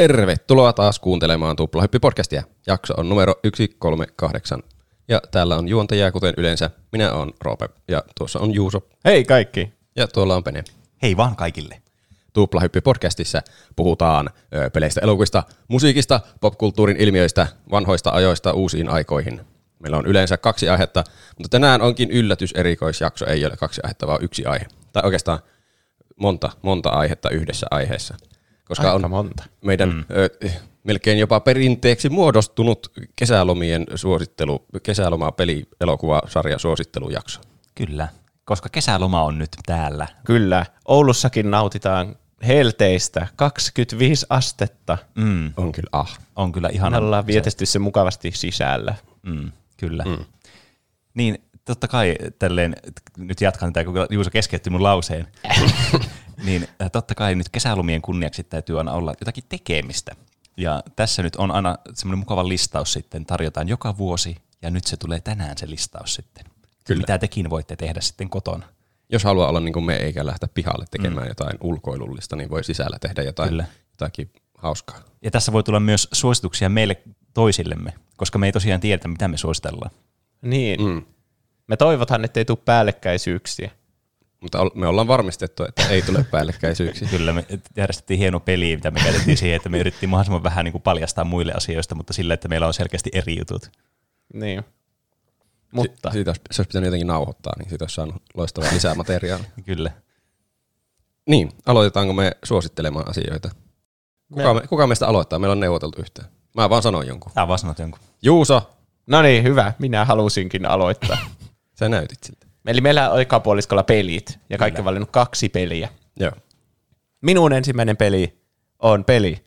Tervetuloa taas kuuntelemaan Tuplahyppi-podcastia. Jakso on numero 138. Ja täällä on juontajia, kuten yleensä. Minä olen Roope ja tuossa on Juuso Hei kaikki! ja tuolla on Pene. Hei vaan kaikille. Tuplahyppi-podcastissa puhutaan ö, peleistä, elokuvista, musiikista, popkulttuurin ilmiöistä, vanhoista ajoista uusiin aikoihin. Meillä on yleensä kaksi aihetta, mutta tänään onkin yllätyserikoisjakso. Ei ole kaksi aihetta, vaan yksi aihe. Tai oikeastaan monta, monta aihetta yhdessä aiheessa. Koska Aika on monta. meidän mm. ö, melkein jopa perinteeksi muodostunut kesälomien suosittelu, kesäloma peli elokuva sarja suosittelujakso. Kyllä, koska kesäloma on nyt täällä. Kyllä, Oulussakin nautitaan helteistä 25 astetta. Mm, On kyllä ah. on kyllä Me ihana. ollaan vietetty se mukavasti sisällä. Mm, kyllä. Mm. Niin, totta kai tälleen, nyt jatkan tätä, kun Juuso keskeytti mun lauseen. niin äh, totta kai nyt kesälomien kunniaksi täytyy aina olla jotakin tekemistä. Ja tässä nyt on aina semmoinen mukava listaus sitten, tarjotaan joka vuosi, ja nyt se tulee tänään se listaus sitten. Kyllä. Mitä tekin voitte tehdä sitten kotona. Jos haluaa olla niin kuin me eikä lähteä pihalle tekemään mm. jotain ulkoilullista, niin voi sisällä tehdä jotain, Kyllä. jotakin hauskaa. Ja tässä voi tulla myös suosituksia meille toisillemme, koska me ei tosiaan tiedetä, mitä me suositellaan. Niin. Mm. Me toivotaan, ettei tule päällekkäisyyksiä. Mutta me ollaan varmistettu, että ei tule päällekkäisyyksiä. Kyllä, me järjestettiin hieno peli, mitä me käytettiin siihen, että me yritettiin mahdollisimman vähän niin kuin paljastaa muille asioista, mutta sillä, että meillä on selkeästi eri jutut. Niin. Mutta Si- siitä olisi, se olisi pitänyt jotenkin nauhoittaa, niin siitä olisi saanut loistavaa lisää materiaalia. Kyllä. Niin, aloitetaanko me suosittelemaan asioita? Kuka, me, kuka meistä aloittaa? Meillä on neuvoteltu yhteen. Mä vaan sanon jonkun. Tää vaan sanot jonkun. Juuso, no niin, hyvä. Minä halusinkin aloittaa. sä näytit siltä. Eli meillä oli kapuoliskolla pelit, ja kaikki on valinnut kaksi peliä. Joo. Minun ensimmäinen peli on peli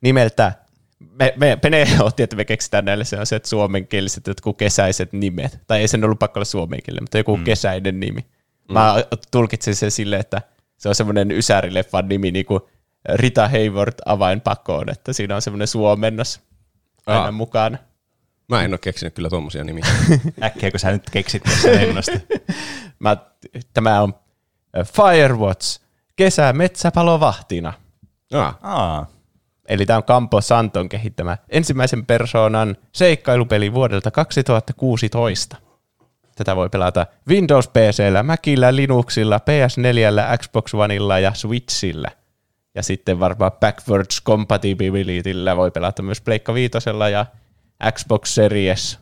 nimeltä, me, me, Pene otti, että me keksitään näille sellaiset suomenkieliset jotkut kesäiset nimet. Tai ei sen ollut pakko olla suomenkielinen, mutta joku mm. kesäinen nimi. Mä tulkitsin sen silleen, että se on semmoinen ysärileffan nimi, niin kuin Rita Hayward avainpakoon, että siinä on semmoinen suomennos aina mukana. Mä en ole keksinyt kyllä tuommoisia nimiä. Äkkiä, kun sä nyt keksit tässä. Mä, tämä on äh, Firewatch, kesä metsäpalovahtina. ah, Aa, Eli tämä on Campo Santon kehittämä ensimmäisen persoonan seikkailupeli vuodelta 2016. Tätä voi pelata Windows PCllä, Macillä, Linuxilla, PS4, Xbox Oneilla ja Switchillä. Ja sitten varmaan backwards compatibilityllä voi pelata myös Pleikka Viitosella ja Xbox Series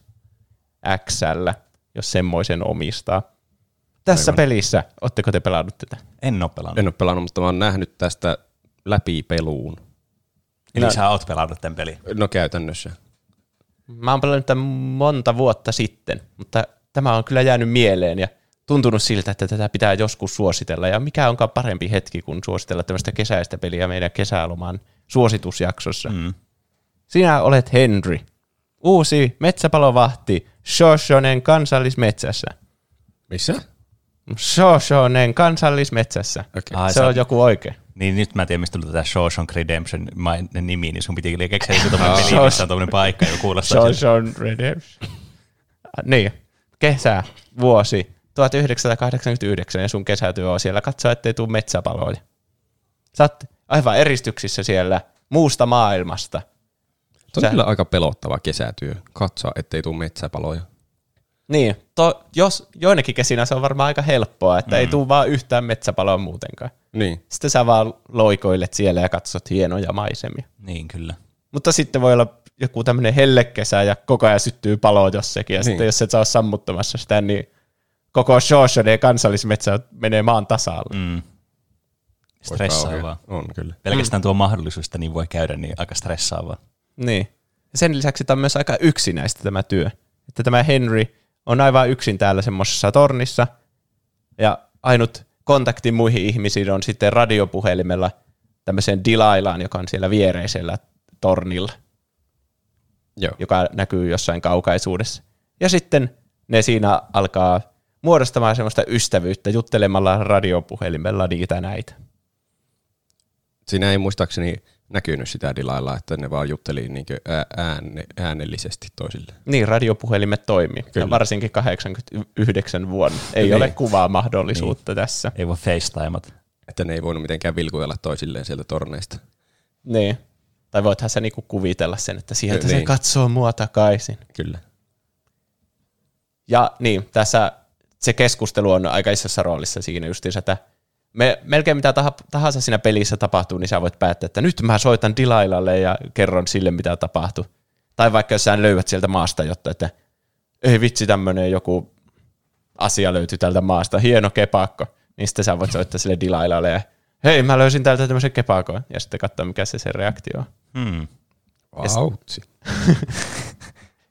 XL, jos semmoisen omistaa. Tässä pelissä, ootteko te pelannut tätä? en oo pelannut. en ole pelannut, mutta mä oon nähnyt tästä läpi peluun. Eli No. sä oot pelannut tämän pelin. No käytännössä. Mä oon pelannut tämän monta vuotta sitten, mutta tämä on kyllä jäänyt mieleen ja tuntunut siltä, että tätä pitää joskus suositella. Ja mikä onkaan parempi hetki kuin suositella tämmöistä kesäistä peliä meidän kesäloman suositusjaksossa. Mm. Sinä olet Henry, uusi metsäpalovahti Shoshonen kansallismetsässä. Missä? Shoshonen kansallismetsässä. Okei. Ai, Se sä- on joku oikein. Niin nyt mä tiedän, mistä tuli tätä Shawshank Redemption nimi, niin sun piti keksiä joku tommonen peli, missä on tommonen paikka, joka kuulostaa siltä. Shoshonen Redemption. Ah, Niin, kesä, vuosi 1989 ja sun kesätyö on siellä katsoa, ettei tule metsäpaloja. Sä oot aivan eristyksissä siellä muusta maailmasta. Se on Sä- kyllä aika pelottava kesätyö. Katsoa, ettei tule metsäpaloja. Niin, to, jos joinakin kesinä se on varmaan aika helppoa, että mm. ei tule vaan yhtään metsäpaloa muutenkaan. Niin. Sitten sä vaan loikoilet siellä ja katsot hienoja maisemia. Niin kyllä. Mutta sitten voi olla joku tämmöinen hellekesä ja koko ajan syttyy palo jossakin. Ja niin. sitten jos et ole sammuttamassa sitä, niin koko Shoshonen kansallismetsä menee maan tasalle. Mm. Mm. Stressaavaa. On kyllä. Pelkästään tuo mahdollisuus, että niin voi käydä, niin aika stressaavaa. Niin. Sen lisäksi tämä on myös aika yksinäistä tämä työ. Että tämä Henry on aivan yksin täällä semmoisessa tornissa, ja ainut kontakti muihin ihmisiin on sitten radiopuhelimella tämmöiseen Delailaan, joka on siellä viereisellä tornilla, Joo. joka näkyy jossain kaukaisuudessa. Ja sitten ne siinä alkaa muodostamaan semmoista ystävyyttä juttelemalla radiopuhelimella niitä näitä. Siinä ei muistaakseni näkynyt sitä dilailla, että ne vaan jutteli niin ääne, äänellisesti toisille. Niin, radiopuhelimet toimii. Kyllä. Ja varsinkin 89 vuonna. Ei Niin. ole kuvaa mahdollisuutta tässä. Ei voi facetimat. Että ne ei voinut mitenkään vilkuilla toisilleen sieltä torneista. Niin. Tai voithan sä niinku kuvitella sen, että sieltä Niin. se katsoo mua takaisin. Kyllä. Ja niin, tässä se keskustelu on aika isossa roolissa siinä justiinsa, että me, melkein mitä tah- tahansa siinä pelissä tapahtuu, niin sä voit päättää, että nyt mä soitan Dilailalle ja kerron sille, mitä tapahtuu. Tai vaikka jos sä löydät sieltä maasta jotta, että ei vitsi, tämmöinen joku asia löytyi täältä maasta, hieno kepakko, niin sitten sä voit soittaa sille Dilailalle ja hei, mä löysin täältä tämmöisen kepakon, ja sitten katsoa, mikä se se reaktio on. Hmm. Vautsi.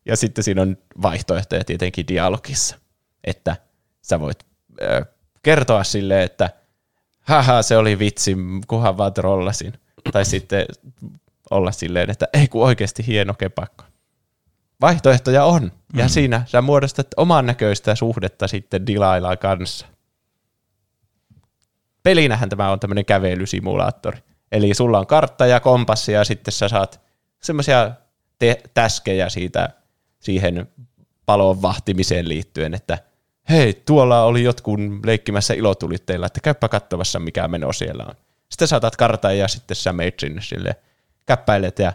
Ja sitten siinä on vaihtoehtoja tietenkin dialogissa, että sä voit ö, kertoa sille, että haha, se oli vitsi, kunhan vaan trollasin. Tai sitten olla silleen, että ei kun oikeasti hieno kepakko. Vaihtoehtoja on, ja Mm. siinä sä muodostat oman näköistä suhdetta sitten Dilailaa kanssa. Pelinähän tämä on tämmöinen kävelysimulaattori. Eli sulla on kartta ja kompassi ja sitten sä saat semmoisia te- täskejä siitä siihen palon vahtimiseen liittyen, että hei, tuolla oli jotkut leikkimässä ilotulitteilla, että käypä katsomassa, mikä meno siellä on. Sitten saatat kartan ja sitten sä meet sinne sille käppäilet ja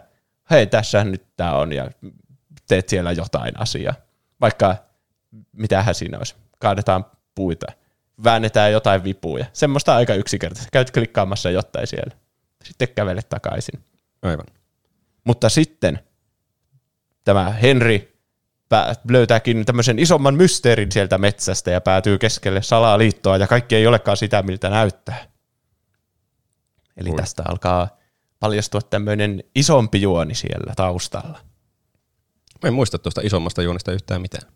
hei, tässä nyt tää on ja teet siellä jotain asiaa. Vaikka mitähän siinä olisi, kaadetaan puita, väännetään jotain vipuja. Semmoista aika yksinkertaista. Käyt klikkaamassa jotain siellä. Sitten kävelet takaisin. Aivan. Mutta sitten tämä Henry pää- löytääkin tämmöisen isomman mysteerin sieltä metsästä ja päätyy keskelle salaliittoa ja kaikki ei olekaan sitä, miltä näyttää. Eli Oi. tästä alkaa paljastua tämmöinen isompi juoni siellä taustalla. Mä en muista tuosta isommasta juonesta yhtään mitään.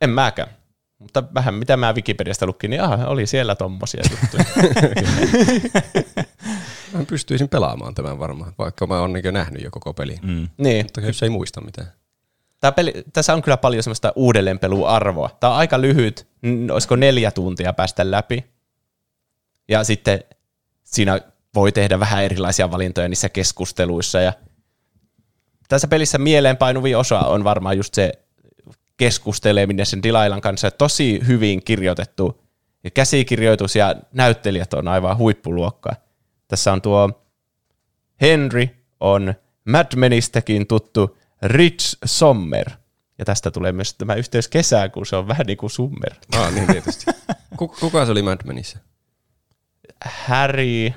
En mäkään. Mutta vähän mitä mä Wikipediasta lukin, niin aha, oli siellä tommosia juttuja. Mä pystyisin pelaamaan tämän varmaan, vaikka mä oon niin nähnyt jo koko pelin. Mm. niin. Mutta jos ei muista mitään. Tää peli, tässä on kyllä paljon semmoista uudelleenpeluarvoa. Tämä on aika lyhyt, olisiko neljä tuntia päästä läpi. Ja sitten siinä voi tehdä vähän erilaisia valintoja niissä keskusteluissa. Ja tässä pelissä mieleenpainuvin osa on varmaan just se keskusteleminen sen Dilailan kanssa. Tosi hyvin kirjoitettu ja käsikirjoitus ja näyttelijät on aivan huippuluokkaa. Tässä on tuo Henry on Mad Menistäkin tuttu Rich Sommer. Ja tästä tulee myös tämä yhteys kesään, kun se on vähän niin kuin Summer. Ah, niin tietysti. Kuka, se oli Mad Menissä? Harry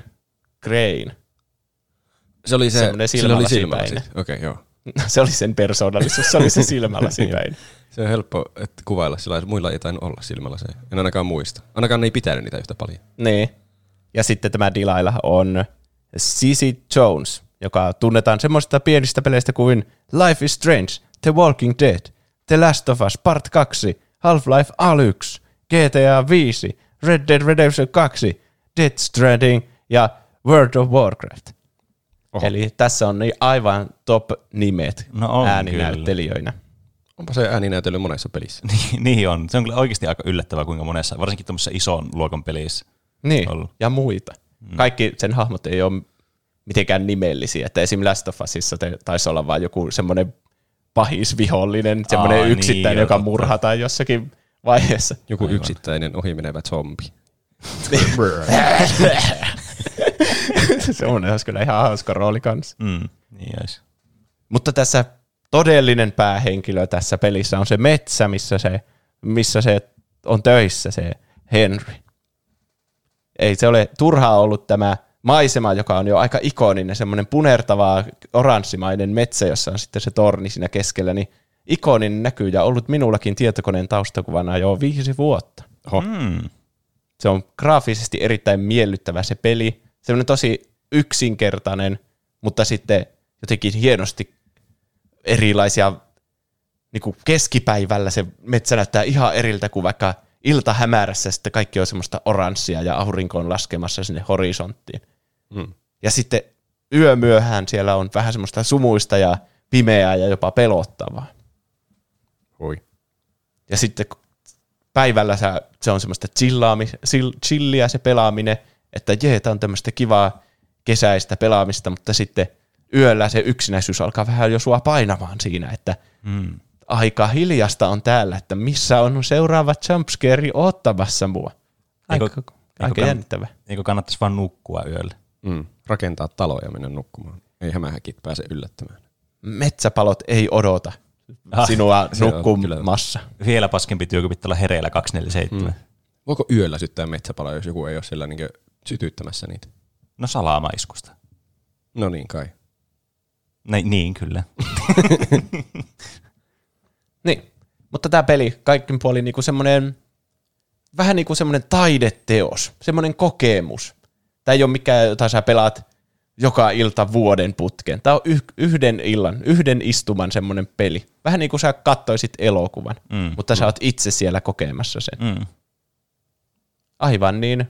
Crane. Se oli se, Semmoinen sillä oli silmälasipäinen. silmälasi. Okei, okay, joo. Se oli sen persoonallisuus, se oli se silmälasipäin. Se on helppo että kuvailla sillä muilla ei tainnut olla silmälaseja. En ainakaan muista. Ainakaan ne ei pitänyt niitä yhtä paljon. niin. Ja sitten tämä Delilah on Sissy Jones, joka tunnetaan semmoisista pienistä peleistä kuin Life is Strange, The Walking Dead, The Last of Us Part 2, Half-Life Alyx, GTA 5, Red Dead Redemption 2, Death Stranding ja World of Warcraft. Oho. Eli tässä on niin aivan top-nimet No on ääninäyttelijöinä. Onpa se ääninäytely monessa pelissä. Niin, niin on. Se on kyllä oikeasti aika yllättävää, kuinka monessa, varsinkin tuommoisessa ison luokan pelissä. Niin, ollut. ja muita. Mm. Kaikki sen hahmot ei ole mitenkään nimellisiä. Että esim. Last of Usissa taisi olla vain joku semmoinen pahis vihollinen, semmoinen Aa, niin, yksittäinen, joo, joka totta. murhataan jossakin vaiheessa. Joku Aivan. yksittäinen ohimenevä zombi. semmoinen olisi kyllä ihan hauska rooli kanssa. Mm, niin olisi. Mutta tässä todellinen päähenkilö tässä pelissä on se metsä, missä se, missä se on töissä, se Henry. Ei se ole turhaa ollut tämä maisema, joka on jo aika ikoninen, semmoinen punertava oranssimainen metsä, jossa on sitten se torni siinä keskellä, niin ikoninen näkyy ja ollut minullakin tietokoneen taustakuvana jo viisi vuotta. Oho. Mm. Se on graafisesti erittäin miellyttävä se peli. Semmoinen tosi yksinkertainen, mutta sitten jotenkin hienosti erilaisia, niin kuin keskipäivällä se metsä näyttää ihan eriltä kuin vaikka iltahämärässä sitten kaikki on semmoista oranssia ja aurinko on laskemassa sinne horisonttiin. Mm. Ja sitten yömyöhään siellä on vähän semmoista sumuista ja pimeää ja jopa pelottavaa. Oi. Ja sitten päivällä sä, se on semmoista chilliä se pelaaminen, että jee, tää on tämmöistä kivaa kesäistä pelaamista, mutta sitten yöllä se yksinäisyys alkaa vähän jo sua painamaan siinä, että Mm. aika hiljasta on täällä, että missä on seuraava jumpscare ottamassa mua. Aika, Eikö- aika kann- jännittävä. Eikö kannattaisi vaan nukkua yöllä? Mm. Rakentaa taloja ja mennä nukkumaan. Ei hämähäkit pääse yllättämään. Metsäpalot ei odota Ah, sinua nukkumassa. Vielä paskempi työ, kun pitää olla hereillä 247. Mm. Voiko yöllä syttää metsäpaloja, jos joku ei ole siellä niin sytyttämässä niitä? No salaamaiskusta. No niin kai. No, niin, kyllä. Niin, mutta tämä peli kaikin puolin niinku semmoinen, vähän niin kuin semmoinen taideteos, semmoinen kokemus. Tämä ei ole mikään, jota sä pelaat joka ilta vuoden putken. Tämä on yh- yhden illan, yhden istuman semmoinen peli. Vähän niin kuin sä kattoisit elokuvan, Mm. mutta sä oot itse siellä kokemassa sen. Mm. Aivan niin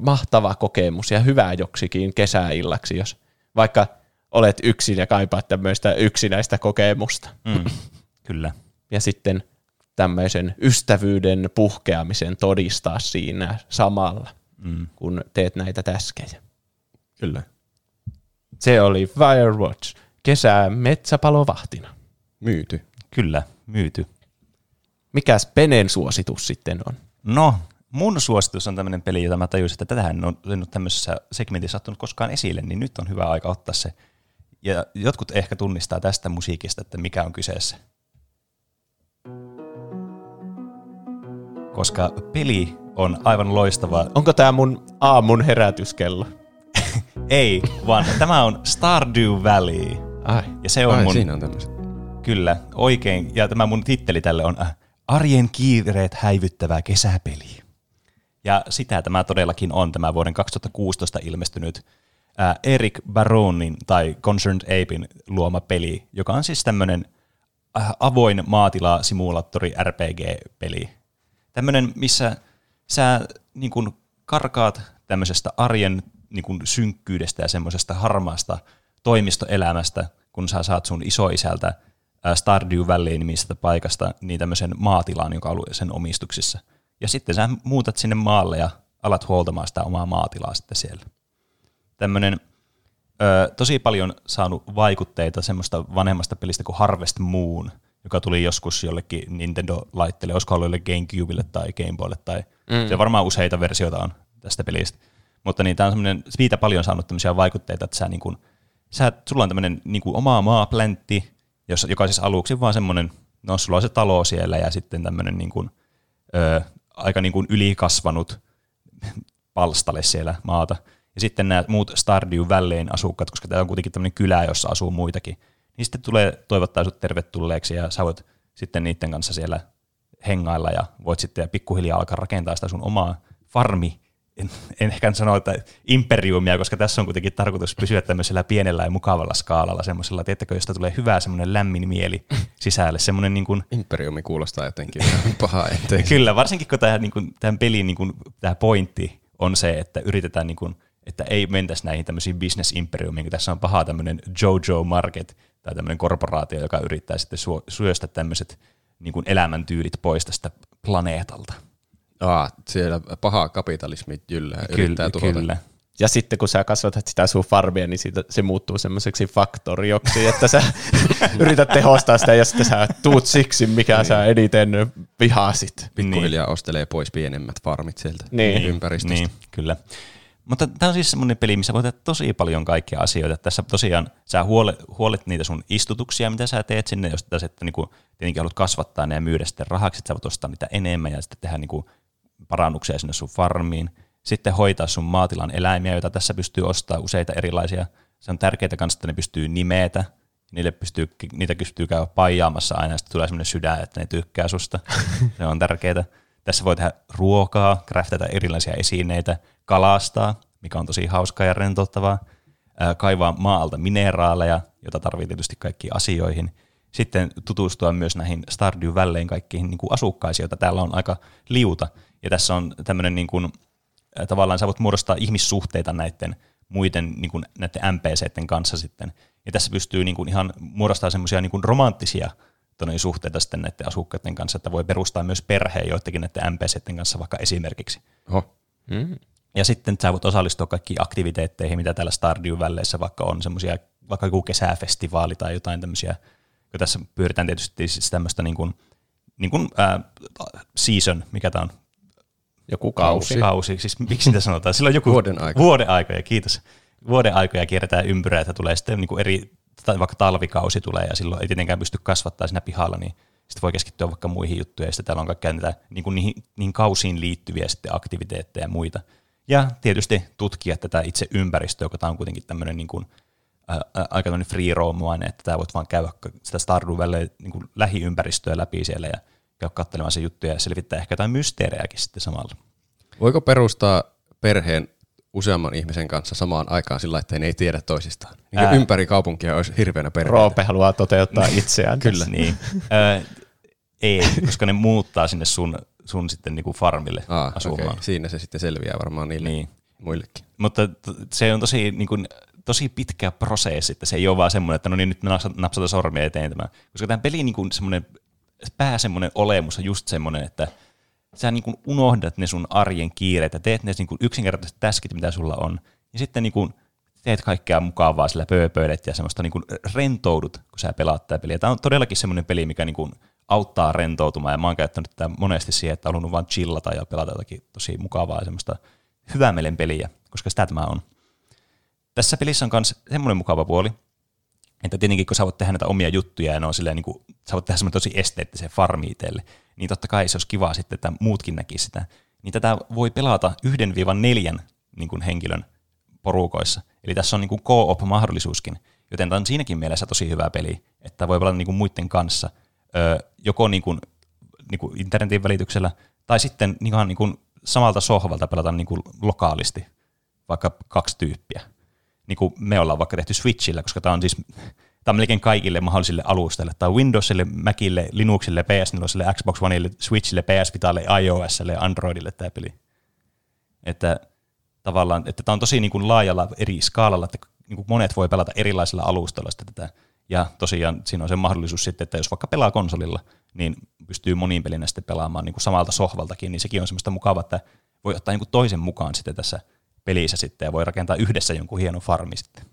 mahtava kokemus ja hyvä joksikin kesäillaksi, jos vaikka olet yksin ja kaipaat tämmöistä yksinäistä kokemusta. Mm. kyllä. Ja sitten tämmöisen ystävyyden puhkeamisen todistaa siinä samalla, Mm. kun teet näitä täskejä. Kyllä. Se oli Firewatch, kesä metsäpalovahtina. Myyty. Kyllä, myyty. Mikäs Penen suositus sitten on? No, mun suositus on tämmöinen peli, jota mä tajusin, että tätähän on nyt tämmöisessä segmentissä sattunut koskaan esille, niin nyt on hyvä aika ottaa se. Ja jotkut ehkä tunnistaa tästä musiikista, että mikä on kyseessä. Koska peli on aivan loistava. Onko tämä mun aamun herätyskello? Ei, vaan tämä on Stardew Valley. Ai. Ja se on Ai, mun, siinä on tämmöiset. kyllä, oikein, ja tämä mun titteli tälle on äh, Arjen kiireet häivyttävää kesäpeli. Ja sitä tämä todellakin on, tämä vuoden 2016 ilmestynyt äh, Eric Baronin tai Concerned Apein luoma peli, joka on siis tämmöinen äh, avoin maatila-simulaattori RPG-peli. Tämmöinen, missä sä niin kun, karkaat tämmöisestä arjen niin kun, synkkyydestä ja semmoisesta harmaasta toimistoelämästä, kun sä saat sun isoisältä Stardew Valley nimisestä paikasta niin tämmöisen maatilaan, joka on ollut sen omistuksissa. Ja sitten sä muutat sinne maalle ja alat huoltamaan sitä omaa maatilaa sitten siellä. Tämmöinen tosi paljon saanut vaikutteita semmoista vanhemmasta pelistä kuin Harvest Moon, joka tuli joskus jollekin Nintendo-laitteelle, olisiko ollut jollekin Gamecubelle tai Gameboylle, tai mm. se varmaan useita versioita on tästä pelistä. Mutta niin, tämä on semmoinen, siitä paljon saanut tämmöisiä vaikutteita, että sä, niin kuin, sä sulla on tämmöinen niin kuin oma maapläntti, jossa, joka siis aluksi vaan semmoinen, no sulla on se talo siellä ja sitten tämmöinen niin kuin, ö, aika niin kuin ylikasvanut palstalle siellä maata. Ja sitten nämä muut Stardew Valleyn asukkaat, koska tämä on kuitenkin tämmöinen kylä, jossa asuu muitakin, niin sitten tulee toivottaa sut tervetulleeksi ja sä voit sitten niiden kanssa siellä hengailla ja voit sitten pikkuhiljaa alkaa rakentaa sitä sun omaa farmi. En, en ehkä sano, että imperiumia, koska tässä on kuitenkin tarkoitus pysyä tämmöisellä pienellä ja mukavalla skaalalla, semmoisella, tiettäkö, josta tulee hyvä semmoinen lämmin mieli sisälle, semmoinen niin kuin Imperiumi kuulostaa jotenkin pahaa eteen. Kyllä, varsinkin kun tämä, niin kuin, tämän pelin niin kuin, tämä pointti on se, että yritetään, niin kuin, että ei mentäisi näihin tämmöisiin business imperiumiin, kun tässä on paha tämmöinen Jojo Market tai tämmöinen korporaatio, joka yrittää sitten syöstä tämmöiset niin kuin elämäntyylit pois tästä planeetalta. Ah, siellä paha kapitalismi jyllää, yrittää tuhota. kyllä. Ja sitten kun sä kasvatat sitä sun farmia, niin siitä, se muuttuu semmoiseksi faktorioksi, että sä yrität tehostaa sitä ja sitten sä tuut siksi, mikä niin. sä eniten vihasit. Pikkuhiljaa ostelee pois pienemmät farmit sieltä Niin. ympäristöstä. Niin, kyllä. Mutta tämä on siis semmoinen peli, missä voit tehdä tosi paljon kaikkia asioita. Tässä tosiaan sä huolet, huolet niitä sun istutuksia, mitä sä teet sinne, jos tässä, että niinku, tietenkin haluat kasvattaa ne ja myydä sitten rahaksi, että sä voit ostaa niitä enemmän ja sitten tehdä niinku parannuksia sinne sun farmiin. Sitten hoitaa sun maatilan eläimiä, joita tässä pystyy ostaa useita erilaisia. Se on tärkeää kanssa, että ne pystyy nimetä. Niille pystyy, niitä pystyy käydä paijaamassa aina, ja sitten tulee semmoinen sydän, että ne tykkää susta. Se on tärkeää. Tässä voi tehdä ruokaa, craftata erilaisia esineitä, kalastaa, mikä on tosi hauskaa ja rentouttavaa, kaivaa maalta mineraaleja, jota tarvii tietysti kaikkiin asioihin. Sitten tutustua myös näihin Stardew Valleyn kaikkiin niin kuin asukkaisiin, joita täällä on aika liuta. Ja tässä on tämmöinen niin kuin, tavallaan sä voit muodostaa ihmissuhteita näiden muiden niin kuin näiden NPCiden kanssa sitten. Ja tässä pystyy niin kuin ihan muodostamaan semmoisia niin romanttisia tonne suhteita sitten näiden asukkaiden kanssa, että voi perustaa myös perheen joidenkin näiden NPCiden kanssa vaikka esimerkiksi. Oho. Mm. Ja sitten sä voit osallistua kaikkiin aktiviteetteihin, mitä täällä Stardew Valleyssä vaikka on, semmoisia, vaikka joku kesäfestivaali tai jotain tämmöisiä, kun tässä pyöritään tietysti siis tämmöistä niin kuin, niin kuin ää, season, mikä tämä on? Joku kausi. Kausi, siis miksi niitä sanotaan? Sillä on joku Vuoden aika. Vuoden aika, ja kiitos. vuoden aikoja kierretään ympyrää, että tulee sitten niin kuin eri, tai vaikka talvikausi tulee ja silloin ei tietenkään pysty kasvattaa siinä pihalla, niin sitten voi keskittyä vaikka muihin juttuihin ja sitten täällä on kaikkea niitä niin kuin niihin, niihin kausiin liittyviä sitten aktiviteetteja ja muita. Ja tietysti tutkia tätä itse ympäristöä, joka on kuitenkin tämmöinen niin kuin, ää, aika free roamuainen, että tämä voit vaan käydä sitä Stardew Valley niin kuin lähiympäristöä läpi siellä ja käydä katselemaan se juttuja ja selvittää ehkä jotain mysteerejäkin sitten samalla. Voiko perustaa perheen useamman ihmisen kanssa samaan aikaan sillä, että ne ei tiedä toisistaan? Niin Ää. ympäri kaupunkia olisi hirveänä perheitä. Roope haluaa toteuttaa itseään. Kyllä. Niin. Ö, ei, koska ne muuttaa sinne sun, sun sitten niinku farmille Aa, asumaan. okay. Siinä se sitten selviää varmaan niille Niin. muillekin. Mutta t- se on tosi, niin kuin, tosi pitkä prosessi, että se ei ole vaan semmoinen, että no niin, nyt napsata, napsata sormia eteen tämä. Koska tämä peli niin kuin semmoinen, pää semmoinen olemus on just semmoinen, että sä niin kuin unohdat ne sun arjen kiireet ja teet ne niin kuin yksinkertaiset täskit, mitä sulla on. Ja sitten niin kuin teet kaikkea mukavaa sillä pööpöilet ja semmoista niin kuin rentoudut, kun sä pelaat tätä peliä. Tämä on todellakin semmoinen peli, mikä niin kuin auttaa rentoutumaan ja mä oon käyttänyt tätä monesti siihen, että halunnut vaan chillata ja pelata jotakin tosi mukavaa ja semmoista hyvää mielen peliä, koska sitä tämä on. Tässä pelissä on myös semmoinen mukava puoli, että tietenkin kun sä voit tehdä näitä omia juttuja ja ne on silleen, niin kuin, sä voit tehdä semmoinen tosi esteettisen farmi itselle, niin totta kai se olisi kiva sitten, että muutkin näkisivät sitä. Niin tätä voi pelata 1-4 niin kuin henkilön porukoissa. Eli tässä on niin kuin co-op-mahdollisuuskin, joten tämä on siinäkin mielessä tosi hyvä peli, että voi pelata niin kuin muiden kanssa, öö, joko niin kuin, niin kuin internetin välityksellä, tai sitten ihan niin kuin samalta sohvalta pelata niin kuin lokaalisti, vaikka kaksi tyyppiä. Niin kuin me ollaan vaikka tehty Switchillä, koska tämä on siis on melkein kaikille mahdollisille alustoille. On Windowsille, Macille, Linuxille, PS4, Xbox Oneille, Switchille, PS Vitalle, iOSille Androidille tämä peli. Että tavallaan, että tämä on tosi niin kuin laajalla eri skaalalla, että niin kuin monet voi pelata erilaisilla alustoilla sitä tätä. Ja tosiaan siinä on se mahdollisuus sitten, että jos vaikka pelaa konsolilla, niin pystyy monin pelinä sitten pelaamaan niin kuin samalta sohvaltakin, niin sekin on semmoista mukavaa, että voi ottaa niin kuin toisen mukaan sitten tässä pelissä sitten ja voi rakentaa yhdessä jonkun hienon farmi sitten.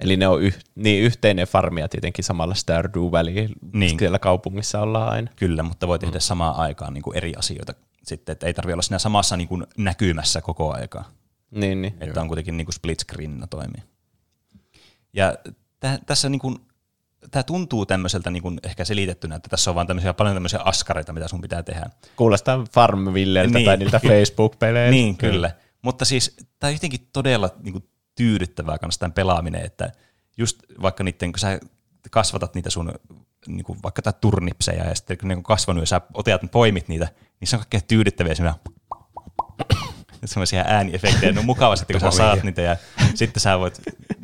Eli ne on yh, niin yhteinen farmi ja tietenkin samalla Stardew Valley. Niin. Siellä kaupungissa ollaan aina. Kyllä, mutta voi tehdä mm. samaan aikaan niin kuin eri asioita sitten, että ei tarvitse olla siinä samassa niin kuin näkymässä koko aikaa. Niin, niin. Että on kuitenkin niin kuin split screenina toimii. Ja tä, tässä niin kuin, tämä tuntuu tämmöiseltä niin kuin ehkä selitettynä, että tässä on vaan tämmöisiä, paljon tämmöisiä askareita, mitä sun pitää tehdä. Kuulostaa Farmvilleltä Niin. tai niiltä Facebook-peleiltä. Niin, kyllä. Mutta siis tämä on jotenkin todella niin kuin, tyydyttävää kanssa tämän pelaaminen, että just vaikka niiden, kun sä kasvatat niitä sun niin kuin vaikka tätä turnipseja ja sitten kun ne on kasvanut ja sä otat, poimit niitä, niin se on kaikkea tyydyttäviä semmoisia semmoisia ääniefektejä. Ne on mukava sitten, kun sä saat niitä ja sitten sä voit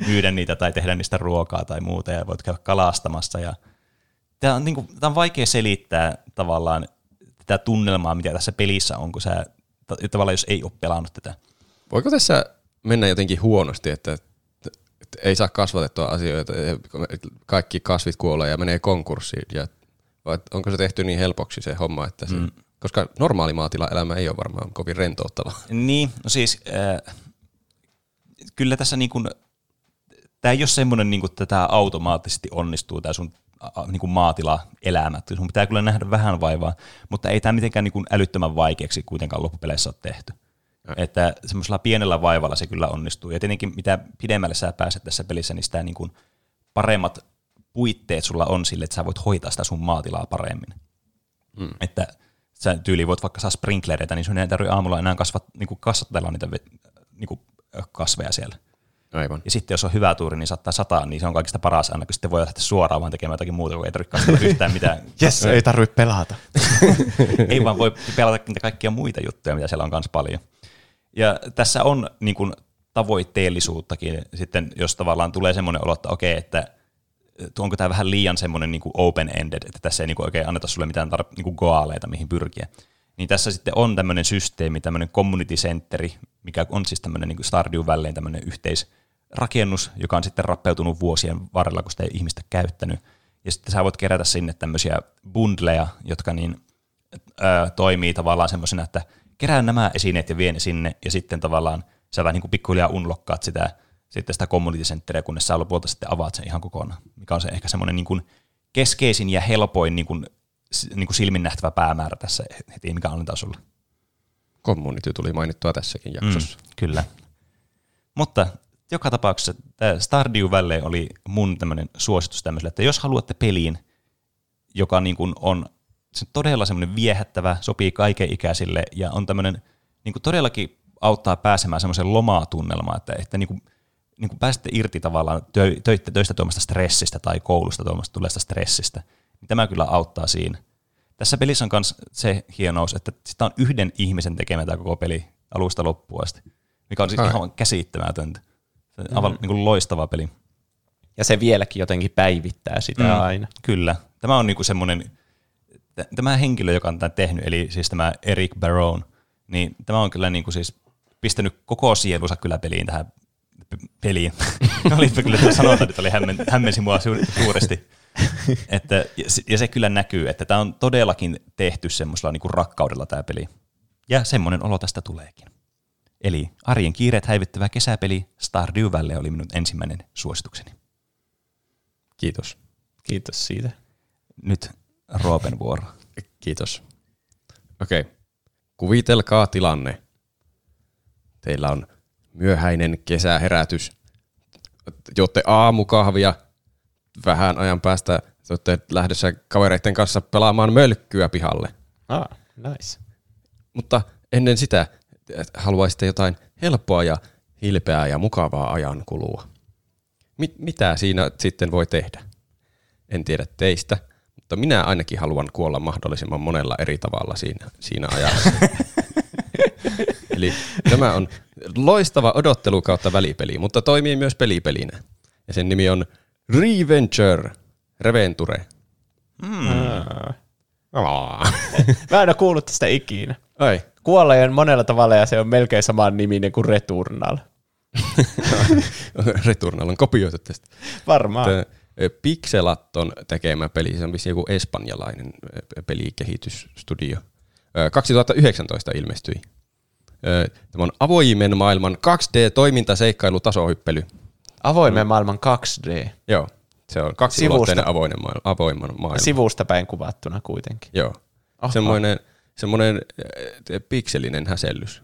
myydä niitä tai tehdä niistä ruokaa tai muuta ja voit käydä kalastamassa. Ja tämä, on, niin kuin, tämä on vaikea selittää tavallaan tätä tunnelmaa, mitä tässä pelissä on, kun sä ta- tavallaan jos ei ole pelannut tätä. Voiko tässä mennä jotenkin huonosti, että, että ei saa kasvatettua asioita, kaikki kasvit kuolee ja menee konkurssiin, ja, vai onko se tehty niin helpoksi se homma, että se, mm. koska normaali maatila-elämä ei ole varmaan kovin rentouttavaa. Niin, no siis äh, kyllä tässä niin kuin, tämä ei ole semmoinen, niin kuin, että tämä automaattisesti onnistuu, tämä sun niin kuin maatila-elämä. Sun pitää kyllä nähdä vähän vaivaa, mutta ei tämä mitenkään niin kuin älyttömän vaikeaksi kuitenkaan loppupeleissä ole tehty. Että semmoisella pienellä vaivalla se kyllä onnistuu. Ja tietenkin mitä pidemmälle sä pääset tässä pelissä, niin sitä niin kuin paremmat puitteet sulla on sille, että sä voit hoitaa sitä sun maatilaa paremmin. Mm. Että sä tyyliin voit vaikka saa sprinklereita, niin sun ei tarvitse aamulla enää kasvat, niin kuin kasvatella niitä niin kuin kasveja siellä. Aivan. Ja sitten jos on hyvä tuuri, niin saattaa sataa, niin se on kaikista paras aina, kun sitten voi lähteä suoraan vaan tekemään jotakin muuta, kun ei tarvitse yhtään mitään. Jes, ei tarvitse pelata. ei vaan voi pelata niitä kaikkia muita juttuja, mitä siellä on myös paljon. Ja tässä on niin kuin, tavoitteellisuuttakin sitten, jos tavallaan tulee semmoinen olo, että okei, että onko tämä vähän liian semmoinen niin open-ended, että tässä ei niin kuin oikein anneta sulle mitään tar- niin kuin goaleita, mihin pyrkiä. Niin tässä sitten on tämmöinen systeemi, tämmöinen community centeri, mikä on siis tämmöinen niin Stardew Valleyn tämmöinen yhteisrakennus, joka on sitten rappeutunut vuosien varrella, kun sitä ei ihmistä käyttänyt. Ja sitten sä voit kerätä sinne tämmöisiä bundleja, jotka niin, ö, toimii tavallaan semmoisena, että kerää nämä esineet ja vie ne sinne, ja sitten tavallaan sä vähän niin kuin pikkuhiljaa unlokkaat sitä, sitten sitä community centeriä, kunnes sä lopulta sitten avaat sen ihan kokonaan, mikä on se ehkä semmoinen niin kuin keskeisin ja helpoin niin kuin, niin kuin silmin nähtävä päämäärä tässä heti, mikä on tasolla. Community tuli mainittua tässäkin jaksossa. Mm, kyllä. Mutta joka tapauksessa tämä Stardew Valley oli mun tämmöinen suositus tämmöiselle, että jos haluatte peliin, joka niin kuin on se on todella semmoinen viehättävä, sopii kaiken ikäisille ja on tämmöinen niin kuin todellakin auttaa pääsemään semmoiseen lomatunnelmaan, että, että niin kuin, niin kuin pääsette irti tavallaan tö, töitä, töistä tuomasta stressistä tai koulusta tuomasta tulleesta stressistä, niin tämä kyllä auttaa siinä. Tässä pelissä on myös se hienous, että sitä on yhden ihmisen tekemä tämä koko peli alusta loppuun asti, mikä on siis Ai. ihan käsittämätöntä. Se on aivan niin kuin loistava peli. Ja se vieläkin jotenkin päivittää sitä Mm. aina. Kyllä. Tämä on niinku semmoinen, t- tämä henkilö, joka on tämän tehnyt, eli siis tämä Eric Barone, niin tämä on kyllä niinku siis pistänyt koko sielunsa kyllä peliin tähän peliin. Olipa kyllä tuo sanonta, nyt oli hämmen, hämmensi mua su- suuresti. Että, ja, se, kyllä näkyy, että tämä on todellakin tehty semmoisella niinku rakkaudella tämä peli. Ja semmoinen olo tästä tuleekin. Eli arjen kiireet häivyttävä kesäpeli Stardew Valley oli minun ensimmäinen suositukseni. Kiitos. Kiitos siitä. Nyt Roopen vuoro. Kiitos. Okei. Okay. Kuvitelkaa tilanne. Teillä on myöhäinen kesäherätys. Jotte aamukahvia. Vähän ajan päästä te olette lähdössä kavereiden kanssa pelaamaan mölkkyä pihalle. Ah, nice. Mutta ennen sitä haluaisitte jotain helppoa ja hilpeää ja mukavaa ajan kulua. Mit, mitä siinä sitten voi tehdä? En tiedä teistä, mutta minä ainakin haluan kuolla mahdollisimman monella eri tavalla siinä, siinä ajassa. Eli tämä on loistava odottelu kautta välipeli, mutta toimii myös pelipelinä. Ja sen nimi on Reventure, Reventure. Aa. Mä en ole kuullut tästä ikinä. Ai, Kuolee on monella tavalla ja se on melkein saman niminen kuin Returnal. Returnal on kopioitu tästä. Varmaan. Tämä Pixelaton tekemä peli, se on vissiin joku espanjalainen pelikehitysstudio. Ö, 2019 ilmestyi. Tämä on avoimen maailman 2D-toimintaseikkailu-tasohyppely. Avoimen maailman 2D. Joo, se on kaksiulotteinen avoinen maailma, avoimen maailma. Sivusta päin kuvattuna kuitenkin. Joo, Aha. semmoinen, semmoinen pikselinen häsellys.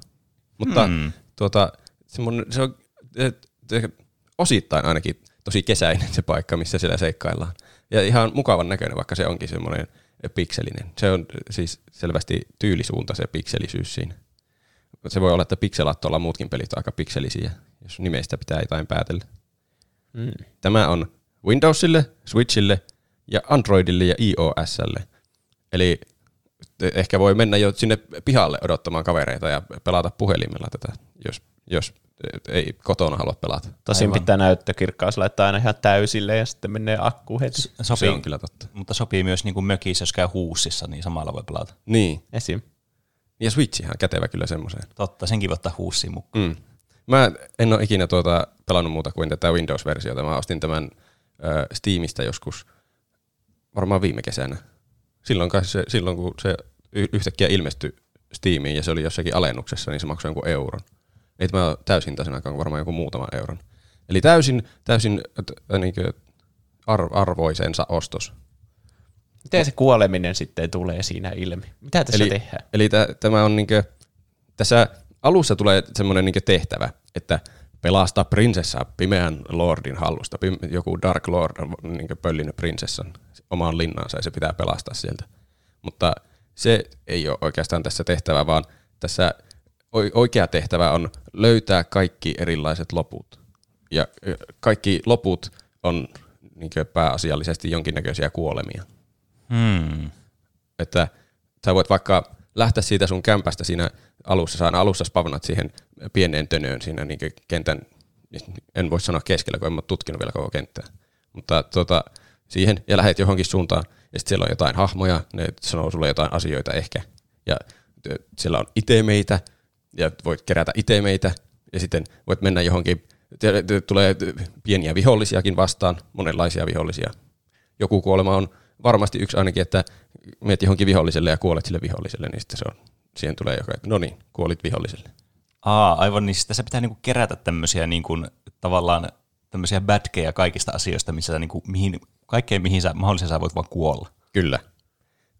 Mutta Hmm. tuota, semmoinen, se on osittain ainakin tosi kesäinen se paikka, missä siellä seikkaillaan. Ja ihan mukavan näköinen, vaikka se onkin semmoinen pikselinen. Se on siis selvästi tyylisuunta se pikselisyys siinä. Se voi olla, että pikselattolla muutkin pelit on aika pikselisiä, jos nimeistä pitää jotain päätellä. Mm. Tämä on Windowsille, Switchille ja Androidille ja iOSlle. Eli ehkä voi mennä jo sinne pihalle odottamaan kavereita ja pelata puhelimella tätä, jos, jos ei kotona halua pelata. Tosin Aivan. pitää näyttökirkkaus laittaa aina ihan täysille ja sitten menee akku heti. Sopii, Se on kyllä totta. mutta sopii myös niin kuin mökissä, jos käy huussissa, niin samalla voi pelata. Niin. Esim. Ja Switch ihan kätevä kyllä semmoiseen. Totta, senkin voi ottaa huussiin mukaan. Mm. Mä en ole ikinä tuota pelannut muuta kuin tätä Windows-versiota. Mä ostin tämän ö, Steamista joskus varmaan viime kesänä. Silloin, kai se, silloin kun se yhtäkkiä ilmestyi Steamiin ja se oli jossakin alennuksessa, niin se maksoi jonkun euron. Ei tämä ole täysin tasan aikaan, varmaan joku muutaman euron. Eli täysin, täysin äh, niin ar- arvoisensa ostos. Miten se kuoleminen sitten tulee siinä ilmi? Mitä tässä Eli, tehdään? eli tä, tämä on niinkö, tässä alussa tulee semmoinen niinkö tehtävä, että pelastaa prinsessa pimeän lordin hallusta. Pim, joku Dark Lord on niinkö pöllinyt prinsessan omaan linnaansa ja se pitää pelastaa sieltä. Mutta se ei ole oikeastaan tässä tehtävä, vaan tässä oikea tehtävä on löytää kaikki erilaiset loput. Ja kaikki loput on niinkö pääasiallisesti jonkinnäköisiä kuolemia Hmm. että sä voit vaikka lähteä siitä sun kämpästä siinä alussa, sä aina alussa spavnat siihen pieneen tönöön siinä niin kentän, en voi sanoa keskellä, kun en ole tutkinut vielä koko kenttää, mutta tota, siihen ja lähet johonkin suuntaan ja sitten siellä on jotain hahmoja, ne sanoo sulle jotain asioita ehkä ja siellä on itemeitä ja voit kerätä itemeitä ja sitten voit mennä johonkin, tulee pieniä vihollisiakin vastaan, monenlaisia vihollisia, joku kuolema on varmasti yksi ainakin, että meet johonkin viholliselle ja kuolet sille viholliselle, niin sitten se on, siihen tulee joku, että no niin, kuolit viholliselle. Aa, aivan niin. Tässä pitää niinku kerätä tämmöisiä niinku, tavallaan tämmöisiä badgeja kaikista asioista, missä sä niinku, mihin, kaikkeen mihin sä mahdollisesti sä voit vaan kuolla. Kyllä.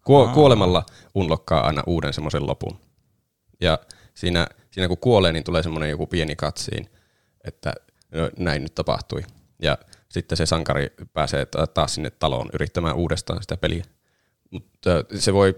Kuo- kuolemalla unlokkaa aina uuden semmoisen lopun. Ja siinä, siinä kun kuolee, niin tulee semmoinen joku pieni katsiin, että no, näin nyt tapahtui. Ja sitten se sankari pääsee taas sinne taloon yrittämään uudestaan sitä peliä. Mutta se voi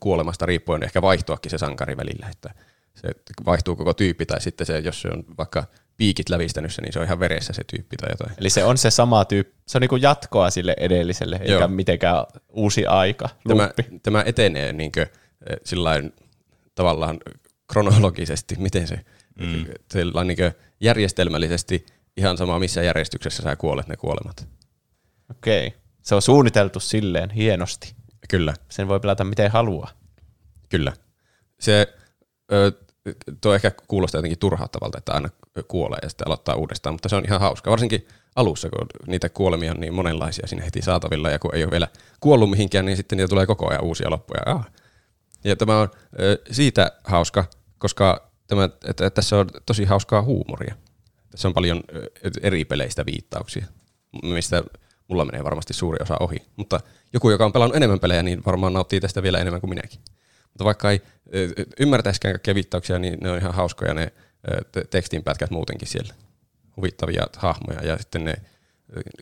kuolemasta riippuen ehkä vaihtuakin se sankari välillä, että se vaihtuu koko tyyppi tai sitten se, jos se on vaikka piikit lävistänyt se, niin se on ihan veressä se tyyppi tai jotain. Eli se on se sama tyyppi, se on niin kuin jatkoa sille edelliselle, Joo. eikä mitenkään uusi aika, tämä, tämä etenee niin kuin, sillain, tavallaan kronologisesti, miten se, mm. niin järjestelmällisesti ihan sama missä järjestyksessä sä kuolet ne kuolemat. Okei. Okay. Se on suunniteltu silleen hienosti. Kyllä. Sen voi pelata miten haluaa. Kyllä. Se ö, tuo ehkä kuulostaa jotenkin turhauttavalta, että aina kuolee ja sitten aloittaa uudestaan, mutta se on ihan hauska. Varsinkin alussa, kun niitä kuolemia on niin monenlaisia siinä heti saatavilla, ja kun ei ole vielä kuollut mihinkään, niin sitten niitä tulee koko ajan uusia loppuja. Ah. Ja tämä on ö, siitä hauska, koska tämä, että tässä on tosi hauskaa huumoria. Tässä on paljon eri peleistä viittauksia, mistä mulla menee varmasti suuri osa ohi. Mutta joku, joka on pelannut enemmän pelejä, niin varmaan nauttii tästä vielä enemmän kuin minäkin. Mutta vaikka ei ymmärtäisikään kaikkia viittauksia, niin ne on ihan hauskoja ne tekstinpätkät muutenkin siellä. Huvittavia hahmoja ja sitten ne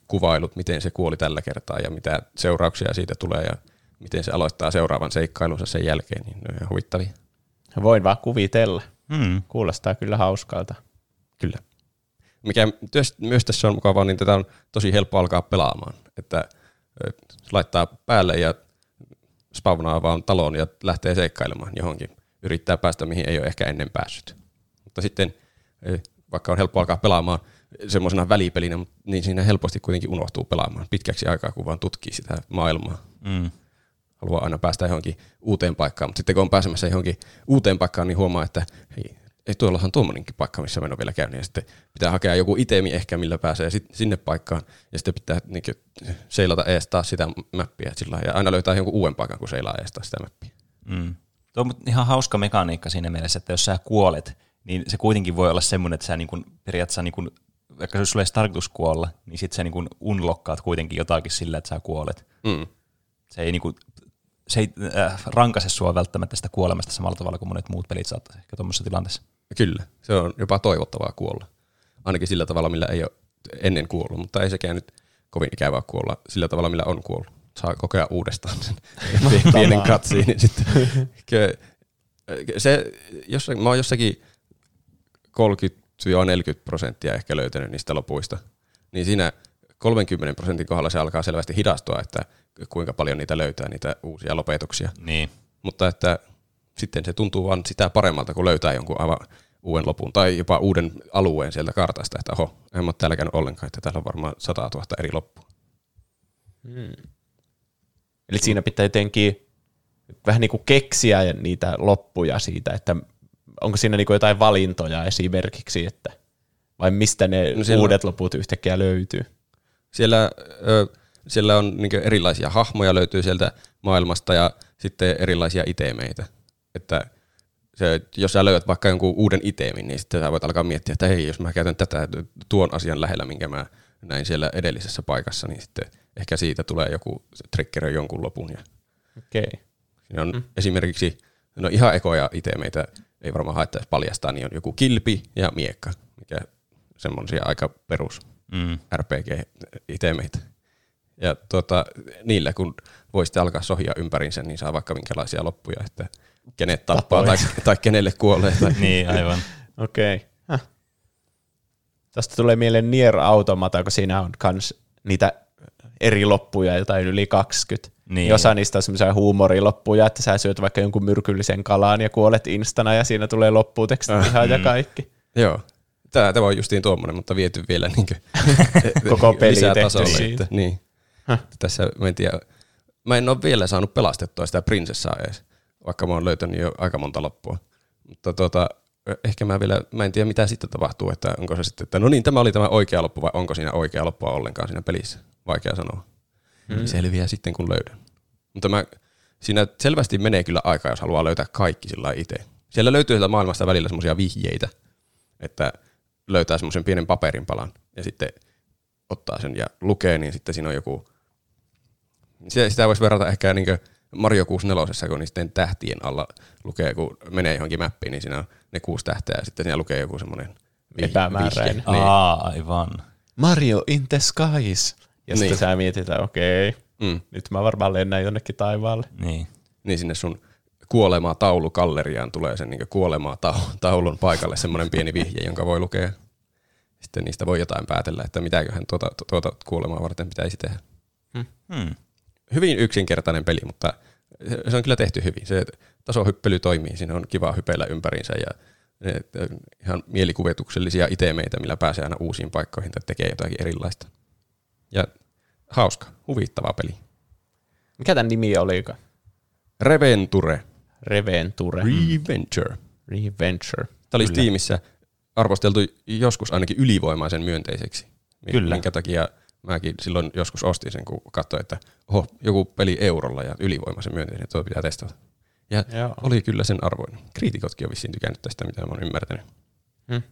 kuvailut, miten se kuoli tällä kertaa ja mitä seurauksia siitä tulee ja miten se aloittaa seuraavan seikkailunsa sen jälkeen, niin ne on ihan huvittavia. Voin vaan kuvitella. Hmm. Kuulostaa kyllä hauskalta. Kyllä. Mikä myös tässä on mukavaa, niin tätä on tosi helppo alkaa pelaamaan. Että laittaa päälle ja spawnaa vaan taloon ja lähtee seikkailemaan johonkin. Yrittää päästä mihin ei ole ehkä ennen päässyt. Mutta sitten, vaikka on helppo alkaa pelaamaan semmoisena välipelinä, niin siinä helposti kuitenkin unohtuu pelaamaan pitkäksi aikaa, kun vaan tutkii sitä maailmaa. Mm. Haluaa aina päästä johonkin uuteen paikkaan, mutta sitten kun on pääsemässä johonkin uuteen paikkaan, niin huomaa, että hei, ei tuollahan tuommoinenkin paikka, missä mä en ole vielä käynyt. Ja sitten pitää hakea joku itemi ehkä, millä pääsee sit, sinne paikkaan. Ja sitten pitää niin kuin, seilata ees taas sitä mappia. Sillä, ja aina löytää jonkun uuden paikan, kun seilaa ees taas sitä mappia. Mm. Tuo on ihan hauska mekaniikka siinä mielessä, että jos sä kuolet, niin se kuitenkin voi olla semmoinen, että sä niin kuin, periaatteessa, niin kuin, vaikka jos sulla ei tarkoitus kuolla, niin sitten sä niin unlokkaat kuitenkin jotakin sillä, että sä kuolet. Mm. Se ei niin se ei äh, rankase sua välttämättä sitä kuolemasta samalla tavalla kuin monet muut pelit saattaisi ehkä tuommoisessa tilanteessa. Kyllä, se on jopa toivottavaa kuolla. Ainakin sillä tavalla, millä ei ole ennen kuollut, mutta ei sekään nyt kovin ikävää kuolla sillä tavalla, millä on kuollut. Saa kokea uudestaan sen pienen katsiin. Niin sitten. Se, jos, mä oon jossakin 30-40 prosenttia ehkä löytänyt niistä lopuista, niin siinä 30 prosentin kohdalla se alkaa selvästi hidastua, että kuinka paljon niitä löytää, niitä uusia lopetuksia. Niin. Mutta että sitten se tuntuu vaan sitä paremmalta, kun löytää jonkun aivan uuden lopun tai jopa uuden alueen sieltä kartasta, että oho, en ole täällä käynyt ollenkaan, että täällä on varmaan 100 000 eri loppua. Hmm. Eli siinä pitää jotenkin vähän niin kuin keksiä niitä loppuja siitä, että onko siinä niin kuin jotain valintoja esimerkiksi, että vai mistä ne no siellä, uudet loput yhtäkkiä löytyy? Siellä, ö, siellä on niin erilaisia hahmoja löytyy sieltä maailmasta ja sitten erilaisia itemeitä. Että se, jos sä löydät vaikka jonkun uuden itemin, niin sitten sä voit alkaa miettiä, että hei, jos mä käytän tätä tuon asian lähellä, minkä mä näin siellä edellisessä paikassa, niin sitten ehkä siitä tulee joku, triggeri jonkun lopun. Ja Okei. Siinä on mm. esimerkiksi, no ihan ekoja itemeitä ei varmaan haittaisi paljastaa, niin on joku kilpi ja miekka, mikä semmoisia aika perus mm. RPG-itemeitä. Ja tuota, niillä kun voisitte alkaa sohia ympärinsä, niin saa vaikka minkälaisia loppuja, että kenet tappaa tai, tai kenelle kuolee. Tai. niin, aivan. Okei. Okay. Tästä tulee mieleen Nier Automata, kun siinä on kans niitä eri loppuja, jotain yli 20. Niin. Osa niistä on semmoisia huumoriloppuja, että sä syöt vaikka jonkun myrkyllisen kalan ja kuolet instana ja siinä tulee lopputekstit äh, ihan mm. ja kaikki. Joo. Tämä, tämä on justiin tuommoinen, mutta viety vielä niin kuin koko peli lisää tasolle. Että, niin. Huh. Tässä mä en tiedä, mä en ole vielä saanut pelastettua sitä prinsessaa edes vaikka mä oon löytänyt jo aika monta loppua. Mutta tota, ehkä mä vielä, mä en tiedä mitä sitten tapahtuu, että onko se sitten, että no niin, tämä oli tämä oikea loppu vai onko siinä oikea loppua ollenkaan siinä pelissä. Vaikea sanoa. Mm. Selviää sitten kun löydän. Mutta mä, siinä selvästi menee kyllä aikaa, jos haluaa löytää kaikki sillä itse. Siellä löytyy sieltä maailmasta välillä semmoisia vihjeitä, että löytää semmoisen pienen paperin palan ja sitten ottaa sen ja lukee, niin sitten siinä on joku, sitä voisi verrata ehkä niin Mario 64, kun niiden tähtien alla lukee, kun menee johonkin mappiin, niin siinä on ne kuusi tähteä ja sitten siinä lukee joku semmoinen epämääräinen. Niin. Aa, aivan. Mario in the skies. Ja Niin. sitten sä mietit, että okei, Mm. nyt mä varmaan lennän jonnekin taivaalle. Niin. Niin sinne sun kuolemaa taulukalleriaan tulee sen niin kuolemaa tau- taulun paikalle semmoinen pieni vihje, jonka voi lukea. Sitten niistä voi jotain päätellä, että mitäköhän tuota, tuota kuolemaa varten pitäisi tehdä. Hmm. Hyvin yksinkertainen peli, mutta se on kyllä tehty hyvin. Se tasohyppely toimii, siinä on kiva hypeillä ympäriinsä ja ihan mielikuvituksellisia itemeitä, millä pääsee aina uusiin paikkoihin tai tekee jotakin erilaista. Ja hauska, huvittava peli. Mikä tämän nimi olikaan? Reventure. Reventure. Reventure. Reventure. Tämä oli Steamissa arvosteltu joskus ainakin ylivoimaisen myönteiseksi. Kyllä. Minkä takia mäkin silloin joskus ostin sen, kun katsoin, että oho, joku peli eurolla ja ylivoimaisen myönteinen, tuo pitää testata. Ja Joo. oli kyllä sen arvoinen. Kriitikotkin on vissiin tykännyt tästä, mitä mä oon ymmärtänyt. Hmm.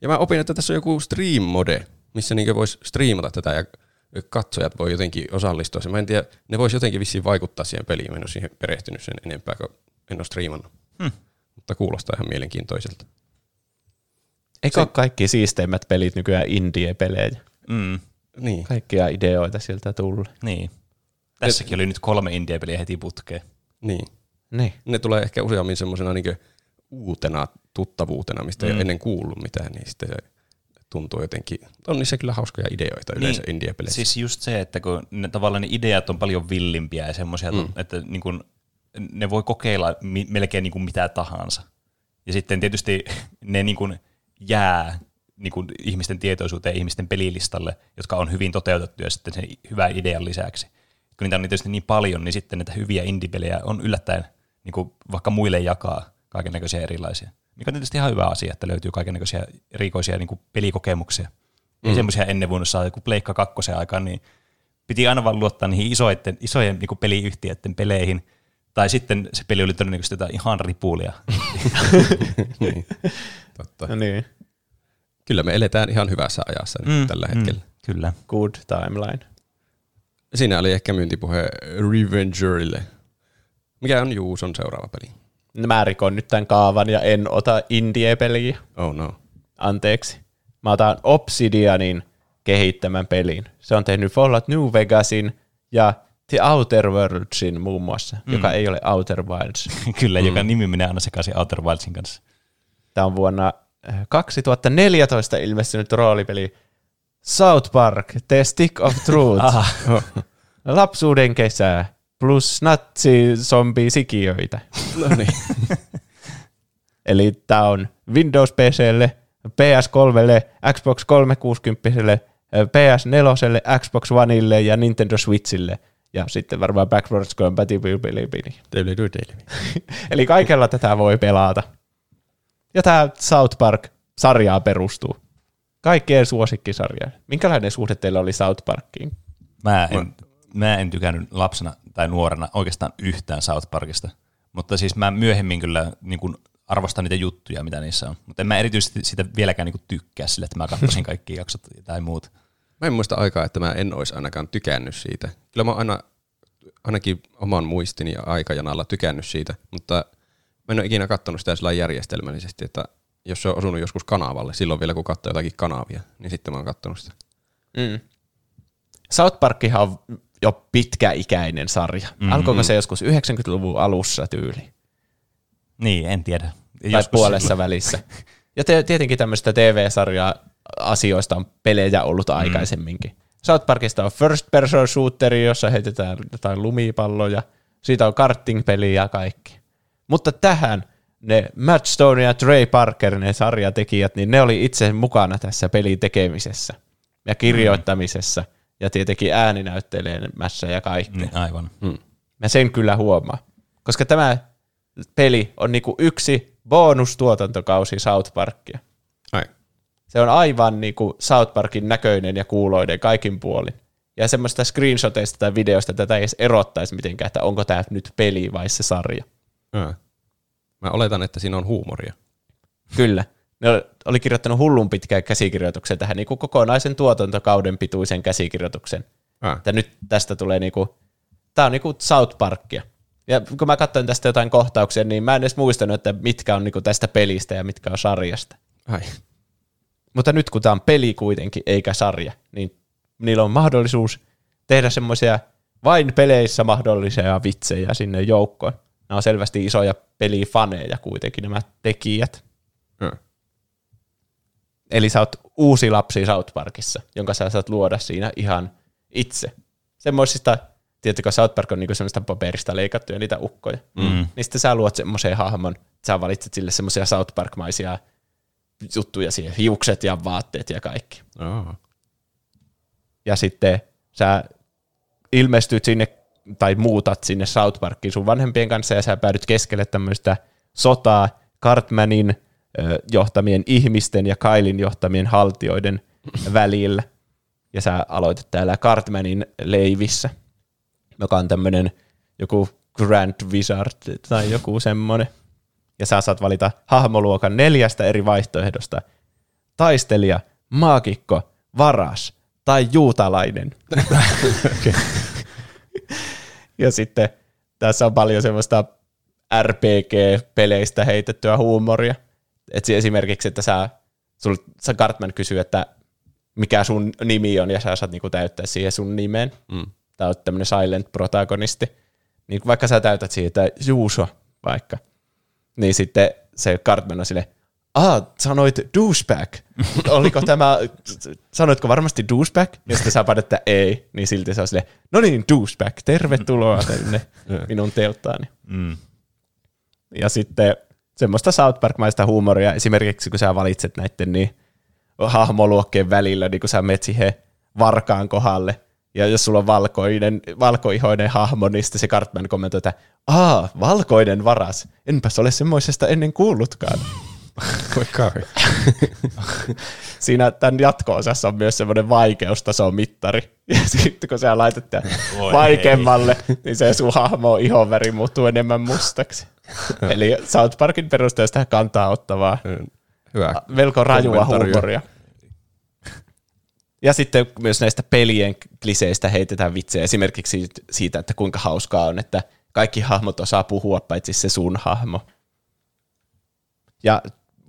Ja mä opin, että tässä on joku stream mode, missä niinkö voisi striimata tätä ja katsojat voi jotenkin osallistua. Mä en tiedä, ne voisi jotenkin vissiin vaikuttaa siihen peliin. Mä en ole siihen perehtynyt sen enempää, kun en ole striimannut. Hmm. Mutta kuulostaa ihan mielenkiintoiselta. Eikö ole kaikki siisteimmät pelit nykyään indie-pelejä? Mm. Niin. Kaikkia ideoita sieltä tulee. Niin. Tässäkin oli nyt kolme indie-peliä heti putkeen. Niin. Niin. Ne tulee ehkä useammin semmoisena niin uutena tuttavuutena, mistä ei ole ennen kuullut mitään, niin sitten se tuntuu jotenkin, on niissä kyllä hauskoja ideoita yleensä niin, indie-peleissä. Siis just se, että kun ne, tavallaan ne ideat on paljon villimpiä ja semmoisia, mm. että niin kun, ne voi kokeilla mi- melkein niin kuin mitä tahansa. Ja sitten tietysti ne niin kuin jää niin kuin ihmisten tietoisuuteen ja ihmisten pelilistalle, jotka on hyvin toteutettuja sitten sen hyvän idean lisäksi. Kun niitä on tietysti niin paljon, niin sitten näitä hyviä indie-pelejä on yllättäen niin kuin vaikka muille jakaa kaiken näköisiä erilaisia. Mikä on tietysti ihan hyvä asia, että löytyy kaiken näköisiä erikoisia niin kuin pelikokemuksia. Ei semmoisia ennen voinut saada, joku Pleikka kakkosen aikaan, niin piti aina vaan luottaa niihin isoiden, isojen niin kuin peliyhtiöiden peleihin, tai sitten se peli oli todennäköisesti jotain ihan ripulia. niin. Totta. No niin. Kyllä me eletään ihan hyvässä ajassa nyt tällä hetkellä. Mm, kyllä. Good timeline. Siinä oli ehkä myyntipuhe Revengerille. Mikä on Juuson seuraava peli? Mä rikon nyt tämän kaavan ja en ota indie-peliä. Oh no. Anteeksi. Mä otan Obsidianin kehittämän pelin. Se on tehnyt Fallout New Vegasin ja The Outer Worldsin muun muassa, mm. joka ei ole Outer Wilds. kyllä, mm. joka nimi menee aina sekaisin Outer Wildsin kanssa. Tämä on vuonna 2014 ilmestynyt roolipeli South Park, The Stick of Truth. Lapsuuden kesä plus natsi zombi sikiöitä. No niin. Eli tämä on Windows PClle, PS3, Xbox 360, PS4, Xbox Oneille ja Nintendo Switchille. Ja sitten varmaan backwards compatible peli. Eli kaikella tätä voi pelata. Ja tämä South Park-sarjaa perustuu. Kaikkien suosikkisarja. Minkälainen suhde teillä oli South Parkiin? Mä en, mä en tykännyt lapsena tai nuorena oikeastaan yhtään South Parkista, mutta siis mä myöhemmin kyllä niin kuin arvostan niitä juttuja, mitä niissä on. Mutta en mä erityisesti sitä vieläkään niin kuin tykkää sille, että mä katsoisin kaikki jaksot tai muut. Mä en muista aikaa, että mä en olisi ainakaan tykännyt siitä. Kyllä mä oon aina, ainakin oman muistini ja aikajanalla tykännyt siitä, mutta mä en ole ikinä katsonut sitä sillä järjestelmällisesti, että jos se on osunut joskus kanavalle, silloin vielä kun katsoo jotakin kanavia, niin sitten mä oon katsonut sitä. Mm. South Parkkihan on jo pitkäikäinen sarja. Mm-hmm. Alkoiko se joskus 90-luvun alussa tyyli? Niin, en tiedä. Tai joskus puolessa välissä. Ja te, tietenkin tämmöistä TV-sarjaa asioista on pelejä ollut mm. aikaisemminkin. South Parkista on first person shooteri, jossa heitetään jotain lumipalloja. Siitä on karting-peli ja kaikki. Mutta tähän ne Matt Stone ja Trey Parker, ne sarjatekijät, niin ne oli itse mukana tässä pelin tekemisessä ja kirjoittamisessa mm. ja tietenkin ääninäyttelemässä ja kaikkea. Niin, aivan. Mm. Mä sen kyllä huomaan. Koska tämä peli on niinku yksi bonustuotantokausi South Parkia. Ai. Se on aivan niinku South Parkin näköinen ja kuuloinen kaikin puolin. Ja semmoista screenshoteista tai videosta tätä ei edes erottaisi mitenkään, että onko tämä nyt peli vai se sarja. Ää. Mä oletan, että siinä on huumoria. Kyllä. Ne oli kirjoittanut hullun pitkään käsikirjoituksen tähän niin kuin kokonaisen tuotantokauden pituisen käsikirjoituksen. Ää. Että nyt tästä tulee niin kuin, tää on niin kuin South Parkia. Ja kun mä katsoin tästä jotain kohtauksia, niin mä en edes muistanut, että mitkä on niin kuin tästä pelistä ja mitkä on sarjasta. Ai. Mutta nyt kun tämä on peli kuitenkin, eikä sarja, niin niillä on mahdollisuus tehdä semmoisia vain peleissä mahdollisia vitsejä sinne joukkoon. Nämä on selvästi isoja pelifaneja kuitenkin nämä tekijät. Hmm. Eli sä oot uusi lapsi South Parkissa, jonka sä saat luoda siinä ihan itse. Semmoisista, tiedättekö, South Park on niinku semmoista paperista leikattuja niitä ukkoja. Mm. Niin sitten sä luot semmoisen hahmon, sä valitset sille semmoisia South Park-maisia juttuja siihen, hiukset ja vaatteet ja kaikki. Oh. Ja sitten sä ilmestyt sinne tai muutat sinne South Parkiin sun vanhempien kanssa ja sä päädyt keskelle tämmöistä sotaa Cartmanin johtamien ihmisten ja Kailin johtamien haltioiden välillä. Ja sä aloitat täällä Cartmanin leivissä, joka on tämmöinen joku Grand Wizard tai joku semmoinen. Ja sä saat valita hahmoluokan neljästä eri vaihtoehdosta. Taistelija, maagikko, varas tai juutalainen. ja sitten tässä on paljon semmoista RPG-peleistä heitettyä huumoria. Et esimerkiksi, että sä, sul, sä Cartman kysyy, että mikä sun nimi on, ja sä saat niinku täyttää siihen sun nimeen. Mm. Tää on tämmönen silent protagonisti. Niin vaikka sä täytät siihen, että Juuso vaikka, niin sitten se Cartman on sille, ah, sanoit douchebag. Oliko tämä, sanoitko varmasti douchebag? Ja sitten sä että ei, niin silti se on sille, no niin, douchebag, tervetuloa tänne minun telttaani. Mm. Ja sitten semmoista South Park-maista huumoria, esimerkiksi kun sä valitset näiden niin hahmoluokkien välillä, niin kun sä menet siihen varkaan kohdalle, ja jos sulla on valkoinen, valkoihoinen hahmo, niin sitten se Cartman kommentoi, että aa, valkoinen varas, enpäs ole semmoisesta ennen kuullutkaan. Kauhean. Siinä tämän jatko-osassa on myös semmoinen vaikeustason mittari. Ja sitten kun sä laitat tämän Voi vaikeammalle, niin se sun hahmo ihonväri muuttuu enemmän mustaksi. Eli South Parkin perusteesta kantaa ottavaa Hyvä. melko rajua huumoria. Ja sitten myös näistä pelien kliseistä heitetään vitsejä. Esimerkiksi siitä- siitä, että kuinka hauskaa on, että kaikki hahmot osaa puhua, paitsi se sun hahmo. Ja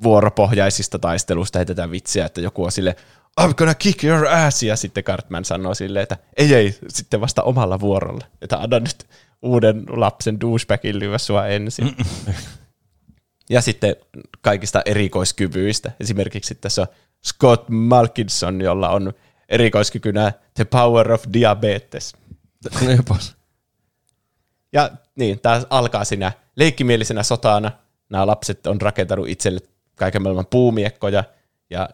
vuoropohjaisista taistelusta heitetään vitsiä, että joku on sille I'm gonna kick your ass, ja sitten Cartman sanoo silleen, että ei ei, sitten vasta omalla vuorolla. Että anna nyt uuden lapsen douchebagin lyödä sua ensin. Ja sitten kaikista erikoiskyvyistä. Esimerkiksi tässä on Scott Malkinson, jolla on erikoiskykynä The Power of Diabetes. No jopas. Ja niin, tämä alkaa siinä leikkimielisenä sotana. Nämä lapset on rakentanut itselle kaiken maailman puumiekkoja ja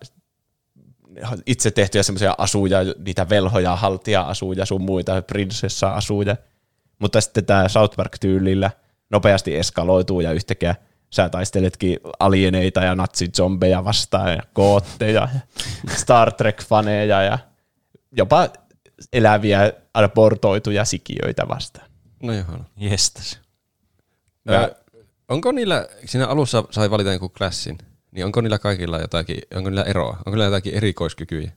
itse tehtyjä semmoisia asuja, niitä velhoja, haltija-asuja, sun muita, prinsessa-asuja. Mutta sitten tämä South Park-tyylillä nopeasti eskaloituu ja yhtäkkiä sä taisteletkin alieneita ja natsizombeja vastaan ja kootteja ja Star Trek-faneja ja jopa eläviä abortoituja sikiöitä vastaan. No joo. Jestas. Onko niillä, siinä alussa sai valita jonkun klassin, niin onko niillä kaikilla jotakin, onko niillä eroa? Onko niillä jotakin erikoiskykyjä?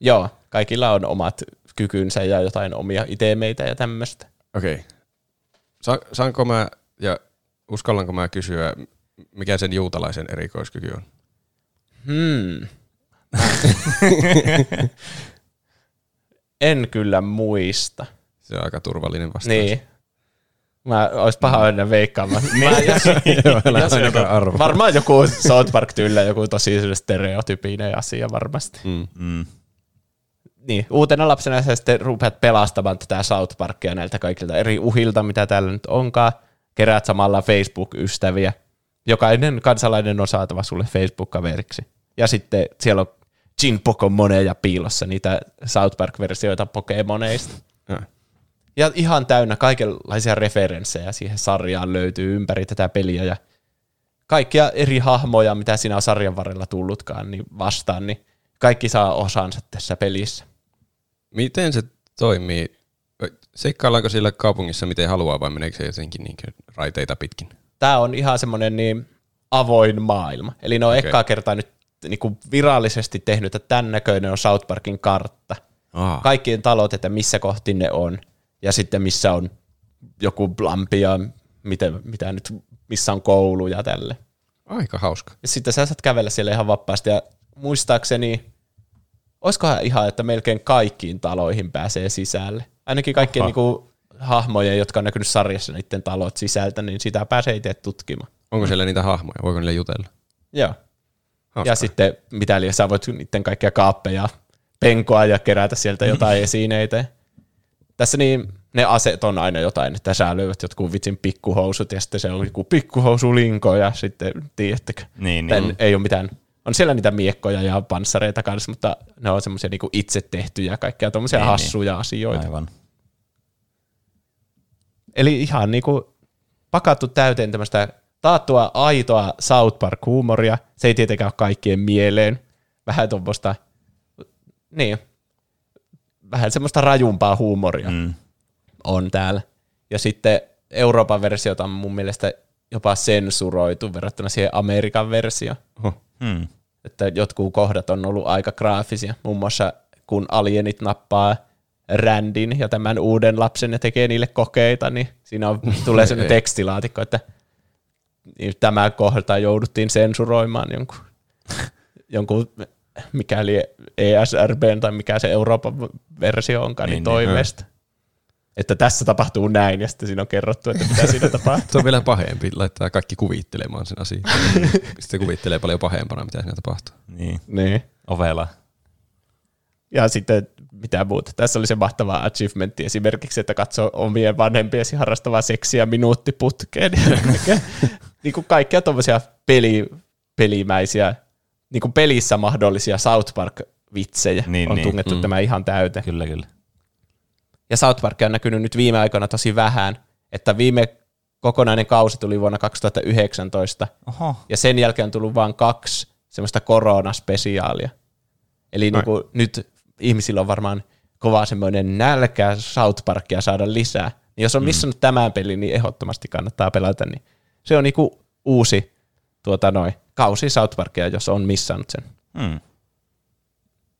Joo, kaikilla on omat kykynsä ja jotain omia itemeitä ja tämmöistä. Okei. Okay. Sa- saanko mä, ja uskallanko mä kysyä, mikä sen juutalaisen erikoiskyky on? Hmm. en kyllä muista. Se on aika turvallinen vastaus. Niin. Mä ois paha mennä veikkaamaan. Mä, jos, Joo, jos, arvaa. varmaan joku South Park tyyllä joku tosi stereotypinen asia varmasti. Mm. Mm. Niin, uutena lapsena sä sitten rupeat pelastamaan tätä South Parkia näiltä kaikilta eri uhilta, mitä täällä nyt onkaan. Keräät samalla Facebook-ystäviä. Jokainen kansalainen on saatava sulle Facebook-kaveriksi. Ja sitten siellä on Jin Pokemoneja piilossa, niitä South Park-versioita Pokemoneista. Ja. Ja ihan täynnä kaikenlaisia referenssejä siihen sarjaan löytyy ympäri tätä peliä ja kaikkia eri hahmoja, mitä siinä on sarjan varrella tullutkaan, niin vastaan, niin kaikki saa osansa tässä pelissä. Miten se toimii? Seikkaillaanko siellä kaupungissa miten haluaa vai meneekö se jotenkin niin raiteita pitkin? Tämä on ihan semmoinen niin avoin maailma. Eli ne on okay. ekkaa kertaa nyt niin kuin virallisesti tehnyt, että tämän näköinen on South Parkin kartta. Aa. Kaikkien talot, että missä kohti ne on. Ja sitten missä on joku lampi ja miten, mitä nyt, missä on koulu ja tälle. Aika hauska. Ja sitten sä saat kävellä siellä ihan vapaasti ja muistaakseni, olisikohan ihan, että melkein kaikkiin taloihin pääsee sisälle. Ainakin kaikkien niinku hahmojen, jotka on näkynyt sarjassa niiden talot sisältä, niin sitä pääsee itse tutkimaan. Onko siellä niitä hahmoja? Voiko niille jutella? Joo. Hauska. Ja sitten mitä liian, sä voit niiden kaikkia kaappeja penkoa ja kerätä sieltä jotain esineitä. Tässä niin ne aseet on aina jotain, että sä löydät jotkut vitsin pikkuhousut ja sitten se on joku pikkuhousulinko ja sitten tiedättekö. Niin, Tän niin. ei ole mitään, on siellä niitä miekkoja ja panssareita kanssa, mutta ne on semmoisia niinku itse tehtyjä kaikkia tuommoisia Niin, hassuja asioita. Aivan. Eli ihan niinku pakattu täyteen tämmöistä taattua aitoa South Park-huumoria. Se ei tietenkään ole kaikkien mieleen. Vähän tuommoista, niin, vähän semmoista rajumpaa huumoria Mm. on täällä. Ja sitten Euroopan versiota on mun mielestä jopa sensuroitu verrattuna siihen Amerikan versioon. Oho. Hmm. Että jotkut kohdat on ollut aika graafisia. Muun muassa kun alienit nappaa Randin ja tämän uuden lapsen ja tekee niille kokeita, niin siinä on, tulee sellainen tekstilaatikko, että niin tämä kohta jouduttiin sensuroimaan jonkun, jonkun mikäli ESRB tai mikä se Euroopan versio onkaan, niin, Niin, niin niin. toimesta. Että tässä tapahtuu näin, ja sitten siinä on kerrottu, että mitä siinä tapahtuu. Se on vielä pahempi, laittaa kaikki kuvittelemaan sen asian. Sitten se kuvittelee paljon pahempana, mitä siinä tapahtuu. Niin. niin. Ovela. Ja sitten mitä muuta. Tässä oli se mahtava achievementti esimerkiksi, että katsoo omien vanhempiesi harrastavaa seksiä minuuttiputkeen. Niin kuin kaikkia tuommoisia peli, pelimäisiä, niin kuin pelissä mahdollisia South Park-vitsejä Niin, on niin. tungettu Mm. tämä ihan täyteen. Kyllä, kyllä. Ja South Park on näkynyt nyt viime aikoina tosi vähän, että viime kokonainen kausi tuli vuonna 2019, Oho. ja sen jälkeen on tullut vain kaksi semmoista koronaspesiaalia. Eli niin kuin, nyt ihmisillä on varmaan kova semmoinen nälkä South Parkia saada lisää. Niin jos on missannut tämän pelin, niin ehdottomasti kannattaa pelata. Niin se on niinku uusi tuota noin, kausi South Parkia, jos on missannut sen. Hmm.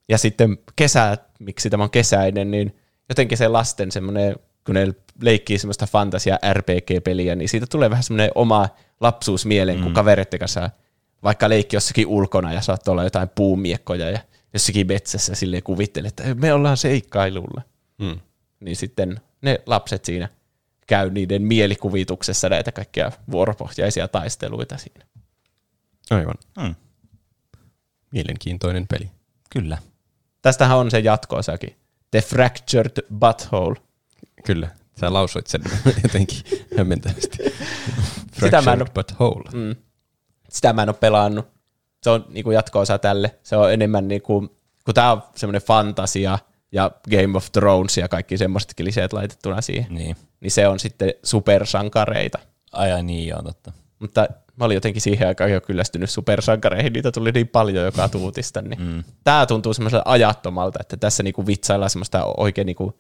Ja sitten kesä, miksi tämä on kesäinen, niin jotenkin se lasten semmoinen, kun ne leikkii semmoista fantasia RPG-peliä, niin siitä tulee vähän semmoinen oma lapsuus mieleen, kun kavereiden kanssa vaikka leikki jossakin ulkona ja saattoi olla jotain puumiekkoja ja jossakin metsässä silleen kuvittelee, että me ollaan seikkailulla. Mm. Niin sitten ne lapset siinä käy niiden mielikuvituksessa näitä kaikkia vuoropohjaisia taisteluita siinä. Aivan. Hmm. Mielenkiintoinen peli. Kyllä. Tästähän on se jatko-osakin. The Fractured Butthole. Kyllä. Sä lausuit sen jotenkin hämmentävästi. Sitä mä en Fractured but whole. Mm. Sitä mä en ole pelannut. Se on niinku jatko-osa tälle. Se on enemmän niinku, kun tää on semmoinen fantasia ja Game of Thrones ja kaikki semmoiset kliseet laitettuna siihen, Niin. niin se on sitten supersankareita. Ai, ai niin, joo, totta. Mutta mä olin jotenkin siihen aikaan jo kyllästynyt supersankareihin, niitä tuli niin paljon joka tuutista. Niin. Mm. Tää tuntuu semmoiselta ajattomalta, että tässä niinku vitsaillaan semmoista oikein niinku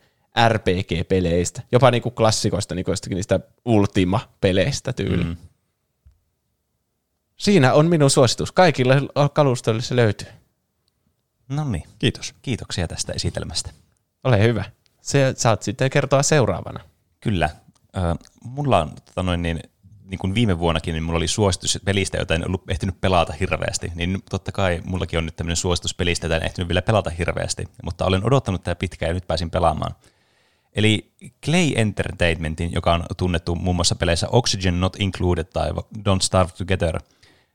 RPG-peleistä, jopa niinku klassikoista, niinku jostakin niistä Ultima-peleistä tyyli. Mm. Siinä on minun suositus. Kaikille kalustoille se löytyy. No niin. Kiitos. Kiitoksia tästä esitelmästä. Ole hyvä. Se saat sitten kertoa seuraavana. Kyllä. Ö, mulla on tota noin, niin, niin kuin viime vuonnakin, niin mulla oli suositus pelistä, jota en ollut ehtinyt pelata hirveästi. Niin totta kai mullakin on nyt tämmöinen suositus pelistä, jota en ehtinyt vielä pelata hirveästi. Mutta olen odottanut tätä pitkään ja nyt pääsin pelaamaan. Eli Clay Entertainmentin, joka on tunnettu muun muassa peleissä Oxygen Not Included tai Don't Starve Together,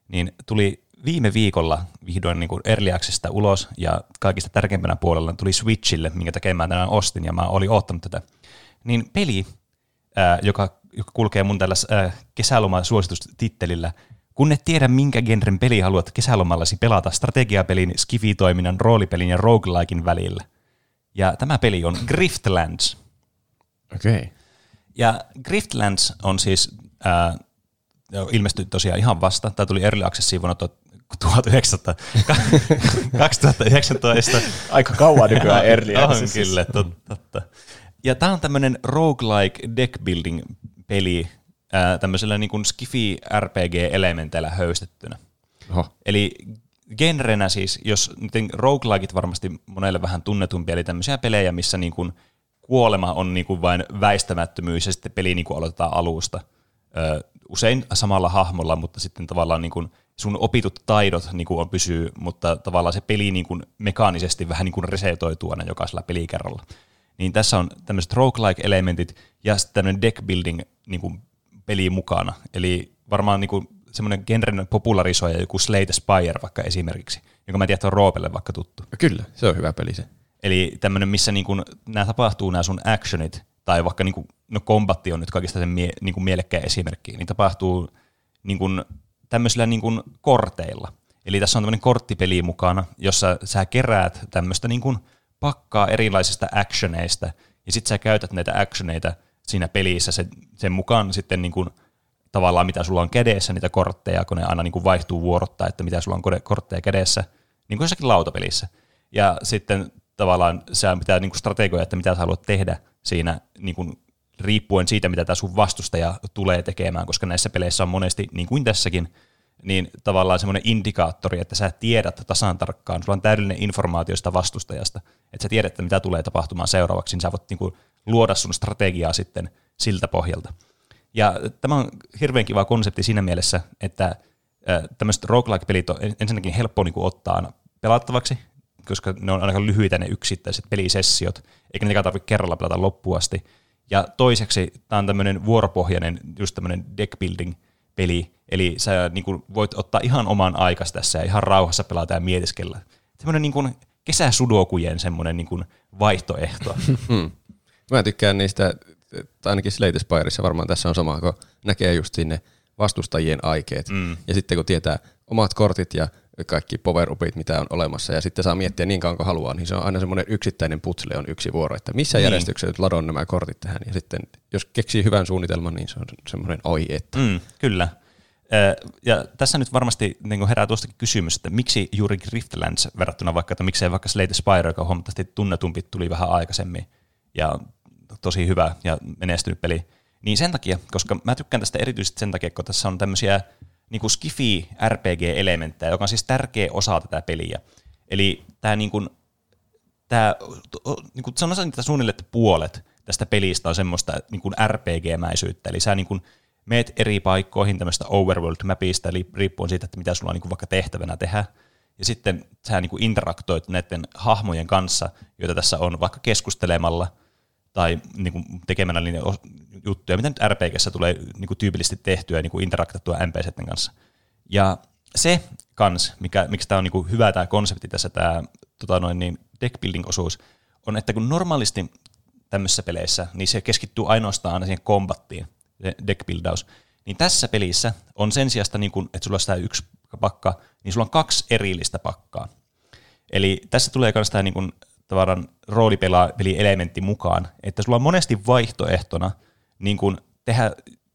niin tuli viime viikolla vihdoin niin kuin Early Accessista ulos ja kaikista tärkeimpänä puolella tuli Switchille, minkä takia mä tänään ostin ja mä olin oottanut tätä. Niin peli, ää, joka, joka kulkee mun tällä ää, kesälomasuositustittelillä, kun et tiedä minkä genren peli haluat kesälomallasi pelata strategiapelin, skifitoiminnan, roolipelin ja roguelikein välillä. Ja tämä peli on Griftlands. Okei. Okay. Ja Griftlands on siis, ää, ilmestyi tosiaan ihan vasta, tämä tuli Early Accessiin vuonna 1900, 2019. Aika kauan nykyään Early On Accessissa. kyllä, totta. Ja tämä on tämmöinen roguelike deck building peli ää, tämmöisellä niin kuin skifi RPG-elementeillä höystettynä. Oho. Eli genrenä siis, jos roguelikeit varmasti monelle vähän tunnetumpi, eli tämmöisiä pelejä, missä niin kuin kuolema on niin kuin vain väistämättömyys ja sitten peli niin kuin aloitetaan alusta. Ö, usein samalla hahmolla, mutta sitten tavallaan niin kuin sun opitut taidot niin kuin on pysyy, mutta tavallaan se peli niin kuin mekaanisesti vähän niin kuin resetoituu aina jokaisella pelikerralla. Niin tässä on tämmöiset roguelike-elementit ja sitten tämmöinen deck building niin kuin peli mukana. Eli varmaan niin kuin semmoinen genren popularisoija, joku Slate Spire vaikka esimerkiksi, jonka mä tiedän, että on Roopelle vaikka tuttu. Kyllä, se on hyvä peli se. Eli tämmöinen, missä niin kuin, nämä tapahtuu nämä sun actionit, tai vaikka niin kuin, no kombatti on nyt kaikista sen mie, niin kuin mielekkäin esimerkki, niin tapahtuu niin kuin, tämmöisillä niin kuin korteilla. Eli tässä on tämmöinen korttipeli mukana, jossa sä keräät tämmöistä niin kuin pakkaa erilaisista actioneista, ja sitten sä käytät näitä actioneita siinä pelissä sen, sen mukaan sitten niin kuin tavallaan mitä sulla on kädessä, niitä kortteja, kun ne aina niin kuin vaihtuu vuorottaa, että mitä sulla on kortteja kädessä, niin kuin jossakin lautapelissä. Ja sitten tavallaan sä pitää niin kuin strategioida, että mitä sä haluat tehdä siinä niin kuin riippuen siitä, mitä tämä sun vastustaja tulee tekemään, koska näissä peleissä on monesti, niin kuin tässäkin, niin tavallaan semmoinen indikaattori, että sä tiedät tasan tarkkaan, sulla on täydellinen informaatio sitä vastustajasta, että sä tiedät, että mitä tulee tapahtumaan seuraavaksi, niin sä voit niin kuin luoda sun strategiaa sitten siltä pohjalta. Ja tämä on hirveän kiva konsepti siinä mielessä, että tämmöiset roguelike-pelit on ensinnäkin helppo niin kuin ottaa pelattavaksi, koska ne on aika lyhyitä ne yksittäiset pelisessiot, eikä niitä tarvitse kerralla pelata loppuun asti. Ja toiseksi tämä on tämmöinen vuoropohjainen, just tämmöinen deck building peli, eli sä niin kuin, voit ottaa ihan oman aikas tässä ja ihan rauhassa pelata ja mietiskellä. Semmoinen niin kuin kesäsudokujen semmoinen niin kuin vaihtoehto. Hmm. Mä tykkään niistä, tai ainakin Slate Spireissa varmaan tässä on sama, kun näkee just sinne vastustajien aikeet. Mm. Ja sitten kun tietää omat kortit ja kaikki power mitä on olemassa, ja sitten saa miettiä niin kauan kuin haluaa, niin se on aina semmoinen yksittäinen putsle on yksi vuoro, että missä niin. järjestyksessä nyt ladon nämä kortit tähän, ja sitten jos keksii hyvän suunnitelman, niin se on semmoinen oi että. Mm, kyllä. Ja tässä nyt varmasti niin herää tuostakin kysymys, että miksi juuri Griftlands verrattuna vaikka, että miksei vaikka Slate Spire, joka huomattavasti tunnetumpi tuli vähän aikaisemmin, ja tosi hyvä ja menestynyt peli, niin sen takia, koska mä tykkään tästä erityisesti sen takia, kun tässä on tämmöisiä niin kuin skifi RPG-elementtejä, joka on siis tärkeä osa tätä peliä. Eli tämä niin kuin, tämä, niin kuin sanoisin, että suunnilleen että puolet tästä pelistä on semmoista niin kuin RPG-mäisyyttä, eli sä niin kuin meet eri paikkoihin tämmöistä overworld-mapista, eli riippuen siitä, että mitä sulla on niin kuin vaikka tehtävänä tehdä, ja sitten sä niin kuin interaktoit näiden hahmojen kanssa, joita tässä on, vaikka keskustelemalla tai niin kuin tekemällä niiden juttuja, mitä nyt RPGssä tulee niin kuin tyypillisesti tehtyä niin kuin interaktattua NPCiden kanssa. Ja se kans, mikä, miksi tämä on niin kuin hyvä tämä konsepti tässä, tämä tota noin, niin deck building osuus, on, että kun normaalisti tämmöisissä peleissä, niin se keskittyy ainoastaan siihen kombattiin, deck buildaus, niin tässä pelissä on sen sijasta, niin että sulla on sitä yksi pakka, niin sulla on kaksi erillistä pakkaa. Eli tässä tulee myös tämä niin tavallaan roolipeli-elementti mukaan, että sulla on monesti vaihtoehtona niin kuin tehdä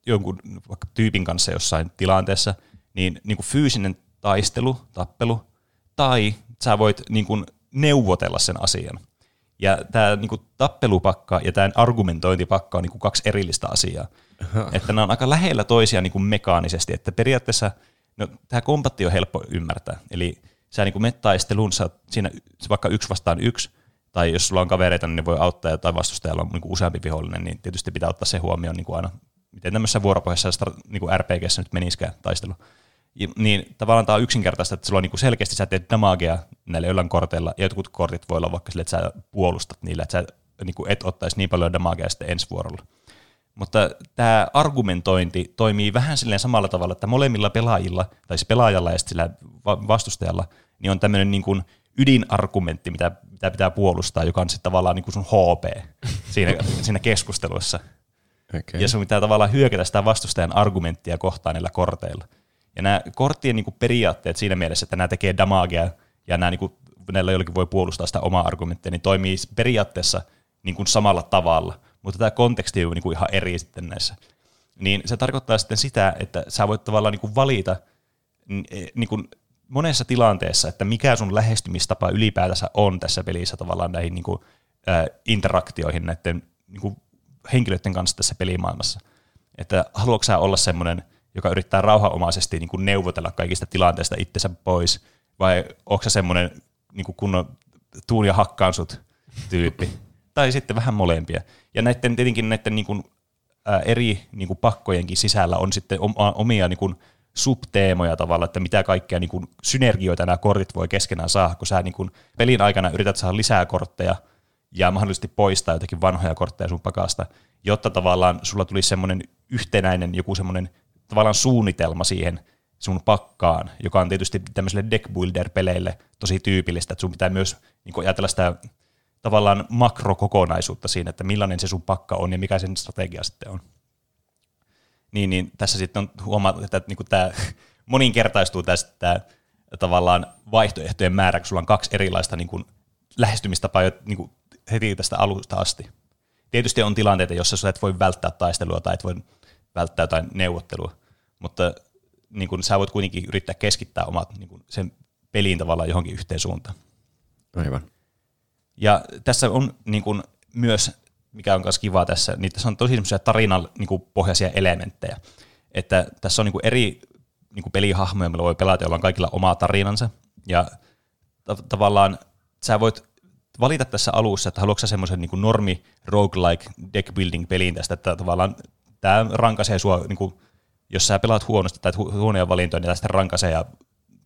jonkun vaikka tyypin kanssa jossain tilanteessa, niin, niin kuin fyysinen taistelu, tappelu, tai sä voit niin kuin neuvotella sen asian. Ja tämä niin kuin tappelupakka ja tämä argumentointipakka on niin kuin kaksi erillistä asiaa. että nämä on aika lähellä toisiaan niin kuin mekaanisesti, että periaatteessa no, tämä kompatti on helppo ymmärtää. Eli sä niin kuin taisteluun, sä siinä vaikka yksi vastaan yksi, tai jos sulla on kavereita, niin ne voi auttaa, tai vastustajalla on niin useampi vihollinen, niin tietysti pitää ottaa se huomioon niin kuin aina, miten tämmöisessä vuoropohjaisessa niin kuin RPGssä nyt menisikään taistelu. Ja, niin tavallaan tämä on yksinkertaista, että sulla on niin selkeästi sä teet damagea näillä jollain korteilla, ja jotkut kortit voi olla vaikka sille, että sä puolustat niillä, että sä niin kuin et ottaisi niin paljon damagea sitten ensi vuorolla. Mutta tämä argumentointi toimii vähän silleen samalla tavalla, että molemmilla pelaajilla, tai siis pelaajalla ja sillä vastustajalla, niin on tämmöinen niin kuin ydinargumentti, mitä, mitä pitää puolustaa, joka on sitten tavallaan niin kuin sun HP siinä, siinä keskustelussa. Okay. Ja sun pitää tavallaan hyökätä sitä vastustajan argumenttia kohtaan näillä korteilla. Ja nämä korttien niin kuin periaatteet siinä mielessä, että nämä tekee damagea ja nämä, niin kuin, näillä jollakin voi puolustaa sitä omaa argumenttia, niin toimii periaatteessa niin kuin samalla tavalla. Mutta tämä konteksti on niin kuin ihan eri sitten näissä. Niin se tarkoittaa sitten sitä, että sä voit tavallaan niin kuin valita niin kuin monessa tilanteessa, että mikä sun lähestymistapa ylipäätänsä on tässä pelissä tavallaan näihin niin kuin, ä, interaktioihin näiden niin kuin, henkilöiden kanssa tässä pelimaailmassa. Että haluatko sä olla semmoinen, joka yrittää rauhanomaisesti niin kuin neuvotella kaikista tilanteista itsensä pois, vai onko sä semmoinen niin kuin kunnon tuun ja hakkaan sut tyyppi, tai sitten vähän molempia. Ja näiden, tietenkin näiden niin kuin, ä, eri niin kuin pakkojenkin sisällä on sitten omia niin kuin, subteemoja tavalla, että mitä kaikkea niin kuin synergioita nämä kortit voi keskenään saada, kun sä niin kuin pelin aikana yrität saada lisää kortteja ja mahdollisesti poistaa jotakin vanhoja kortteja sun pakasta, jotta tavallaan sulla tulisi semmoinen yhtenäinen joku semmoinen tavallaan suunnitelma siihen sun pakkaan, joka on tietysti tämmöiselle deck builder-peleille tosi tyypillistä, että sun pitää myös niin kuin ajatella sitä tavallaan makrokokonaisuutta siinä, että millainen se sun pakka on ja mikä sen strategia sitten on. Niin, niin tässä sitten on huomattu, että niin kuin tämä moninkertaistuu tästä tavallaan vaihtoehtojen määrä, kun sulla on kaksi erilaista niin kuin lähestymistapaa jo niin kuin heti tästä alusta asti. Tietysti on tilanteita, joissa sä et voi välttää taistelua tai et voi välttää jotain neuvottelua, mutta niin kuin, sä voit kuitenkin yrittää keskittää omat niin kuin, sen peliin tavallaan johonkin yhteen suuntaan. Aivan. Ja tässä on niin kuin, myös, mikä on myös kiva tässä, niin tässä on tosi semmoisia tarinan niin kuin, pohjaisia elementtejä. Että tässä on niin kuin, eri niin kuin, pelihahmoja, millä voi pelata, joilla on kaikilla oma tarinansa. Ja ta- tavallaan sä voit valita tässä alussa, että haluatko sä semmoisen niin normi roguelike deck building peliin tästä, että tavallaan tämä rankaisee sua, niin kuin, jos sä pelaat huonosti tai hu- huonoja valintoja, niin tästä rankaisee ja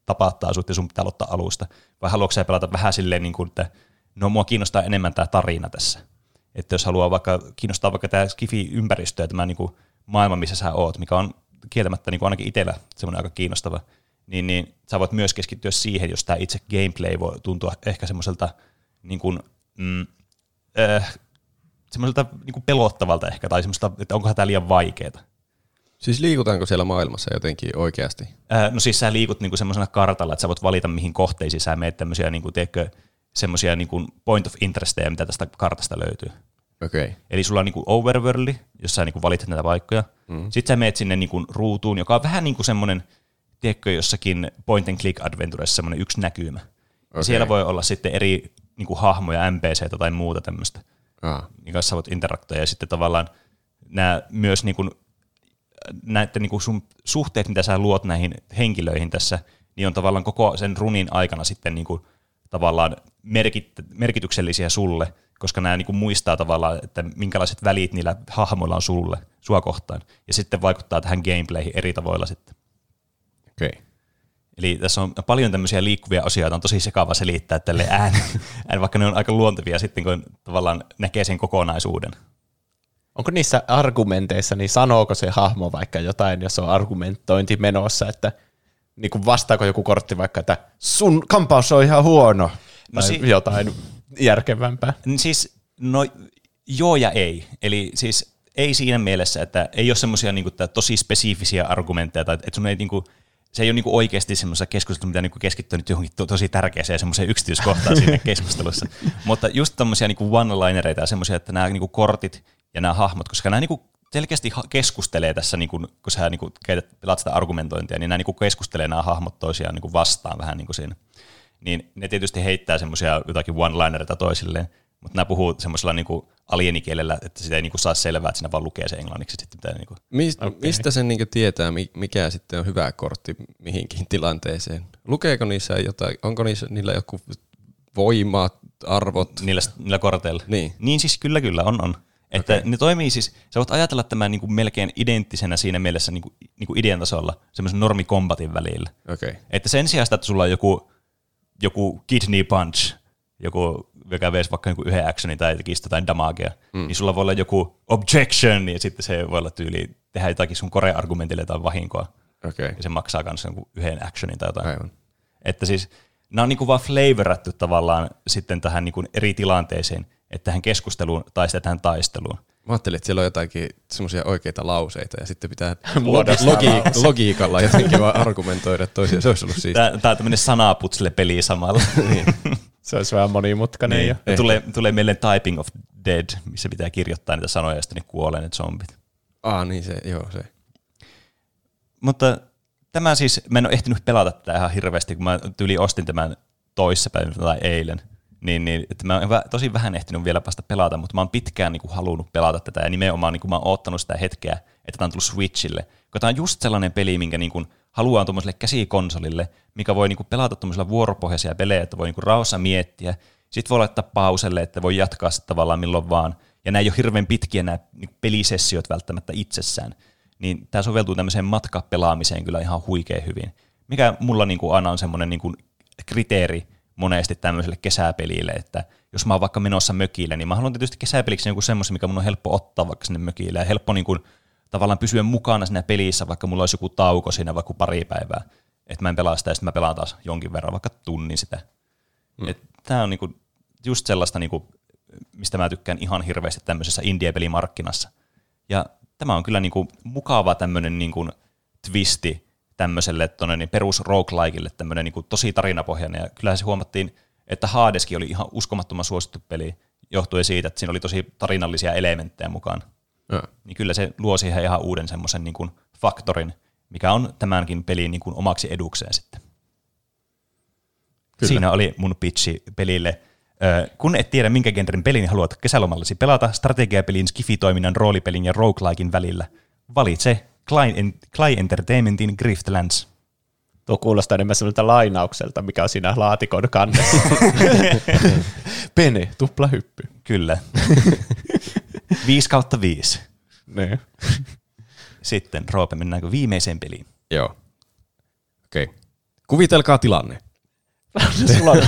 tapattaa sut ja sun pitää aloittaa alusta. Vai haluatko sä pelata vähän silleen, niin kuin, että no mua kiinnostaa enemmän tämä tarina tässä. Että jos haluaa vaikka, kiinnostaa vaikka tämä skifi-ympäristö ja tämä niin kuin maailma, missä sä oot, mikä on kieltämättä niin kuin ainakin itsellä semmoinen aika kiinnostava, niin, niin sä voit myös keskittyä siihen, jos tämä itse gameplay voi tuntua ehkä semmoiselta niin kuin, mm, äh, semmoiselta niin kuin pelottavalta ehkä, tai semmoista, että onkohan tämä liian vaikeaa. Siis liikutaanko siellä maailmassa jotenkin oikeasti? Äh, no siis sä liikut niinku semmoisena kartalla, että sä voit valita mihin kohteisiin sä meet tämmöisiä niinku, tiedätkö, semmoisia niinku point of interestejä, mitä tästä kartasta löytyy. Okay. Eli sulla on niinku overworldi, jossa sä niinku valitset näitä paikkoja. Mm. Sitten sä meet sinne niinku ruutuun, joka on vähän niin kuin semmoinen, tiedätkö, jossakin point and click adventuressa semmoinen yksi näkymä. Okay. Siellä voi olla sitten eri niinku hahmoja, NPCtä tai muuta tämmöistä, Ah. niin kanssa sä voit interaktoida. Ja sitten tavallaan nämä myös niinku, näiden niinku sun suhteet, mitä sä luot näihin henkilöihin tässä, niin on tavallaan koko sen runin aikana sitten niinku, tavallaan merkit, merkityksellisiä sulle, koska nämä niinku muistaa tavallaan, että minkälaiset välit niillä hahmoilla on sulle, sua kohtaan. Ja sitten vaikuttaa tähän gameplayhin eri tavoilla sitten. Okei. Okay. Eli tässä on paljon tämmöisiä liikkuvia asioita, on tosi sekava selittää tälle äänen, äänen, vaikka ne on aika luontevia sitten, kun tavallaan näkee sen kokonaisuuden. Onko niissä argumenteissa, niin sanooko se hahmo vaikka jotain, jos on argumentointi menossa, että niin kuin vastaako joku kortti vaikka, että sun kampaus on ihan huono, No tai si- jotain järkevämpää. Niin Siis, no joo ja ei. Eli siis ei siinä mielessä, että ei ole semmoisia niin tosi spesifisiä argumentteja, tai että sun ei niin kuin, se ei ole niin oikeasti semmoisessa keskustelussa, mitä niin keskittyä nyt johonkin to- tosi tärkeäseen semmoiseen yksityiskohtaan siinä keskustelussa. Mutta just tämmöisiä niin one-linereita ja semmoisia, että nämä niin kortit ja nämä hahmot, koska nämä niin selkeästi keskustelee tässä, niin kuin, kun sä niin kuin, käytät, pelaat sitä argumentointia, niin nämä niin keskustelee nämä hahmot toisiaan niin vastaan vähän niin kuin siinä. Niin ne tietysti heittää semmoisia jotakin one-linereita toisilleen, mutta nämä puhuu semmoisella niin alienikielellä, että sitä ei niin kuin saa selvää, että siinä vaan lukee se englanniksi. Sitten pitää niin kuin. Mist, okay. Mistä sen niinku tietää, mi- mikä sitten on hyvä kortti mihinkin tilanteeseen? Lukeeko niissä jotain, onko niissä, niillä joku voimat, arvot? Niillä, niillä korteilla. Niin. niin siis kyllä, kyllä, on, on. Että okay. ne toimii siis, sä voit ajatella tämän niin kuin melkein identtisenä siinä mielessä niin kuin, niin kuin idean tasolla, semmoisen normikombatin välillä. Okay. Että sen sijaan, että sulla on joku, joku kidney punch, joku, joka veisi vaikka joku yhden actionin tai tekisi jotain damagea, mm. niin sulla voi olla joku objection, ja sitten se voi olla tyyli tehdä jotakin sun kore-argumentille tai vahinkoa. Okei. Ja se maksaa myös yhden actionin tai jotain. Aivan. Että siis nämä on niinku vaan flavorattu tavallaan sitten tähän niinku eri tilanteeseen, että tähän keskusteluun tai sitten tähän taisteluun. Mä ajattelin, että siellä on jotakin semmoisia oikeita lauseita ja sitten pitää Muodostaa logi- logiikalla jotenkin vaan argumentoida toisia. Se olisi ollut siistiä. Tämä on tämmöinen sanaputsle peli samalla. Niin. Se olisi vähän monimutkainen. niin. Ja. Ja tulee, tulee mieleen Typing of Dead, missä pitää kirjoittaa niitä sanoja ja sitten ne kuolee ne zombit. Ah, niin se, joo se. Mutta tämä siis, mä en ole ehtinyt pelata tätä ihan hirveästi, kun mä tyyli ostin tämän toissapäivänä tai eilen. Niin, niin, että mä oon tosi vähän ehtinyt vielä vasta pelata, mutta mä oon pitkään niin kuin, halunnut pelata tätä ja nimenomaan niin kuin, mä oon oottanut sitä hetkeä, että tämä on tullut Switchille. Kun tämä on just sellainen peli, minkä niin kuin, haluaa tuommoiselle käsikonsolille, mikä voi niin kuin, pelata tuommoisella vuoropohjaisia pelejä, että voi niin kuin, rauhassa miettiä. Sitten voi laittaa pauselle, että voi jatkaa sitten tavallaan milloin vaan. Ja nämä ei ole hirveän pitkiä nämä niin pelisessiot välttämättä itsessään. niin tämä soveltuu tämmöiseen matkapelaamiseen kyllä ihan huikein hyvin. Mikä mulla niin kuin aina on semmoinen niin kuin kriteeri monesti tämmöiselle kesäpelille, että jos mä oon vaikka menossa mökille, niin mä haluan tietysti kesäpeliksi joku semmoisen, mikä mun on helppo ottaa vaikka sinne mökille ja helppo niin kuin, tavallaan pysyä mukana siinä pelissä, vaikka mulla olisi joku tauko siinä vaikka pari päivää. Että mä en pelaa sitä ja sitten mä pelaan taas jonkin verran, vaikka tunnin sitä. Mm. Tämä on niinku just sellaista, niinku, mistä mä tykkään ihan hirveästi tämmöisessä indie-pelimarkkinassa. Ja tämä on kyllä niinku mukava tämmöinen niinku twisti tämmöiselle tonne, niin perus roguelikeille tämmöinen niinku tosi tarinapohjainen. Ja kyllä se huomattiin, että Hadeskin oli ihan uskomattoman suosittu peli, johtuen siitä, että siinä oli tosi tarinallisia elementtejä mukaan. Ja. Niin kyllä se luo siihen ihan uuden semmoisen niinku faktorin, mikä on tämänkin pelin niinku omaksi edukseen sitten. Kyllä. Siinä oli mun pitchi pelille. Ö, Kun et tiedä, minkä genren pelin haluat kesälomallasi pelata, strategiapelin, skifitoiminnan, roolipelin ja roguelikein välillä, valitse Klein, Klein Entertainmentin Griftlands. Tuo kuulostaa enemmän sellaiselta lainaukselta, mikä on siinä laatikon kannessa. Pene, tupla hyppy. Kyllä. 5 kautta 5. Niin. Sitten, Roope, mennäänkö viimeiseen peliin? Joo. Okei. Okay. Kuvitelkaa tilanne. Sulla on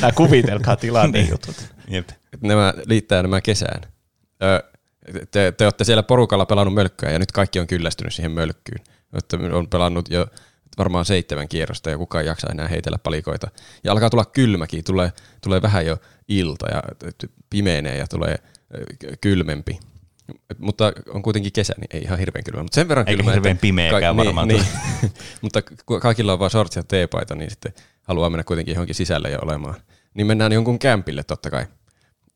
nämä kuvitelkaa tilanne jutut. Jep. että nämä liittää nämä kesään. Ö, te, te olette siellä porukalla pelannut mölkkyä ja nyt kaikki on kyllästynyt siihen mölkkyyn. Että on pelannut jo varmaan seitsemän kierrosta ja kukaan ei jaksa enää heitellä palikoita. Ja alkaa tulla kylmäkin, tulee, tulee vähän jo ilta ja pimenee ja tulee kylmempi. Mutta on kuitenkin kesä, niin ei ihan hirveän kylmä. Mutta sen verran Eikä kylmä, hirveän että pimeäkään varmaan Niin, niin. mutta kun kaikilla on vaan shorts ja teepaita, niin sitten haluaa mennä kuitenkin johonkin sisälle jo olemaan. Niin mennään jonkun kämpille totta kai.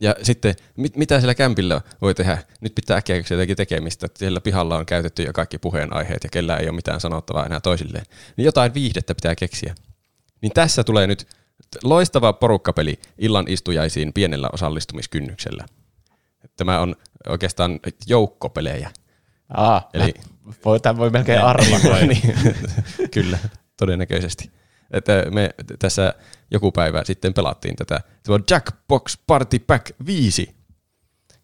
Ja sitten, mit, mitä siellä kämpillä voi tehdä? Nyt pitää äkkiä jotakin tekemistä. että Siellä pihalla on käytetty jo kaikki puheenaiheet ja kellä ei ole mitään sanottavaa enää toisilleen. Niin jotain viihdettä pitää keksiä. Niin tässä tulee nyt loistava porukkapeli illan istujaisiin pienellä osallistumiskynnyksellä. Tämä on oikeastaan joukkopelejä. Aa, Eli- Eli voi, tämän voi melkein arvata. niin, kyllä, todennäköisesti. Että me tässä joku päivä sitten pelattiin tätä. Se on Jackbox Party Pack 5.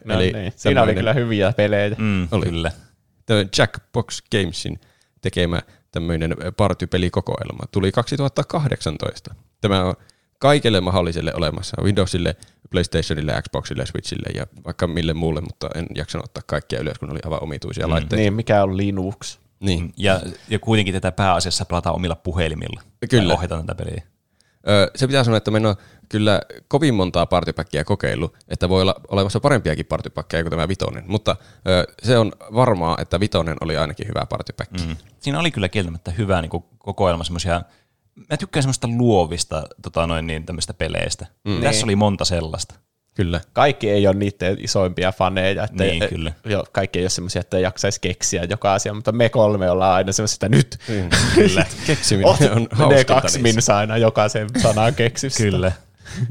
No, Eli niin. Siinä oli kyllä hyviä pelejä. Mm, Oli. Kyllä. Tämä Jackbox Gamesin tekemä tämmöinen partypelikokoelma tuli 2018. Tämä on kaikille mahdolliselle olemassa, Windowsille, PlayStationille, Xboxille, Switchille ja vaikka mille muulle, mutta en jaksanut ottaa kaikkia ylös, kun oli aivan omituisia mm, laitteita. Niin, mikä on Linux? Niin. Ja, ja kuitenkin tätä pääasiassa pelataan omilla puhelimilla. Kyllä. Ohjataan tätä peliä. Ö, se pitää sanoa, että ole kyllä kovin montaa partypäkkiä kokeillut, että voi olla olemassa parempiakin partypäkkejä kuin tämä vitonen, mutta ö, se on varmaa, että vitonen oli ainakin hyvä partypäkki. Mm. Siinä oli kyllä kieltämättä hyvä niin kokoelma semmoisia, mä tykkään semmoista luovista tota noin, niin, tämmöistä peleistä. Mm. Tässä Niin. oli monta sellaista. Kyllä. Kaikki ei ole niiden isoimpia faneja. Että Niin, e- kyllä. Jo, kaikki ei ole semmoisia, että ei jaksaisi keksiä joka asia, mutta me kolme ollaan aina semmoisia, että nyt Kyllä. Keksiminen Ot, on ne kaksi minsaa aina jokaisen sanan keksistä. kyllä.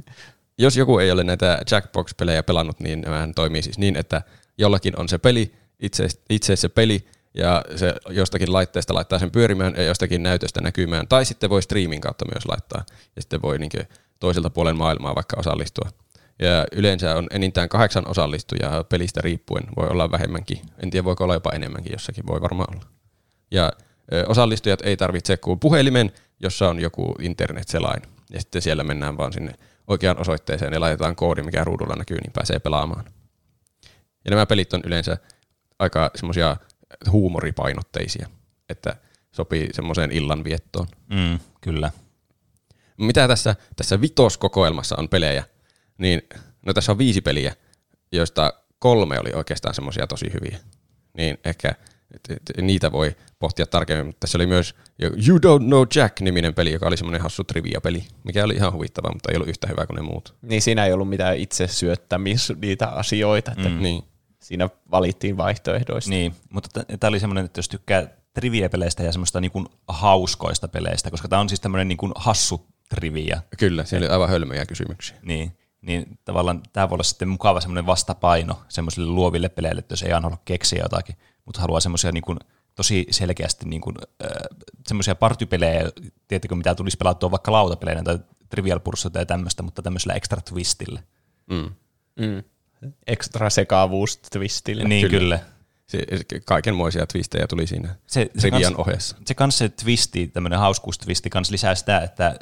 Jos joku ei ole näitä Jackbox-pelejä pelannut, niin nämähän toimii siis niin, että jollakin on se peli, itse, itse se peli, ja se jostakin laitteesta laittaa sen pyörimään ja jostakin näytöstä näkymään, tai sitten voi streamin kautta myös laittaa, ja sitten voi niin toiselta puolen maailmaa vaikka osallistua. Ja yleensä on enintään kahdeksan osallistujaa pelistä riippuen, voi olla vähemmänkin, en tiedä voiko olla jopa enemmänkin, jossakin voi varmaan olla. Ja osallistujat ei tarvitse kuin puhelimen, jossa on joku internet-selain. Ja sitten siellä mennään vaan sinne oikeaan osoitteeseen ja laitetaan koodi, mikä ruudulla näkyy, niin pääsee pelaamaan. Ja nämä pelit on yleensä aika semmoisia huumoripainotteisia, että sopii semmoiseen illanviettoon. Mm, kyllä. Mitä tässä, tässä vitoskokoelmassa on pelejä, niin no tässä on viisi peliä, joista kolme oli oikeastaan semmoisia tosi hyviä. Niin ehkä et, et, niitä voi pohtia tarkemmin, mutta tässä oli myös You Don't Know Jack-niminen peli, joka oli semmoinen hassu trivia-peli, mikä oli ihan huvittava, mutta ei ollut yhtä hyvä kuin ne muut. Niin siinä ei ollut mitään itse syöttämis niitä asioita, että Mm. Niin. siinä valittiin vaihtoehdoista. Niin, mutta tämä oli semmoinen, että jos tykkää trivia-peleistä ja semmoista niin kuin hauskoista peleistä, koska tämä on siis tämmöinen niin kuin hassu trivia, Kyllä, siellä oli aivan hölmöjä kysymyksiä. niin, niin tavallaan tämä voi olla sitten mukava semmoinen vastapaino semmoisille luoville peleille, että jos ei aina halua keksiä jotakin, mutta haluaa semmoisia niin kuin tosi selkeästi niin kuin, äh, semmoisia partypelejä, tiedättekö mitä tulisi pelattua vaikka lautapeleinä tai Trivial Pursuit tai tämmöistä, mutta tämmöisellä extra twistillä. Mm. Mm. Extra sekaavuus twistillä. Niin, Kyllä. kyllä. Se, kaikenmoisia twistejä tuli siinä Se, se, Rivian kans, ohessa. se kans se twisti, tämmöinen hauskuustwisti kans lisää sitä, että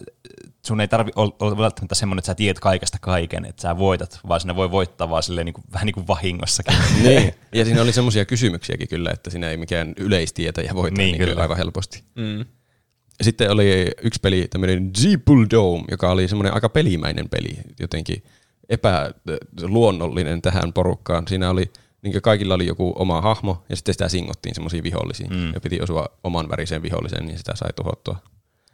sun ei tarvi olla, välttämättä semmoinen, että sä tiedät kaikesta kaiken, että sä voitat, vaan sinne voi voittaa vaan silleen niin kuin, vähän niin kuin vahingossakin. niin. Ja siinä oli semmoisia kysymyksiäkin kyllä, että siinä ei mikään yleistietäjä voi Niin, niin, kyllä. aivan helposti. Mm. Sitten oli yksi peli, tämmöinen Jeeple Dome, joka oli semmoinen aika pelimäinen peli, jotenkin epäluonnollinen tähän porukkaan. Siinä oli, niin kaikilla oli joku oma hahmo, ja sitten sitä singottiin semmoisiin vihollisiin. Mm. Mm. Ja piti osua oman väriseen viholliseen, niin sitä sai tuhottua.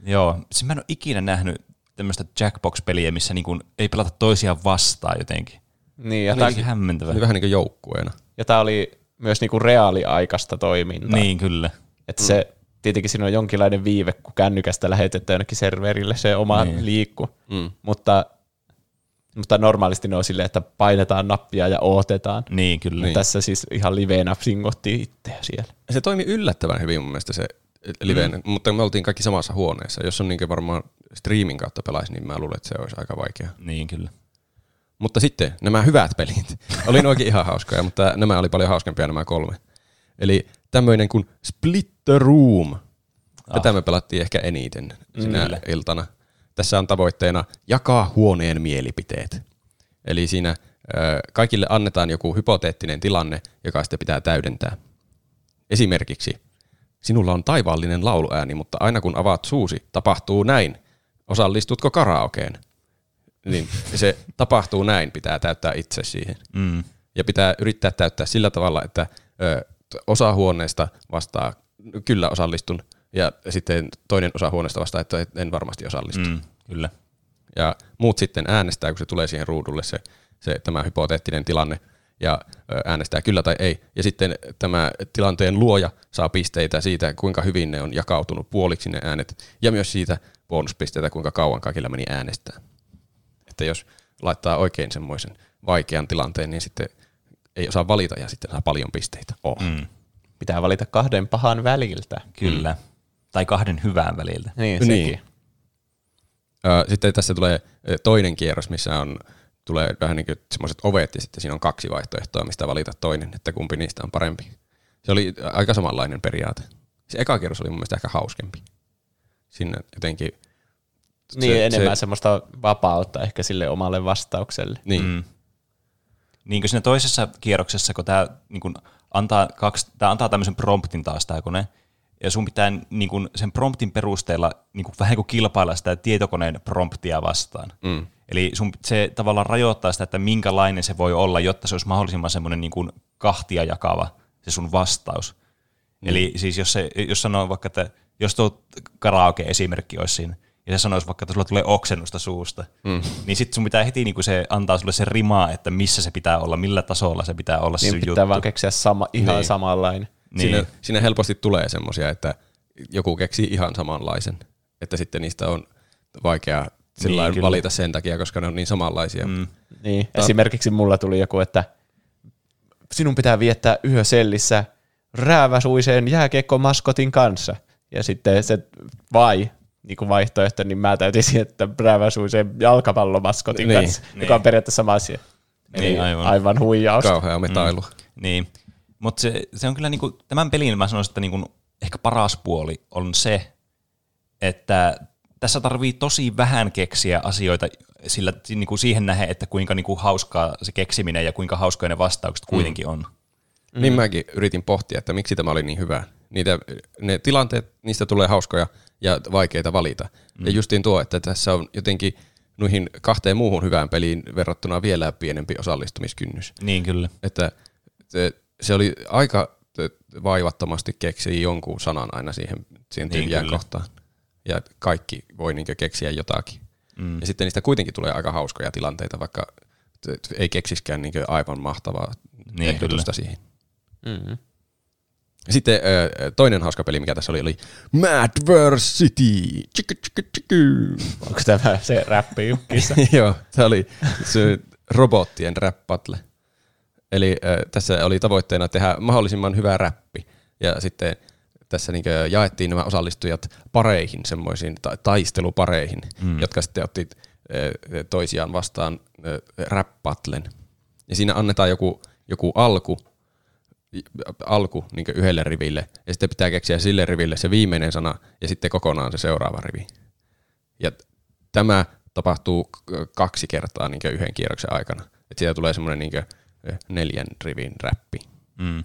Joo, siis mä en ole ikinä nähnyt tämmöistä Jackbox-peliä, missä niin kuin ei pelata toisiaan vastaan jotenkin. Niin, ja Tämä tämä oli hämmentävä. Vähän niin kuin joukkueena. ja tää oli myös niinku reaaliaikaista toimintaa. Niin, kyllä. Että se, tietenkin siinä on jonkinlainen viive, kun kännykästä lähetetään jonnekin serverille se oma Niin. niin. liikku. Mm. Mutta, mutta normaalisti ne on silleen, että painetaan nappia ja odotetaan. Niin, kyllä. Niin. Tässä siis ihan liveenä singottiin itseä siellä. Se toimi yllättävän hyvin mun mielestä se liveen, mm. mutta me oltiin kaikki samassa huoneessa. Jos on niin varmaan streamin kautta pelaisi, niin mä luulen, että se olisi aika vaikea. Niin, kyllä. Mutta sitten nämä hyvät pelit. Oli ne oikein ihan hauskoja, mutta nämä oli paljon hauskempia nämä kolme. Eli tämmöinen kuin Split the Room. Tätä Ah. me pelattiin ehkä eniten sinä Kyllä. iltana. Tässä on tavoitteena jakaa huoneen mielipiteet. Eli siinä kaikille annetaan joku hypoteettinen tilanne, joka sitten pitää täydentää. Esimerkiksi, sinulla on taivaallinen lauluääni, mutta aina kun avaat suusi, tapahtuu näin. Osallistutko karaokeen? Niin se tapahtuu näin, pitää täyttää itse siihen. Mm. Ja pitää yrittää täyttää sillä tavalla, että ö, osa huoneesta vastaa, kyllä osallistun, ja sitten toinen osa huoneesta vastaa, että en varmasti osallistu. Mm. Mm. Kyllä. Ja muut sitten äänestää, kun se tulee siihen ruudulle se, se tämä hypoteettinen tilanne, ja äänestää kyllä tai ei. Ja sitten tämä tilanteen luoja saa pisteitä siitä, kuinka hyvin ne on jakautunut puoliksi ne äänet, ja myös siitä bonuspisteitä, kuinka kauan kaikilla meni äänestää. Että jos laittaa oikein semmoisen vaikean tilanteen, niin sitten ei osaa valita ja sitten saa paljon pisteitä. Oh. Mm. Pitää valita kahden pahan väliltä. Kyllä. Tai kahden hyvän väliltä. Niin, Niin. sekin. Ö, Sitten tässä tulee toinen kierros, missä on, tulee vähän niin kuin semmoiset ovet ja sitten siinä on kaksi vaihtoehtoa, mistä valita toinen, että kumpi niistä on parempi. Se oli aika samanlainen periaate. Se eka kierros oli mun mielestä ehkä hauskempi. Sinne jotenkin... Niin, se- enemmän se- semmoista vapautta ehkä sille omalle vastaukselle. Niin, mm. Niin kuin siinä toisessa kierroksessa, kun tämä niin antaa, kaksi, tää antaa tämmöisen promptin taas tämä kone, ja sun pitää niin kuin sen promptin perusteella niin kuin, vähän niin kuin kilpailla sitä tietokoneen promptia vastaan. Mm. Eli sun, se tavallaan rajoittaa sitä, että minkälainen se voi olla, jotta se olisi mahdollisimman semmoinen niin kuin kahtia jakava se sun vastaus. Mm. Eli siis jos, se, jos sanoo vaikka, että jos tuo karaoke-esimerkki olisi siinä, ja se sanoisi vaikka, että sulla tulee oksennusta suusta, mm. niin sitten sun pitää heti niinku se antaa sulle se rimaa, että missä se pitää olla, millä tasolla se pitää olla se Niin pitää juttu. vaan keksiä sama, ihan Niin. niin. samanlainen. Niin. Siinä, siinä helposti tulee semmoisia, että joku keksii ihan samanlaisen, että sitten niistä on vaikea sillä Niin, niin, kyllä. valita sen takia, koska ne on niin samanlaisia. Mm. Niin. Esimerkiksi mulla tuli joku, että sinun pitää viettää yö sellissä rääväsuiseen jääkiekkomaskotin kanssa. Ja sitten se vai, niin kuin vaihtoehto, niin mä täytin että rääväsuiseen jalkapallomaskotin Niin, kanssa, niin. joka on periaatteessa sama asia. Niin, Eli aivan. aivan huijaus. Kauhea metailu. Mm. Niin, mutta se, se on kyllä niinku, tämän pelin mä sanoisin, että niinku, ehkä paras puoli on se, että tässä tarvii tosi vähän keksiä asioita sillä, niinku siihen nähden, että kuinka niinku hauskaa se keksiminen ja kuinka hauskoja ne vastaukset kuitenkin on. Mm. Niin mäkin yritin pohtia, että miksi tämä oli niin hyvä. Niitä, ne tilanteet, niistä tulee hauskoja ja vaikeita valita. Mm. Ja justiin tuo, että tässä on jotenkin noihin kahteen muuhun hyvään peliin verrattuna vielä pienempi osallistumiskynnys. Niin kyllä. Että se, se oli aika vaivattomasti keksiä jonkun sanan aina siihen, siihen Niin, tyhjään kyllä. kohtaan. Ja kaikki voi niin keksiä jotakin. Mm. Ja sitten niistä kuitenkin tulee aika hauskoja tilanteita, vaikka ei keksiskään niin aivan mahtavaa Niin, niin, ehdotusta kyllä. siihen. Mm-hmm. Sitten toinen hauska peli, mikä tässä oli, oli Madversity. Onko tämä se räppi? Joo, tämä oli se robottien rap battle. Eli ö, tässä oli tavoitteena tehdä mahdollisimman hyvä räppi. Ja sitten tässä niin jaettiin nämä osallistujat pareihin, semmoisiin ta- taistelupareihin, mm. jotka sitten otti ö, toisiaan vastaan ö, rap battlen. Ja siinä annetaan joku, joku alku, alku niin yhdelle riville, ja sitten pitää keksiä sille riville se viimeinen sana, ja sitten kokonaan se seuraava rivi. Ja tämä tapahtuu kaksi kertaa niin yhden kierroksen aikana. Että siitä tulee semmoinen niin neljän rivin räppi. Mm.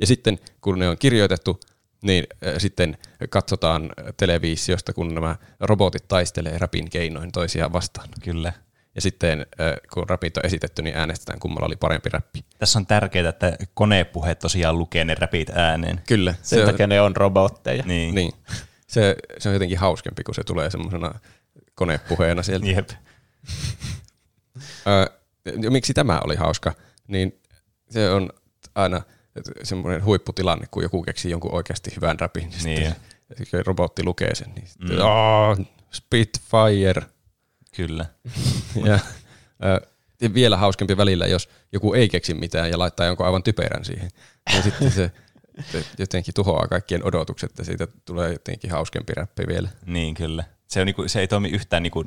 Ja sitten kun ne on kirjoitettu, niin äh, sitten katsotaan televisiosta, kun nämä robotit taistelee rapin keinoin toisiaan vastaan. Kyllä. Ja sitten äh, kun rapit on esitetty, niin äänestetään, kummalla oli parempi räppi. Tässä on tärkeää, että konepuheet tosiaan lukee ne räpit ääneen. Kyllä. Sen se takia on, ne on robotteja. Niin. niin. Se, se on jotenkin hauskempi, kun se tulee semmoisena konepuheena sieltä. Jep. Ö, miksi tämä oli hauska? Niin se on aina semmoinen huipputilanne, kun joku keksii jonkun oikeasti hyvän rapin, niin, niin. sitten robotti lukee sen, niin sitten, mm. oh, Spitfire. Kyllä. ja, ja vielä hauskempi välillä, jos joku ei keksi mitään ja laittaa jonkun aivan typerän siihen, niin sitten se, jotenkin tuhoaa kaikkien odotukset ja siitä tulee jotenkin hauskempi räppi vielä. Niin, kyllä. Se, on niinku, se ei toimi yhtään niinku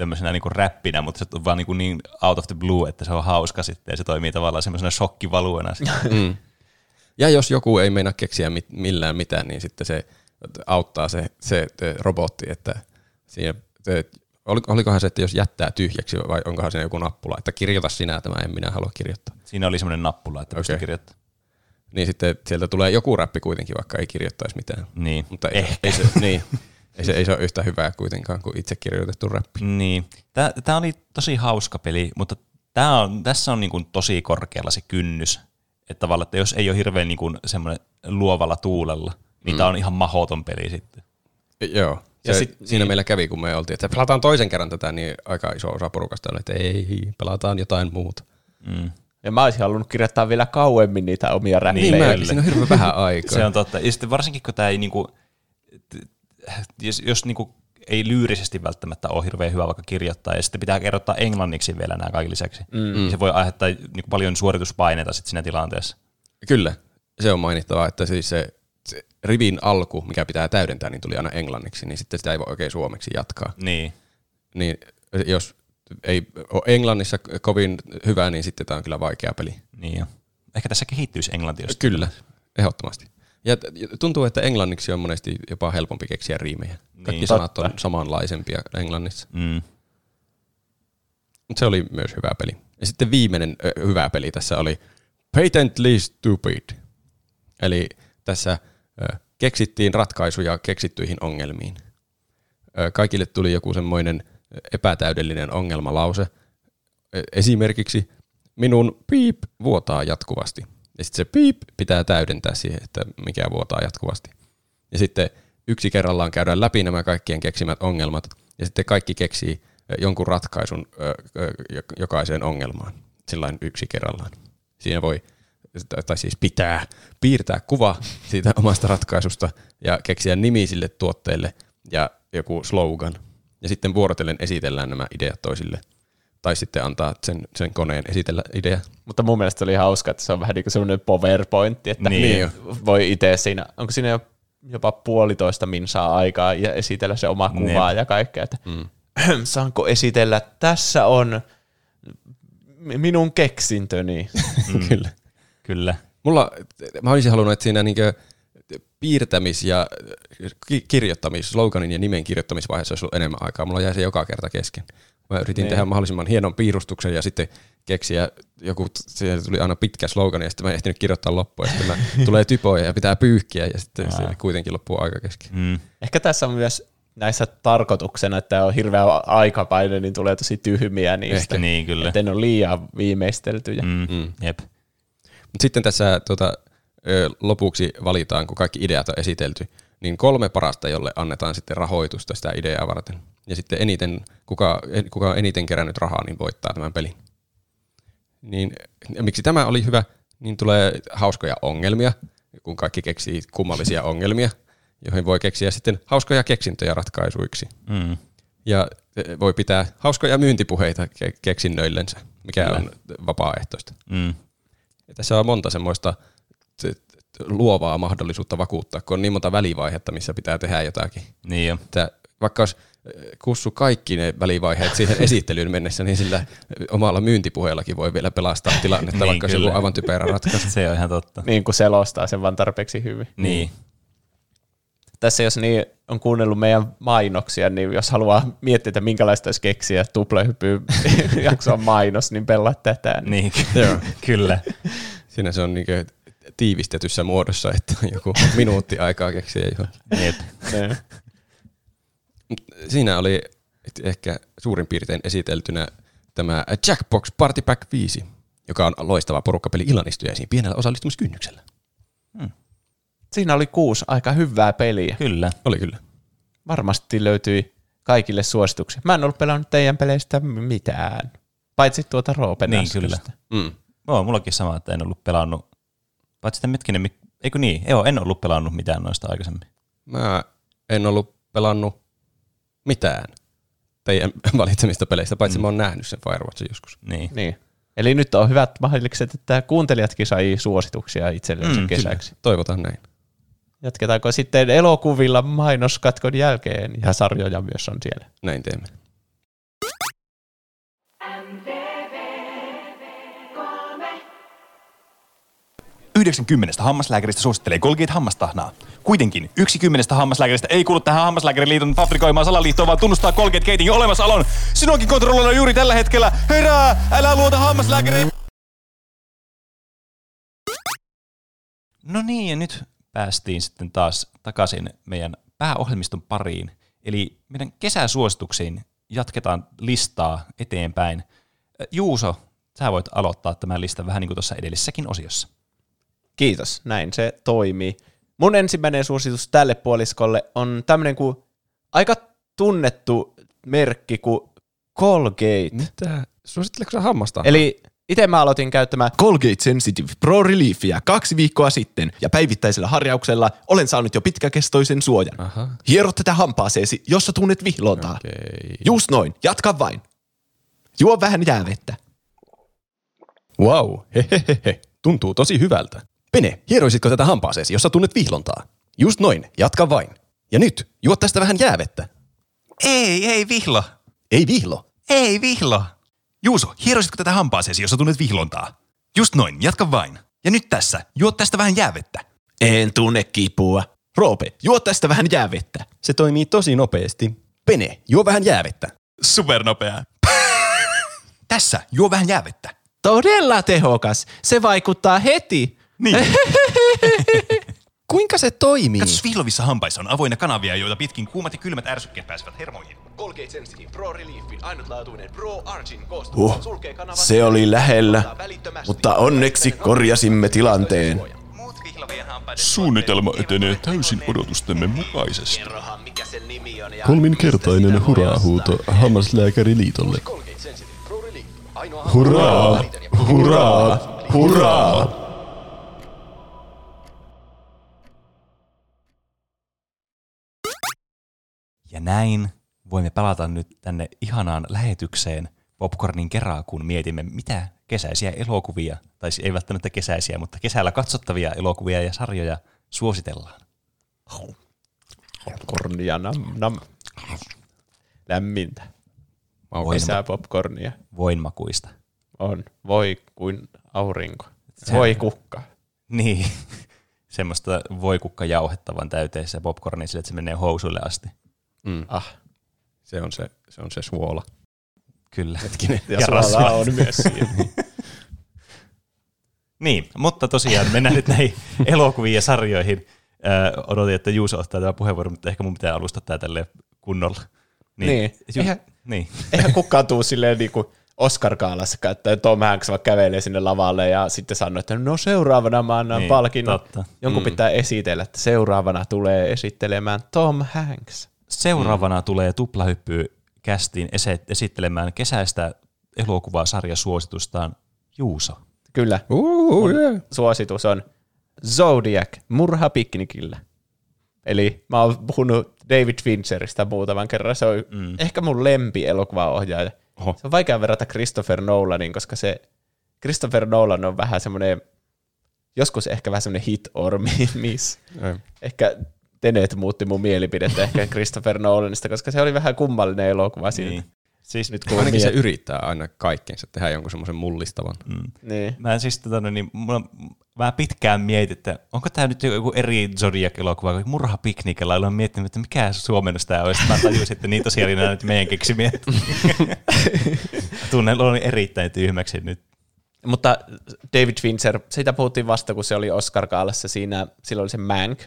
tämmöisenä niin räppinä, mutta se on vaan niin, niin out of the blue, että se on hauska sitten ja se toimii tavallaan semmoisena shokkivaluena. mm. Ja jos joku ei meina keksiä mit, millään mitään, niin sitten se auttaa se, se robotti, että siinä, se, olikohan se, että jos jättää tyhjäksi vai onkohan siinä joku nappula, että kirjoita sinä tämä, en minä halua kirjoittaa. Siinä oli semmoinen nappula, että okay. kirjoittaa. Niin sitten sieltä tulee joku räppi kuitenkin, vaikka ei kirjoittaisi mitään. Niin, Mutta ei, Ehkä. Ei se, niin, ei, se, ei se ole yhtä hyvää kuitenkaan kuin itse kirjoitettu räppi. Niin. Tämä oli tosi hauska peli, mutta tää on, tässä on niin kuin tosi korkealla se kynnys, että tavallaan, että jos ei ole hirveän niin kuin semmoinen luovalla tuulella, niin mm. tämä on ihan mahoton peli sitten. Joo. Se, ja sit, siinä niin. meillä kävi, kun me oltiin, että pelataan toisen kerran tätä, niin aika iso osa porukasta oli, että ei, pelataan jotain muuta. Mm. Ja mä olisin halunnut kirjoittaa vielä kauemmin niitä omia räppejä. Niin, mä, siinä on hirveän vähän aikaa. Se on totta. Ja sitten varsinkin, kun tämä ei niinku, jos, jos niinku ei lyyrisesti välttämättä ole hirveän hyvä vaikka kirjoittaa, ja sitten pitää kerrottaa englanniksi vielä nämä kaikki lisäksi. Mm. Niin se voi aiheuttaa niin paljon suorituspaineita sitten siinä tilanteessa. Kyllä, se on mainittavaa, että siis se, se rivin alku, mikä pitää täydentää, niin tuli aina englanniksi, niin sitten sitä ei voi oikein suomeksi jatkaa. Niin. Niin jos ei ole englannissa kovin hyvä, niin sitten tämä on kyllä vaikea peli. Niin jo. Ehkä tässä kehittyisi englanti. Kyllä, ehdottomasti. Ja tuntuu, että englanniksi on monesti jopa helpompi keksiä riimejä. Kaikki niin, sanat totta. on samanlaisempia englannissa. Mm. Mutta se oli myös hyvä peli. Ja sitten viimeinen ö, hyvä peli tässä oli Patently Stupid. Eli tässä ö, keksittiin ratkaisuja keksittyihin ongelmiin. Ö, kaikille tuli joku semmoinen epätäydellinen ongelmalause. Esimerkiksi minun piip vuotaa jatkuvasti. Ja sitten se piip pitää täydentää siihen, että mikä vuotaa jatkuvasti. Ja sitten yksi kerrallaan käydään läpi nämä kaikkien keksimät ongelmat, ja sitten kaikki keksii jonkun ratkaisun jokaiseen ongelmaan, sillain yksi kerrallaan. Siinä voi, tai siis pitää piirtää kuva siitä omasta ratkaisusta ja keksiä nimi sille tuotteelle ja joku slogan. Ja sitten vuorotellen esitellään nämä ideat toisille tai sitten antaa sen, sen koneen esitellä idea. Mutta mun mielestä oli hauska, että se on vähän niin kuin semmoinen PowerPointti, että niin. voi itse siinä, onko siinä jopa puolitoista minsaa aikaa ja esitellä se oma kuva ja kaikkea, että mm. saanko esitellä, tässä on minun keksintöni. Mm. Kyllä. Kyllä. Mulla, mä olisin halunnut, että siinä niinkö piirtämis- ja kirjoittamis, sloganin ja nimen kirjoittamisvaiheessa olisi ollut enemmän aikaa. Mulla jäi se joka kerta kesken. Mä yritin niin. tehdä mahdollisimman hienon piirustuksen ja sitten keksiä joku, siihen tuli aina pitkä slogan ja sitten mä en ehtinyt kirjoittaa loppuun ja sitten mä, tulee typoja ja pitää pyyhkiä ja sitten se kuitenkin loppuu aika kesken. Mm. Ehkä tässä on myös näissä tarkoituksena, että on hirveä aikapaine, niin tulee tosi tyhmiä niistä. Ehkä niin, kyllä. Että ne on liian viimeisteltyjä. Mm. Mm. Jep. Mut sitten tässä tota, lopuksi valitaan, kun kaikki ideat on esitelty, niin kolme parasta, jolle annetaan sitten rahoitusta sitä ideaa varten. Ja sitten eniten, kuka, kuka on eniten kerännyt rahaa, niin voittaa tämän pelin. Niin miksi tämä oli hyvä, niin tulee hauskoja ongelmia, kun kaikki keksii kummallisia ongelmia, joihin voi keksiä sitten hauskoja keksintöjä ratkaisuiksi. Mm. Ja voi pitää hauskoja myyntipuheita ke- keksinnöillensä, mikä Kyllä. on vapaaehtoista. Mm. Ja tässä on monta semmoista luovaa mahdollisuutta vakuuttaa, kun on niin monta välivaihetta, missä pitää tehdä jotakin. Niin jo. Että vaikka olisi kussu kaikki ne välivaiheet siihen esittelyyn mennessä, niin sillä omalla myyntipuheellakin voi vielä pelastaa tilannetta, Niin, vaikka se on kyllä. joku aivan typerä ratkaisu. Se on ihan totta. Niin kuin selostaa sen vaan tarpeeksi hyvin. Niin. Tässä jos niin on kuunnellut meidän mainoksia, niin jos haluaa miettiä, että minkälaista olisi keksiä tuplahyppy jakson mainos, niin pelaa tätä. Niin, Joo. kyllä. Siinä se on niin tiivistetyssä muodossa, että on joku minuutti aikaa keksiä. Jep. Siinä oli ehkä suurin piirtein esiteltynä tämä Jackbox Party Pack 5, joka on loistava porukkapeli illanistujaisiin pienellä osallistumiskynnyksellä. Siinä oli kuusi aika hyvää peliä. Kyllä. Oli kyllä. Varmasti löytyi kaikille suosituksia. Mä en ollut pelannut teidän peleistä mitään. Paitsi tuota Roopen Niin, kyllä. Mm. Joo, mullakin sama, että en ollut pelannut. Paitsi sitten hetkinen, mik- eikö niin? Joo, en ollut pelannut mitään noista aikaisemmin. Mä en ollut pelannut mitään teidän valitsemista peleistä, paitsi mm. mä oon nähnyt sen Firewatchin joskus. Niin. Niin. Eli nyt on hyvät mahdollisuudet, että kuuntelijatkin sai suosituksia itselleen Mm, kesäksi. Toivotaan näin. Jatketaanko sitten elokuvilla mainoskatkon jälkeen? Ja sarjoja myös on siellä. Näin teemme. Yhdeksän kymmenestä hammaslääkäristä suosittelee Colgate hammastahnaa. Kuitenkin yksi kymmenestä hammaslääkäristä ei kuulu tähän hammaslääkäriliiton fabrikoimaan salaliittoon, vaan tunnustaa Colgate Gatein olemassaolon. Sinunkin kontrolloida juuri tällä hetkellä. Herää! Älä luota hammaslääkäriin! No niin, ja nyt päästiin sitten taas takaisin meidän pääohjelmiston pariin. Eli meidän kesäsuosituksiin jatketaan listaa eteenpäin. Äh, Juuso, sä voit aloittaa tämän listan vähän niin kuin tuossa edellisessäkin osiossa. Kiitos, näin se toimii. Mun ensimmäinen suositus tälle puoliskolle on tämmöinen kuin aika tunnettu merkki kuin Colgate. Mitä? Suositteleeko sä hammasta? Eli itse mä aloitin käyttämään Colgate Sensitive Pro Reliefia kaksi viikkoa sitten ja päivittäisellä harjauksella olen saanut jo pitkäkestoisen suojan. Aha. Hiero tätä hampaaseesi, jossa tunnet vihlontaa. Okei. Just noin, jatka vain. Juo vähän jäävettä. Wow, hehehehe. Tuntuu tosi hyvältä. Pene, hieroisitko tätä hampaaseesi, jossa tunnet vihlontaa? Just noin, jatka vain. Ja nyt, juo tästä vähän jäävettä. Ei, ei vihlo. Ei vihlo. Ei vihlo. Juuso, hieroisitko tätä hampaaseesi, jossa tunnet vihlontaa? Just noin, jatka vain. Ja nyt tässä, juo tästä vähän jäävettä. En tunne kipua. Roope, juo tästä vähän jäävettä. Se toimii tosi nopeasti. Pene, juo vähän jäävettä. Supernopeaa. tässä, juo vähän jäävettä. Todella tehokas. Se vaikuttaa heti. Niin. Kuinka se toimii? Katsos, vihlovissa hampaissa on avoinna kanavia, joita pitkin kuumat ja kylmät ärsykkeet pääsevät hermoihin. Colgate Sensitive Pro Reliefin ainutlaatuinen Pro Argin Huh, se oli lähellä, mutta onneksi korjasimme tilanteen. Suunnitelma etenee täysin odotustemme mukaisesti. Kolminkertainen hurraa-huuto Hammaslääkäriliitolle. Hurraa! Hurraa! Hurraa! Ja näin voimme palata nyt tänne ihanaan lähetykseen Popcornin kerran, kun mietimme, mitä kesäisiä elokuvia, tai ei välttämättä kesäisiä, mutta kesällä katsottavia elokuvia ja sarjoja suositellaan. Popcornia, nam, nam. Lämmintä. Voin, Lisää popcornia. voinmakuista. On. Voi kuin aurinko. Se- Voi kukka. Niin, semmoista voikukkajauhettavan täyteessä popcornia sille, että se menee housuille asti. Mm. Ah. Se on se, se, on se suola. Kyllä. Hetkinen. Ja, Ja rasvaa. on myös siinä. Niin, mutta tosiaan mennään nyt näihin elokuviin ja sarjoihin. Öö, odotin, että Juuso ottaa tämän puheenvuoron, mutta ehkä mun pitää alustaa tämä tälle kunnolla. Niin. Ju- Eihän- niin. Eihän kukaan tuu silleen niinku Oscar-kaalassa, että Tom Hanks vaan kävelee sinne lavalle ja sitten sanoo, että no seuraavana mä annan Niin, niin, palkinnon. totta. Jonkun Mm. pitää esitellä, että seuraavana tulee esittelemään Tom Hanks. Seuraavana mm. tulee tuplahyppy kästiin esittelemään kesäistä elokuvasarjasuositustaan Juuso. Kyllä, Uh, yeah. suositus on Zodiac, murha piknikillä. Eli mä oon puhunut David Fincheristä muutaman kerran. Se on mm. ehkä mun lempi elokuvaohjaaja. Oho. Se on vaikea verrata Christopher Nolanin, koska se Christopher Nolan on vähän semmoinen, joskus ehkä vähän semmoinen hit or miss. Ei. Ehkä Tenet muutti mun mielipidettä ehkä Christopher Nolanista, koska se oli vähän kummallinen elokuva siinä. Niin. Siis nyt kun Ainakin se miet- yrittää aina kaikkeensa tehdä jonkun semmoisen mullistavan. Mm. niin. Mä siis tota, niin, mulla, mä pitkään mietin, että onko tämä nyt joku eri Zodiac-elokuva, kun Murha piknikellä olen miettinyt, että mikä suomennos tämä olisi. Mä tajusin, että niin tosiaan nämä nyt meidän keksimiä. Tunnen oloni erittäin tyhmäksi nyt. Mutta David Fincher, siitä puhuttiin vasta, kun se oli Oscar Kaalassa siinä, silloin oli se Mank.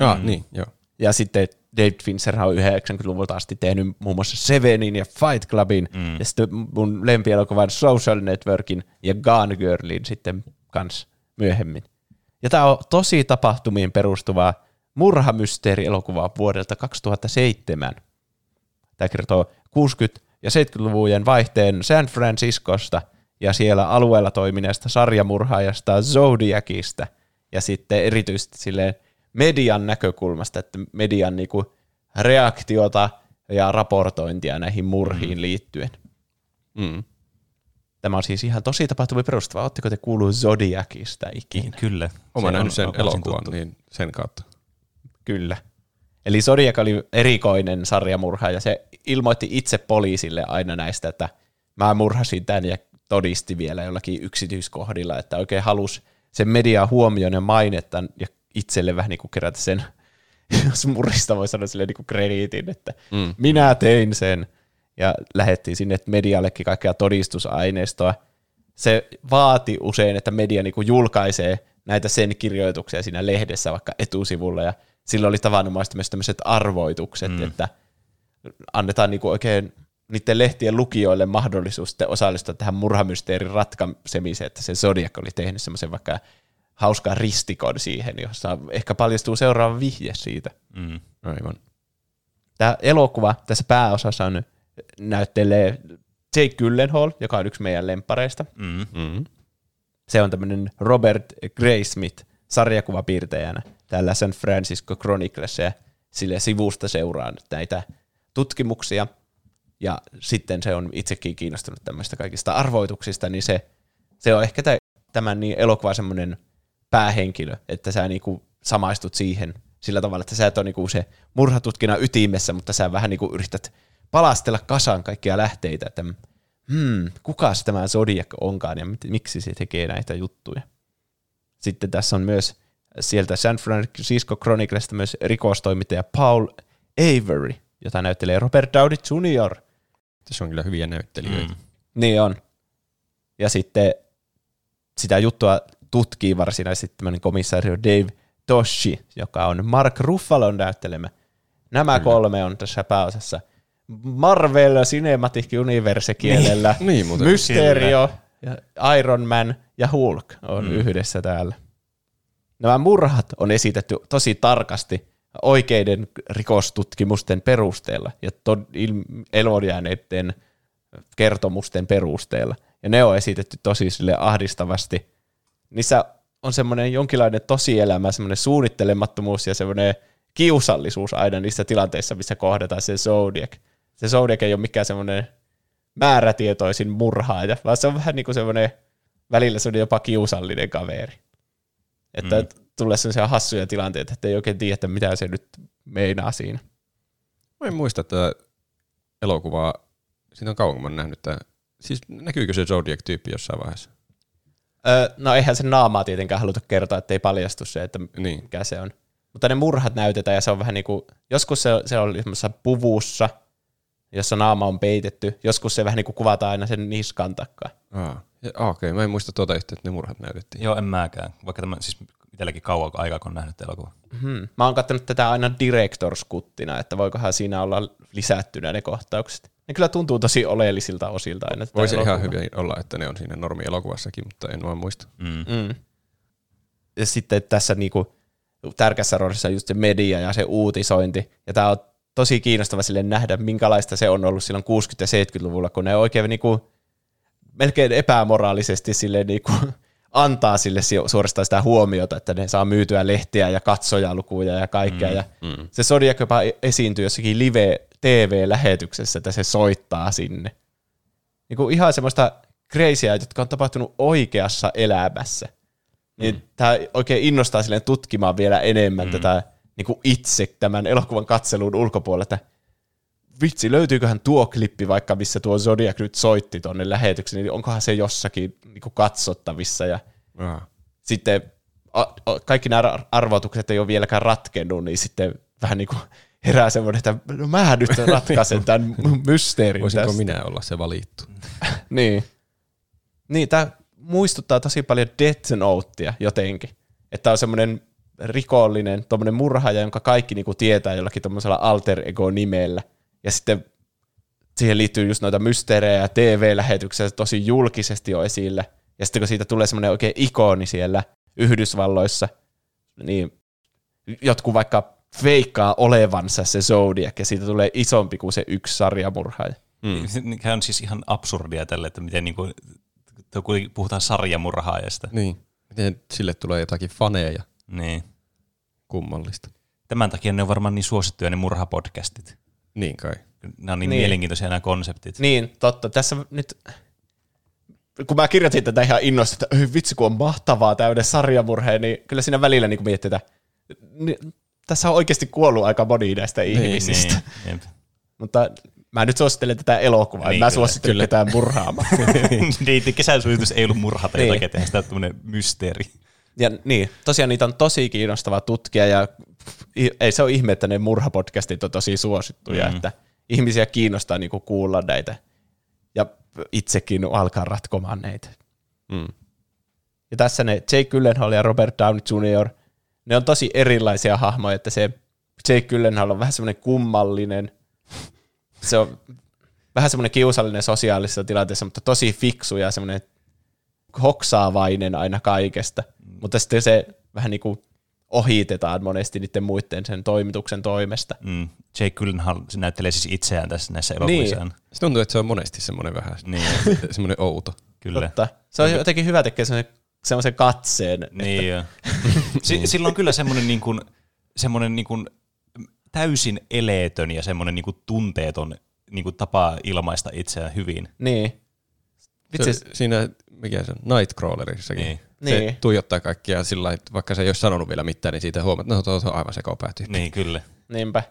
Ah, niin, joo. Ja sitten David Fincher on 90-luvulta asti tehnyt muun muassa Sevenin ja Fight Clubin, mm. ja sitten mun lempielokuvan Social Networkin ja Gone Girlin sitten kans myöhemmin. Ja tämä on tosi tapahtumiin perustuva murhamysteeri-elokuva vuodelta 2007. Tämä kertoo 60- ja 70-luvujen vaihteen San Franciscosta ja siellä alueella toimineesta sarjamurhaajasta Zodiacista ja sitten erityisesti silleen median näkökulmasta, että median niinku reaktiota ja raportointia näihin murhiin liittyen. Mm. Tämä on siis ihan tosi tapahtumia perustuva. Oletteko te kuullut Zodiacista ikinä? Kyllä. Oma Se nähnyt on- sen elokuvan, niin sen kautta. Kyllä. Eli Zodiac oli erikoinen sarjamurha ja se ilmoitti itse poliisille aina näistä, että mä murhasin tämän ja todisti vielä jollakin yksityiskohdilla, että oikein halusi sen median huomioon ja mainetta ja itselle vähän niin kuin kerätä sen, jos murhista voi sanoa silleen niin kuin krediitin, että mm. minä tein sen. Ja lähettiin sinne mediallekin kaikkea todistusaineistoa. Se vaati usein, että media niin kuin julkaisee näitä sen kirjoituksia siinä lehdessä vaikka etusivulla, ja silloin oli tavanomaisesti myös tämmöiset arvoitukset, mm. että annetaan niin kuin oikein niiden lehtien lukijoille mahdollisuus sitten osallistua tähän murhamysteerin ratkaisemiseen, että se Zodiac oli tehnyt semmoisen vaikka hauskaa ristikon siihen, jossa ehkä paljastuu seuraava vihje siitä. Mm. Aivan. Tämä elokuva tässä pääosassa on näyttelee Jake Gyllenhaal, joka on yksi meidän lempareista. Mm. Mm. Se on tämmöinen Robert Graysmith sarjakuvapiirtäjänä täällä San Francisco Chronicles ja sille sivusta seuraan näitä tutkimuksia. Ja sitten se on itsekin kiinnostunut tämmöistä kaikista arvoituksista, niin se, se on ehkä tä- tämän niin elokuva semmoinen päähenkilö, että sä niinku samaistut siihen sillä tavalla, että sä et ole niinku se murhatutkinnan ytimessä, mutta sä vähän niinku yrität palastella kasaan kaikkia lähteitä, että hmm, kukas tämä Zodiac onkaan ja miksi se tekee näitä juttuja. Sitten tässä on myös sieltä San Francisco Chroniclesta myös rikostoimittaja Paul Avery, jota näyttelee Robert Downey Jr. Tässä on kyllä hyviä näyttelijöitä. Mm. Niin on. Ja sitten sitä juttua tutkii varsinaisesti tämmöinen komissaario Dave Toshi, joka on Mark Ruffalon näyttelemä. Nämä kolme on tässä pääosassa. Marvel Cinematic Universe kielellä. Niin muuten. Mysterio, ja Iron Man ja Hulk on mm. yhdessä täällä. Nämä murhat on esitetty tosi tarkasti oikeiden rikostutkimusten perusteella ja tod- eloonjääneiden kertomusten perusteella. Ja ne on esitetty tosi sille ahdistavasti. Niissä on semmoinen jonkinlainen tosielämä, semmoinen suunnittelemattomuus ja semmoinen kiusallisuus aina niissä tilanteissa, missä kohdataan se Zodiac. Se Zodiac ei ole mikään semmoinen määrätietoisin murhaaja, vaan se on vähän niin kuin semmoinen, välillä se on jopa kiusallinen kaveri. Että mm. tulee sellaisia hassuja tilanteita, että ei oikein tiedä, että mitä se nyt meinaa siinä. Mä en muista tätä elokuvaa, siitä on kauan kun mä oon nähnyt tää. Siis näkyykö se Zodiac-tyyppi jossain vaiheessa? Öö, no eihän sen naamaa tietenkään haluta kertoa, että ei paljastu se, että Niin. mikä se on. Mutta ne murhat näytetään ja se on vähän niin kuin, joskus se, se on semmoisessa puvussa, jossa naama on peitetty. Joskus se vähän niin kuin kuvataan aina sen niskan takaa. Aa. Ja, ah, okei, mä en muista tuota yhtä, että ne murhat näytettiin. Joo, en mäkään. Vaikka tämä, siis itselläkin kauan aikaa, kun on nähnyt elokuva. Hmm. Mä oon katsonut tätä aina directorskuttina, että voikohan siinä olla lisättynä ne kohtaukset. Ne kyllä tuntuu tosi oleellisilta osilta aina. Voisi ihan elokuvaa. hyvin olla, että ne on siinä normielokuvassakin, mutta en vaan muista. Mm. Mm. Ja sitten tässä niinku tärkeässä roolissa on just se media ja se uutisointi. Ja tämä on tosi kiinnostava sille nähdä, minkälaista se on ollut silloin 60- ja 70-luvulla, kun ne oikein niinku, melkein epämoraalisesti sille niinku, antaa sille si- suorastaan sitä huomiota, että ne saa myytyä lehtiä ja katsojalukuja ja kaikkea. Mm, ja mm. se Zodiac jopa e- esiintyy jossakin live-tv-lähetyksessä, että se soittaa sinne. Niinku ihan semmoista crazyä, jotka on tapahtunut oikeassa elämässä. Niin mm. tämä oikein innostaa silleen tutkimaan vielä enemmän mm. tätä niin kuin itse tämän elokuvan katselun ulkopuolella, että vitsi, löytyyköhän tuo klippi vaikka, missä tuo Zodiac nyt soitti tuonne lähetykseen, niin onkohan se jossakin niin kuin katsottavissa. Ja Aa. sitten a, a, kaikki nämä ar- arvotukset ei ole vieläkään ratkennut, niin sitten vähän niin kuin herää semmoinen, että no mä nyt ratkaisen tämän mysteerin. Voisinko tästä. minä olla se valittu? Niin. Niin, tämä muistuttaa tosi paljon Death Notea jotenkin. Että on semmoinen rikollinen, tuommoinen murhaaja, jonka kaikki niinku tietää jollakin tuommoisella alter ego nimellä. Ja sitten siihen liittyy just noita mysteerejä ja TV-lähetyksiä tosi julkisesti jo esille. Ja sitten kun siitä tulee semmoinen oikein ikoni siellä Yhdysvalloissa, niin jotkut vaikka feikkaa olevansa se Zodiac, ja siitä tulee isompi kuin se yksi sarjamurhaaja. Mm. Tämä on siis ihan absurdia tälle, että miten niin kuin, kun puhutaan sarjamurhaajasta. Niin. Miten sille tulee jotakin faneja? Niin. Kummallista. Tämän takia ne on varmaan niin suosittuja ne murhapodcastit. Niin kai. Nämä on niin, Niin. niin. mielenkiintoisia nämä konseptit. Niin, totta. Tässä nyt, kun mä kirjoitin tätä ihan innosta, että "Ei vitsi kun on mahtavaa täyden sarjamurheen, niin kyllä siinä välillä niin miettii, että niin, tässä on oikeasti kuollut aika moni näistä ihmisistä. Niin, jep. Mutta mä nyt suosittelen tätä elokuvaa, niin, Niin, mä suosittelen kyllä. ketään murhaamaan. niin, kesän suositus ei ollut murhata Niin. niin. jotakin, tehdä sitä tämmöinen mysteeri. Ja niin, tosiaan niitä on tosi kiinnostava tutkia ja ei se ole ihme, että ne murhapodcastit on tosi suosittuja, mm. että ihmisiä kiinnostaa niinku kuulla näitä ja itsekin alkaa ratkomaan näitä. Mm. Ja tässä ne Jake Gyllenhaal ja Robert Downey Jr., ne on tosi erilaisia hahmoja, että se Jake Gyllenhaal on vähän semmoinen kummallinen, se on vähän semmoinen kiusallinen sosiaalisessa tilanteessa, mutta tosi fiksu ja semmoinen hoksaavainen aina kaikesta. Mm. Mutta sitten se vähän niin kuin ohitetaan monesti niiden muiden sen toimituksen toimesta. Mm. Jake Gyllenhaal se näyttelee siis itseään tässä näissä elokuvissaan. Se tuntuu, että se on monesti semmoinen vähän Niin, semmoinen outo. kyllä. Totta. Se on jotenkin hyvä tekee semmoisen, semmoisen katseen. Niin joo. Si- sillä on kyllä semmoinen, niin kuin, semmoinen niin kuin täysin eleetön ja semmoinen niin kuin tunteeton niin kuin tapa ilmaista itseään hyvin. Niin. Vitsi, Se, siinä, mikä se on, Nightcrawlerissakin. Niin. Se Niin. tuijottaa kaikkia sillä lailla, että vaikka se ei ole sanonut vielä mitään, niin siitä huomaat, että no, tuo on aivan sekopääty. Niin, kyllä. Niinpä.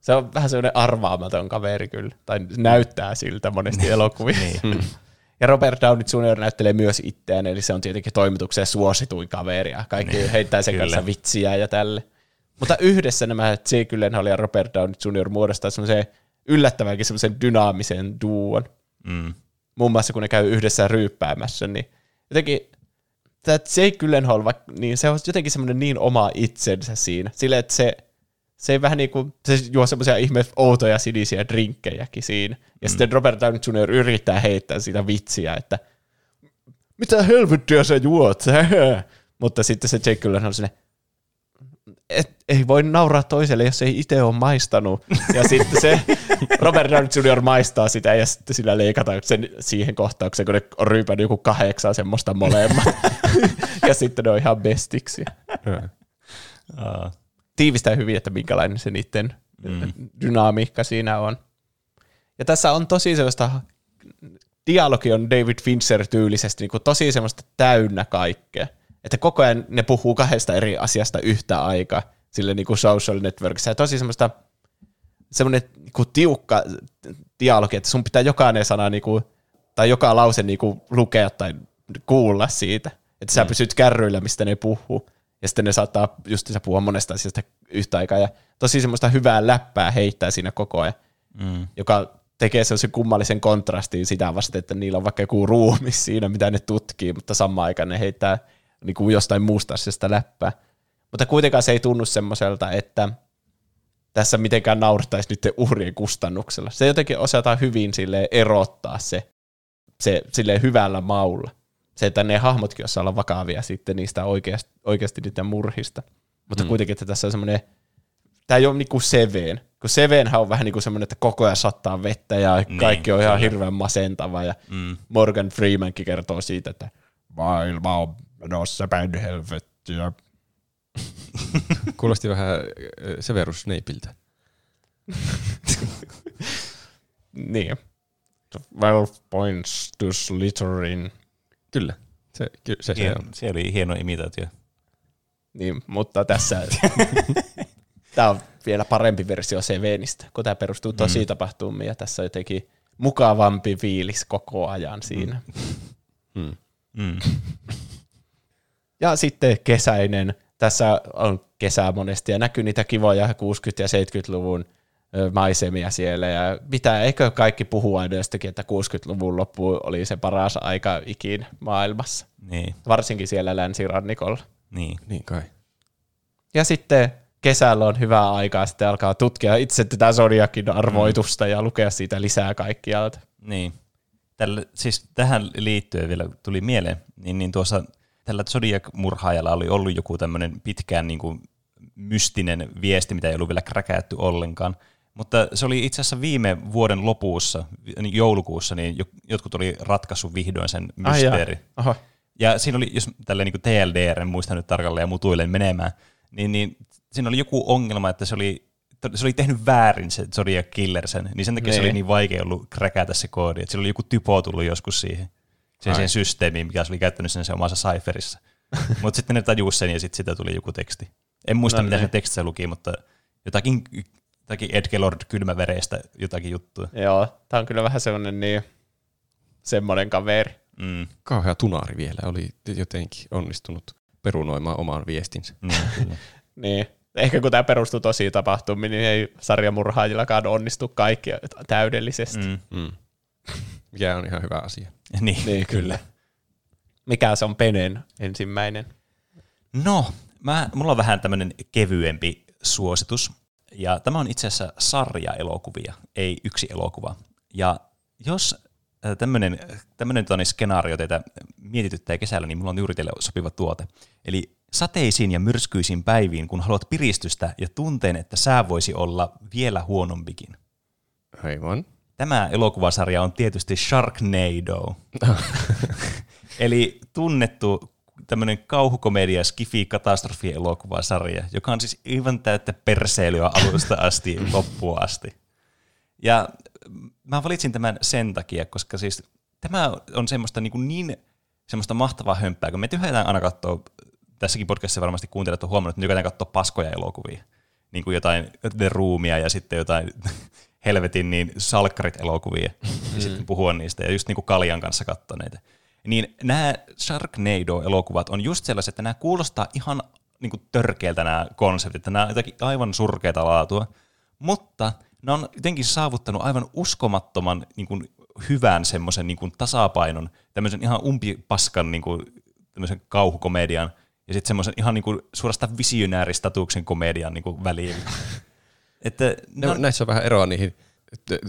Se on vähän semmoinen arvaamaton kaveri kyllä. Tai näyttää siltä monesti elokuvissa. Niin. Ja Robert Downey Jr. näyttelee myös itseään, eli se on tietenkin toimituksen suosituin kaveri, ja kaikki niin, heittää sen kyllä. kanssa vitsiä ja tälle. Mutta yhdessä nämä Jake Gyllenhaal ja Robert Downey Jr. muodostaa semmoisen yllättävänkin semmoisen dynaamisen duon. Mm. Muun muassa kun ne käy yhdessä ryyppäämässä, niin jotenkin tämä Jake Gyllenhaal, niin se on jotenkin semmoinen niin oma itsensä siinä. Sille, että se, se ei vähän niin kuin, se juo semmoisia ihme outoja sinisiä drinkkejäkin siinä. Ja mm. sitten Robert Downey Jr. yrittää heittää sitä vitsiä, että mitä helvettiä sä juot? Mutta sitten se Jake Gyllenhaal on sinne, et, ei voi nauraa toiselle, jos ei itse ole maistanut. Ja sitten se Robert Downey Jr. maistaa sitä ja sitten sillä leikataan sen siihen kohtaukseen, kun ne on ryypännyt joku kahdeksan semmoista molemmat. ja sitten ne on ihan bestiksi. Aa. Tiivistää hyvin, että minkälainen se niiden mm. dynamiikka siinä on. Ja tässä on tosi sellaista, dialogi on David Fincher tyylisesti niin kuin tosi semmoista täynnä kaikkea. Että koko ajan ne puhuu kahdesta eri asiasta yhtä aikaa, sille niin kuin social networkissa. Ja tosi semmoista semmoinen niin kuin tiukka dialogi, että sun pitää jokainen sana niin kuin, tai joka lause niin kuin lukea tai kuulla siitä. Että sä pysyt kärryillä, mistä ne puhuu. Ja sitten ne saattaa just puhua monesta asiasta yhtä aikaa. Ja tosi semmoista hyvää läppää heittää siinä koko ajan, Mm. joka tekee sellaisen kummallisen kontrastin sitä vasta, että niillä on vaikka joku ruumi siinä, mitä ne tutkii, mutta samaan aikaan ne heittää niin kuin jostain muusta asiasta läppää. Mutta kuitenkaan se ei tunnu semmoiselta, että tässä mitenkään naurattaisi nyt uhrien kustannuksella. Se jotenkin osataan hyvin sille erottaa se, se sille hyvällä maulla. Se, että ne hahmotkin osaa olla vakavia sitten niistä oikeasti, oikeasti niiden murhista. Mutta mm. kuitenkin, että tässä on semmoinen, tämä ei ole niinku Seven, kun Sevenhän on vähän niin kuin semmoinen, että koko ajan sattaa vettä ja niin, kaikki on ihan kyllä. hirveän masentava ja Mm. Morgan Freemankin kertoo siitä, että maailma on menossa päin helvettiä. Kuulosti vähän äh, Severus Snapeiltä. Niin. 12 points to Slytherin. Kyllä. Se, ky- se, se Hien, on. se oli hieno imitaatio. Niin, mutta tässä Tämä on vielä parempi versio Sevenistä, kun tämä perustuu tosi mm. tapahtumiin ja tässä on jotenkin mukavampi fiilis koko ajan siinä. Mm. Mm. Ja sitten kesäinen. Tässä on kesää monesti ja näkyy niitä kivoja 60- ja 70-luvun ö, maisemia siellä. Ja mitä, eikö kaikki puhu aina jostakin, että 60-luvun loppu oli se paras aika ikin maailmassa. Niin, Varsinkin siellä länsirannikolla. niin. Niin kai. Ja sitten kesällä on hyvää aikaa sitten alkaa tutkia itse tätä Zodiakin arvoitusta ja lukea siitä lisää kaikkialta. Niin. Tällä, siis tähän liittyen vielä tuli mieleen, niin, niin tuossa tällä Zodiac-murhaajalla oli ollut joku tämmöinen pitkään niin kuin mystinen viesti, mitä ei ollut vielä kräkäätty ollenkaan. Mutta se oli itse asiassa viime vuoden lopussa, niin joulukuussa, niin jo- jotkut oli ratkaissut vihdoin sen mysteeri. Aha. Ja siinä oli, jos tälleen niin TLDR, en muista nyt tarkalleen ja mutuille menemään, niin, niin siinä oli joku ongelma, että se oli, se oli tehnyt väärin se Zodiac Killer sen, niin sen takia se Niin. oli niin vaikea ollut kräkätä se koodi, että sillä oli joku typo tullut joskus siihen, siihen, siihen systeemiin, mikä se oli käyttänyt sen, sen omassa cipherissa. mutta sitten ne tajusi sen ja sitten siitä tuli joku teksti. En muista, no, mitä niin. se tekstissä luki, mutta jotakin, jotakin Edgelord kylmävereistä jotakin juttua. Joo, tämä on kyllä vähän semmoinen niin, semmoinen kaveri. Mm, Kauhea tunaari vielä oli jotenkin onnistunut perunoimaan oman viestinsä. niin, kyllä. Niin. Ehkä kun tämä perustuu tosi tapahtumiin, niin ei sarjamurhaajillakaan onnistu kaikki täydellisesti. Mm. Mm, Mm. Mikä on ihan hyvä asia. niin, Niin, kyllä. Mikä se on Penen ensimmäinen? No, mä, mulla on vähän tämmöinen kevyempi suositus. Ja tämä on itse asiassa sarja-elokuvia, ei yksi elokuva. Ja jos äh, tämmöinen, tämmöinen toni skenaario teitä mietityttää kesällä, niin mulla on juuri teille sopiva tuote. Eli sateisiin ja myrskyisiin päiviin, kun haluat piristystä ja tunteen, että sää voisi olla vielä huonompikin. Aivan. Tämä elokuvasarja on tietysti Sharknado. Eli tunnettu tämmöinen kauhukomedia skifi katastrofi elokuvasarja, joka on siis aivan täyttä perseilyä alusta asti loppuun asti. Ja mä valitsin tämän sen takia, koska siis tämä on semmoista niin, kuin niin semmoista mahtavaa hömppää, kun me tyhjätään aina katsoa, tässäkin podcastissa varmasti kuuntelijat on huomannut, että tykätään katsoa paskoja elokuvia. Niin kuin jotain The Roomia ja sitten jotain helvetin niin salkkarit elokuvia ja sitten puhua niistä ja just niin kuin Kaljan kanssa katsoa näitä. Niin nämä Sharknado-elokuvat on just sellaiset, että nämä kuulostaa ihan niin kuin törkeältä nämä konseptit, että nämä on jotakin aivan surkeata laatua, mutta ne on jotenkin saavuttanut aivan uskomattoman niin kuin hyvän semmoisen niin kuin tasapainon, tämmöisen ihan umpipaskan niin kuin, tämmöisen kauhukomedian ja sitten semmoisen ihan niin kuin suorastaan visionääristatuksen komedian niin kuin väliin. että No, no, näissä on vähän eroa niihin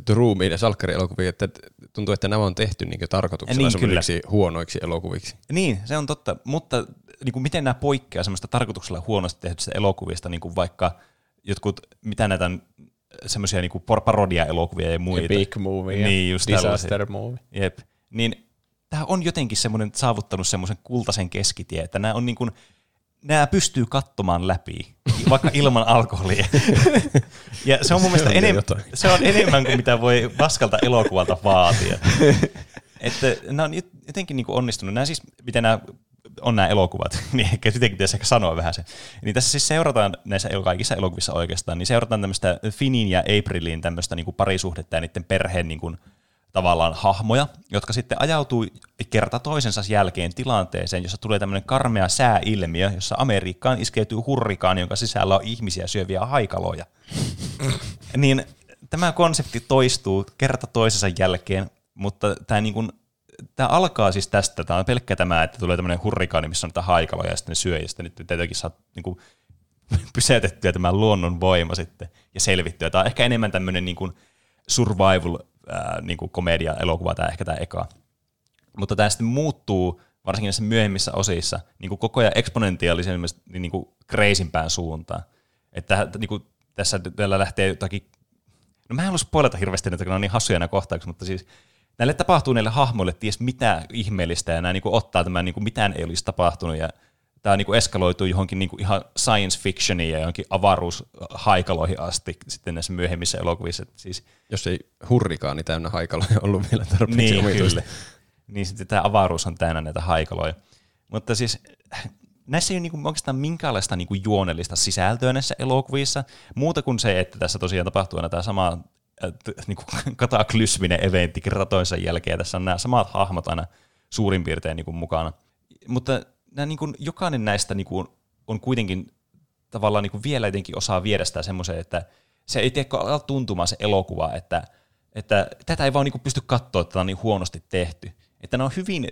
Roomiin ja salkkarielokuviin, että tuntuu, että nämä on tehty niin tarkoituksella Niin, semmoisiksi huonoiksi elokuviksi. Niin, se on totta, mutta niin kuin miten nämä poikkeaa semmoista tarkoituksella huonosti tehdystä elokuvista, niin kuin vaikka jotkut, mitä näitä on, semmoisia niin parodia-elokuvia ja muita. Ja big movie ja niin, just disaster tällaisia. movie. Jep. Niin tämä on jotenkin semmoinen saavuttanut semmoisen kultaisen keskitie, että nämä on niin kuin, nämä pystyy katsomaan läpi, vaikka ilman alkoholia. ja se on mun mielestä on jo enem- jotain. se on enemmän kuin mitä voi paskalta elokuvalta vaatia. että nämä on jot- jotenkin niin kuin onnistunut. Nämä siis, miten nämä on nämä elokuvat, niin ehkä jotenkin pitäisi ehkä sanoa vähän se. Niin tässä siis seurataan näissä kaikissa elokuvissa oikeastaan, niin seurataan tämmöistä Finin ja Aprilin tämmöistä niin kuin parisuhdetta ja niiden perheen niin kuin, tavallaan hahmoja, jotka sitten ajautuu kerta toisensa jälkeen tilanteeseen, jossa tulee tämmöinen karmea sääilmiö, jossa Amerikkaan iskeytyy hurrikaani, jonka sisällä on ihmisiä syöviä haikaloja. niin tämä konsepti toistuu kerta toisensa jälkeen, mutta tämä niin kuin, Tämä alkaa siis tästä, tämä on pelkkä tämä, että tulee tämmöinen hurrikaani, missä on niitä haikaloja ja sitten ne syö, ja sitten nyt tietenkin saa niin kuin, pysäytettyä tämä luonnon voima sitten ja selvittyä. Tämä on ehkä enemmän tämmöinen niin kuin survival niin komedia-elokuva tämä ehkä tämä eka. Mutta tämä sitten muuttuu varsinkin näissä myöhemmissä osissa niin kuin koko ajan eksponentiaalisesti niin kuin crazympään suuntaan. Että niin kuin tässä vielä lähtee jotakin, no mä en halua spoilata hirveästi, että kun ne on niin hassuja nämä kohtaukset, mutta siis näille tapahtuu näille hahmoille ties mitä ihmeellistä, ja nämä niin kuin ottaa tämän, niin kuin mitään ei olisi tapahtunut, ja tämä niin kuin eskaloituu johonkin niin kuin ihan science fictioniin ja johonkin avaruushaikaloihin asti sitten näissä myöhemmissä elokuvissa. Siis, Jos ei hurrikaani täynnä haikaloja ollut vielä tarpeeksi niin, omituista. kyllä. Niin sitten tämä avaruus on täynnä näitä haikaloja. Mutta siis näissä ei ole niinku oikeastaan minkäänlaista niinku juonellista sisältöä näissä elokuvissa, muuta kuin se, että tässä tosiaan tapahtuu aina tämä sama äh, niinku kataklysminen eventti kerta toisen jälkeen, tässä on nämä samat hahmot aina suurin piirtein niinku mukana. Mutta nämä niinku, jokainen näistä niinku, on kuitenkin tavallaan niinku vielä jotenkin osaa viedä sitä semmoiseen, että se ei tee alkaa tuntumaan se elokuva, että, että tätä ei vaan niinku pysty katsoa, että tämä on niin huonosti tehty. Että ne on hyvin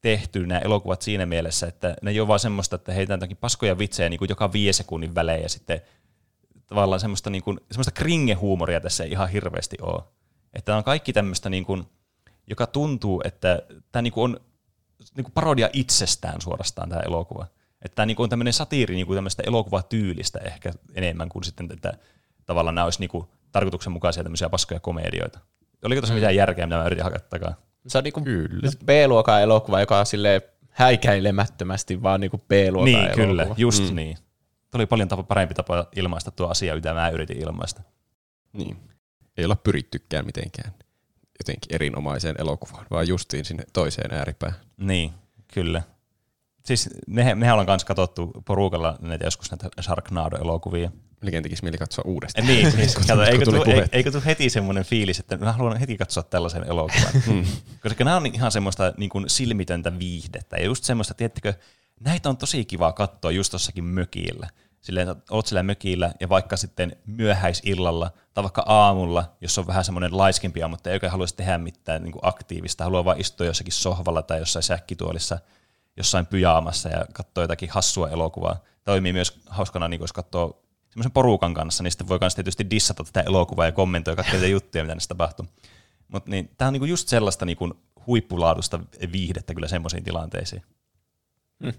tehty nämä elokuvat siinä mielessä, että ne ei ole vaan semmoista, että heitään jotakin paskoja vitsejä niin kuin joka viisi sekunnin välein ja sitten tavallaan semmoista, niin kuin, semmoista kringe-huumoria tässä ei ihan hirveästi ole. Että on kaikki tämmöistä, niin kuin, joka tuntuu, että tämä niin kuin on niin kuin parodia itsestään suorastaan tämä elokuva. Että tämä niin kuin on tämmöinen satiiri niin kuin tämmöistä elokuvatyylistä ehkä enemmän kuin sitten, että tavallaan nämä olisi niin kuin tarkoituksenmukaisia tämmöisiä paskoja komedioita. Oliko tässä mitään järkeä, mitä mä yritin hakea takaa? Se on niinku B-luokan elokuva, joka on silleen häikäilemättömästi vaan niinku B-luokan Niin, elokuva. kyllä, just mm. niin. Tuo oli paljon tapa, parempi tapa ilmaista tuo asia, mitä mä yritin ilmaista. Niin. Ei olla pyrittykään mitenkään jotenkin erinomaiseen elokuvaan, vaan justiin sinne toiseen ääripään. Niin, kyllä. Siis me, mehän ollaan kanssa katsottu porukalla näitä joskus näitä Sharknado-elokuvia. Melkein tekisi mieli katsoa uudestaan. Niin, siis, kato, eikö, tuli ei- eikö tuu heti semmoinen fiilis, että mä haluan heti katsoa tällaisen elokuvan. Hmm. Koska nämä on ihan semmoista niin kuin silmitöntä viihdettä. Ja just semmoista, tiedättekö, näitä on tosi kiva katsoa just tossakin mökillä. Silleen, oot siellä mökillä ja vaikka sitten myöhäisillalla tai vaikka aamulla, jos on vähän semmoinen laiskempi mutta ei oikein haluaisi tehdä mitään niin kuin aktiivista, haluaa vaan istua jossakin sohvalla tai jossain säkkituolissa jossain pyjaamassa ja katsoa jotakin hassua elokuvaa. Toimii myös hauskana, niin kuin jos katsoo semmoisen porukan kanssa, niin sitten voi myös tietysti dissata tätä elokuvaa ja kommentoida niitä juttuja, mitä näistä tapahtuu. Mutta niin, tämä on niinku just sellaista niinku huippulaadusta viihdettä kyllä semmoisiin tilanteisiin.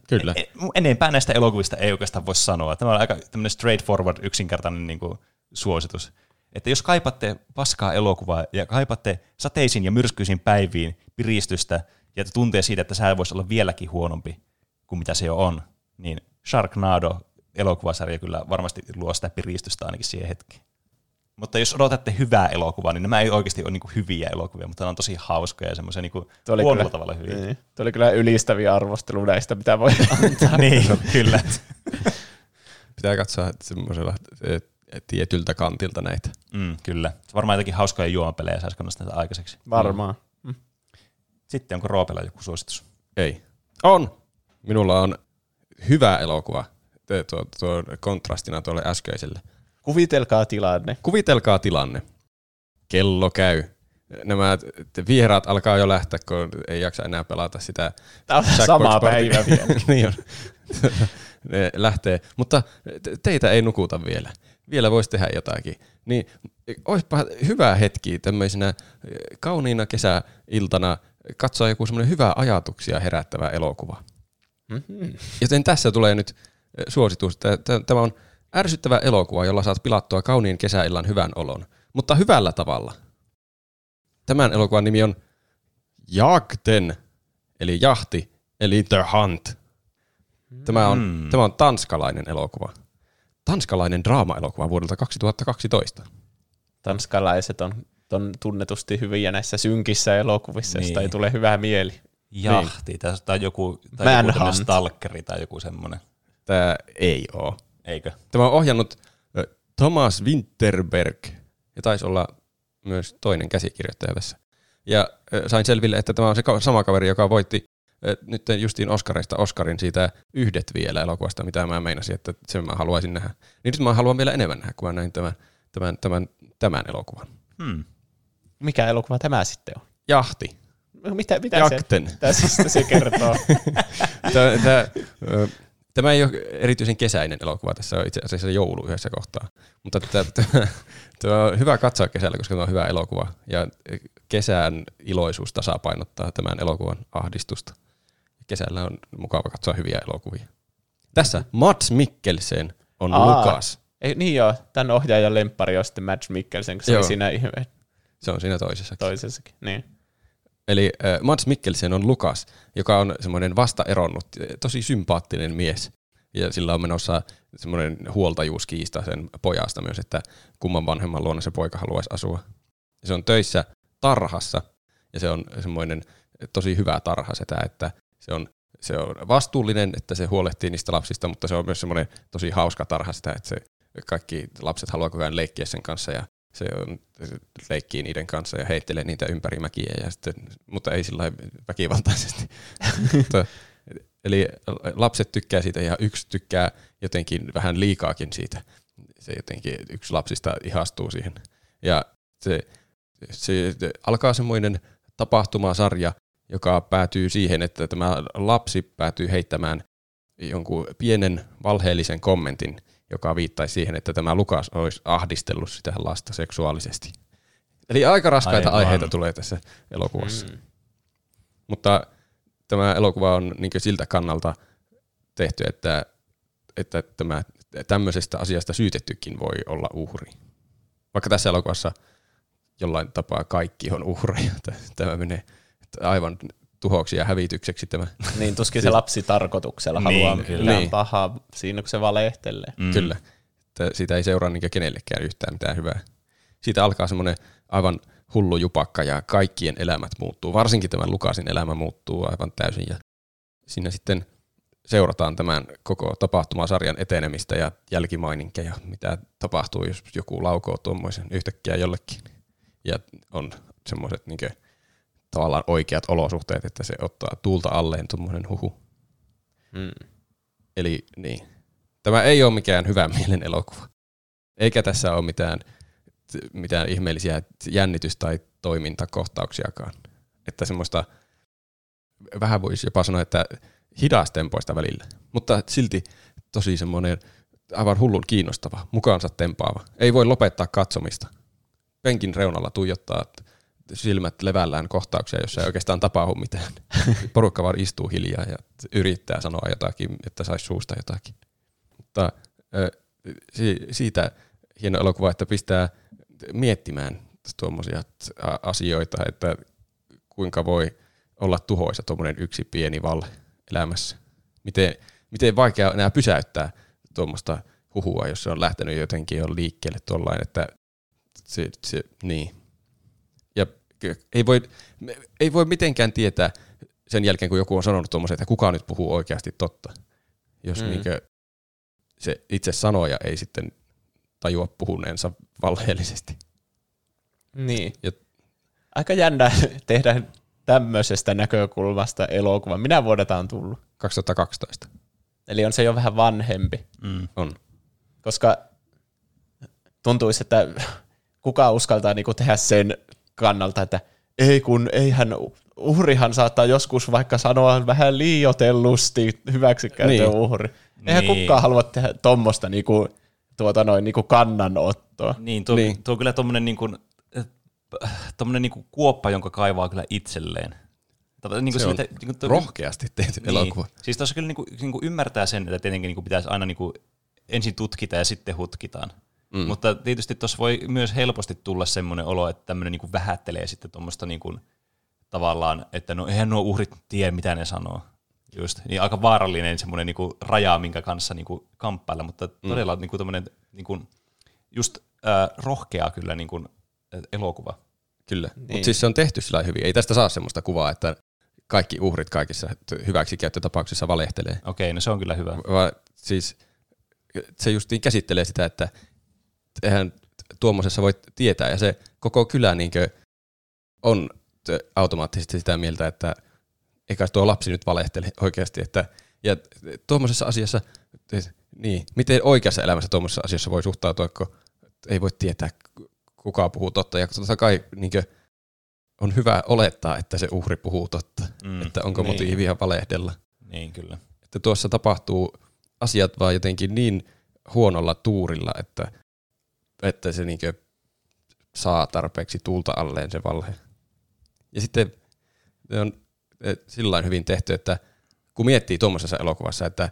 Kyllä. E- Enempää näistä elokuvista ei oikeastaan voi sanoa. Tämä on aika tämmöinen straightforward, yksinkertainen niinku suositus. Että jos kaipatte paskaa elokuvaa ja kaipatte sateisiin ja myrskyisin päiviin piristystä ja tuntee siitä, että sää voisi olla vieläkin huonompi kuin mitä se jo on, niin Sharknado elokuvasarja kyllä varmasti luo sitä piristystä ainakin siihen hetkeen. Mutta jos odotatte hyvää elokuvaa, niin nämä ei oikeasti ole niinku hyviä elokuvia, mutta ne on tosi hauskoja ja semmoisia niinku huonolla kyllä- tavalla hyviä. Niin. Tuo oli kyllä ylistäviä arvostelu näistä, mitä voi antaa. niin, kyllä. Pitää katsoa semmoisella tietyltä kantilta näitä. Mm, kyllä. Varmaan jotakin hauskoja juomapelejä saisi kannasta näitä aikaiseksi. Varmaan. Sitten onko Roopella joku suositus? Ei. On. Minulla on hyvä elokuva tuo, tuo kontrastina tuolle äskeiselle. Kuvitelkaa tilanne. Kuvitelkaa tilanne. Kello käy. Nämä vieraat alkaa jo lähteä, kun ei jaksa enää pelata sitä. Tämä on sama päivä vielä. niin on. ne lähtee. Mutta te- teitä ei nukuta vielä. Vielä voisi tehdä jotakin. Niin olisipa hyvä hetki tämmöisenä eh, kauniina kesäiltana katsoa joku semmoinen hyvä ajatuksia herättävä elokuva. Mhm. Joten tässä tulee nyt eh, suositus. Tä- tä- Tämä on ärsyttävä elokuva, jolla saat pilattua kauniin kesäillan hyvän olon, mutta hyvällä tavalla. Tämän elokuvan nimi on Jagten, eli jahti, eli The Hunt. Tämä on, Mm. tämä on tanskalainen elokuva. Tanskalainen draama-elokuva vuodelta 2012. Tanskalaiset on, on tunnetusti hyviä näissä synkissä elokuvissa, josta Niin. ei tule hyvä mieli. Jahti, tai, tai joku, tai joku stalkeri tai joku semmoinen. Tämä ei ole. Eikö? Tämä on ohjannut Thomas Winterberg, ja taisi olla myös toinen käsikirjoittaja tässä. Ja sain selville, että tämä on se sama kaveri, joka voitti nyt justiin Oscarista Oscarin siitä yhdet vielä elokuvasta, mitä mä meinasin, että sen mä haluaisin nähdä. Niin nyt mä haluan vielä enemmän nähdä, kun mä näin tämän, tämän, tämän, tämän elokuvan. Hmm. Mikä elokuva tämä sitten on? Jahti. Mitä, mitä Jakten. se, tästä se kertoo? Tämä, tämä, tämä ei ole erityisen kesäinen elokuva, tässä on itse asiassa joulu yhdessä kohtaa. Mutta tämä, tämä, on hyvä katsoa kesällä, koska tämä on hyvä elokuva. Ja kesän iloisuus tasapainottaa tämän elokuvan ahdistusta. Kesällä on mukava katsoa hyviä elokuvia. Tässä Mats Mikkelsen on Aa. Lukas. Ei, niin joo, tämän ohjaajan lemppari on sitten Mads Mikkelsen, kun se Joo. oli siinä ihme Se on siinä toisessa. toisessakin. Niin. Eli äh, Mats Mikkelsen on Lukas, joka on semmoinen vasta eronnut, tosi sympaattinen mies. Ja sillä on menossa semmoinen huoltajuuskiista sen pojasta myös, että kumman vanhemman luona se poika haluaisi asua. Ja se on töissä tarhassa, ja se on semmoinen tosi hyvä tarha sitä, että se on se on vastuullinen, että se huolehtii niistä lapsista, mutta se on myös semmoinen tosi hauska tarha sitä, että se kaikki lapset haluaa koko ajan leikkiä sen kanssa ja se on, se leikkii niiden kanssa ja heittelee niitä ympäri mäkiä, ja sitten, mutta ei sillä väkivaltaisesti. eli lapset tykkää siitä ja yksi tykkää jotenkin vähän liikaakin siitä. Se jotenkin yksi lapsista ihastuu siihen. Ja se, se alkaa semmoinen tapahtumasarja, joka päätyy siihen, että tämä lapsi päätyy heittämään jonkun pienen valheellisen kommentin, joka viittaisi siihen, että tämä Lukas olisi ahdistellut sitä lasta seksuaalisesti. Eli aika raskaita Aivan. aiheita tulee tässä elokuvassa. Mm. Mutta tämä elokuva on niin siltä kannalta tehty, että, että tämä, tämmöisestä asiasta syytettykin voi olla uhri. Vaikka tässä elokuvassa jollain tapaa kaikki on uhreja. Tämä menee aivan tuhoksi ja hävitykseksi tämä. Niin tuskin se lapsi tarkoituksella Niin, haluaa kyllä. mitään Niin. pahaa siinä, kun se valehtelee. Mm. Kyllä. Että siitä ei seuraa niin kenellekään yhtään mitään hyvää. Siitä alkaa semmoinen aivan hullu jupakka ja kaikkien elämät muuttuu. Varsinkin tämän Lukasin elämä muuttuu aivan täysin. Ja siinä sitten seurataan tämän koko tapahtumasarjan etenemistä ja jälkimaininkeja, mitä tapahtuu, jos joku laukoo tuommoisen yhtäkkiä jollekin. Ja on semmoiset niin tavallaan oikeat olosuhteet, että se ottaa tuulta alleen tuommoinen huhu. Mm. Eli niin. Tämä ei ole mikään hyvä mielen elokuva. Eikä tässä ole mitään, mitään ihmeellisiä jännitys- tai toimintakohtauksiakaan. Että semmoista, vähän voisi jopa sanoa, että hidastempoista välillä. Mutta silti tosi semmoinen aivan hullun kiinnostava, mukaansa tempaava. Ei voi lopettaa katsomista. Penkin reunalla tuijottaa silmät levällään kohtauksia, jossa ei oikeastaan tapahdu mitään. Porukka vaan istuu hiljaa ja yrittää sanoa jotakin, että saisi suusta jotakin. Mutta siitä hieno elokuva, että pistää miettimään tuommoisia asioita, että kuinka voi olla tuhoisa tuommoinen yksi pieni valle elämässä. Miten, miten vaikea enää pysäyttää tuommoista huhua, jos se on lähtenyt jotenkin jo liikkeelle tuollain, että se, se, niin. Ei voi, ei voi mitenkään tietää sen jälkeen, kun joku on sanonut tuommoisen, että kuka nyt puhuu oikeasti totta. Jos mm. niinkö se itse sanoja ei sitten tajua puhuneensa valheellisesti. Niin. Ja- Aika jännä tehdä tämmöisestä näkökulmasta elokuva. Minä vuodelta tämä on tullut? 2012 Eli on se jo vähän vanhempi. Mm. on. Koska tuntuisi, että kuka uskaltaa niinku tehdä sen kannalta, että ei kun eihän uhrihan saattaa joskus vaikka sanoa vähän liiotellusti hyväksikäytön Niin. niin. uhri. Eihän Niin. kukaan halua tehdä tuommoista niinku, tuota noin, niinku kannanottoa. Niin, tuo, Niin. niin. tuo on kyllä tommonen, niin kuin, tommonen niin kuin kuoppa, jonka kaivaa kyllä itselleen. Tätä, niin kuin Se on niin kuin, tuo- rohkeasti tehty niin. elokuva. Siis tuossa kyllä niin kuin, niin kuin ymmärtää sen, että tietenkin niin kuin pitäisi aina niin kuin ensin tutkita ja sitten hutkitaan. Mm. Mutta tietysti tuossa voi myös helposti tulla semmoinen olo, että tämmöinen niin kuin vähättelee sitten tuommoista niin kuin, tavallaan, että no eihän nuo uhrit tiedä, mitä ne sanoo. Just, niin aika vaarallinen semmoinen niin kuin raja, minkä kanssa niin kuin kamppailla, mutta todella niin kuin tommonen, niin kuin, just äh, rohkea kyllä niin kuin, äh, elokuva. Kyllä. Niin. Mutta siis se on tehty sillä hyvin. Ei tästä saa semmoista kuvaa, että kaikki uhrit kaikissa hyväksikäyttötapauksissa valehtelee. Okei, no se on kyllä hyvä. Vaan siis se justiin käsittelee sitä, että eihän tuommoisessa voi tietää. Ja se koko kylä niinkö on automaattisesti sitä mieltä, että eikä tuo lapsi nyt valehtele oikeasti. Että, ja tuommoisessa asiassa, niin, miten oikeassa elämässä tuommoisessa asiassa voi suhtautua, kun ei voi tietää, kuka puhuu totta. Ja totta kai niinkö, on hyvä olettaa, että se uhri puhuu totta. Mm, että onko niin. niin. motiivia valehdella. Niin, kyllä. Että tuossa tapahtuu asiat vaan jotenkin niin huonolla tuurilla, että, että se niinkö saa tarpeeksi tuulta alleen se valhe. Ja sitten ne on sillä hyvin tehty, että kun miettii tuommoisessa elokuvassa, että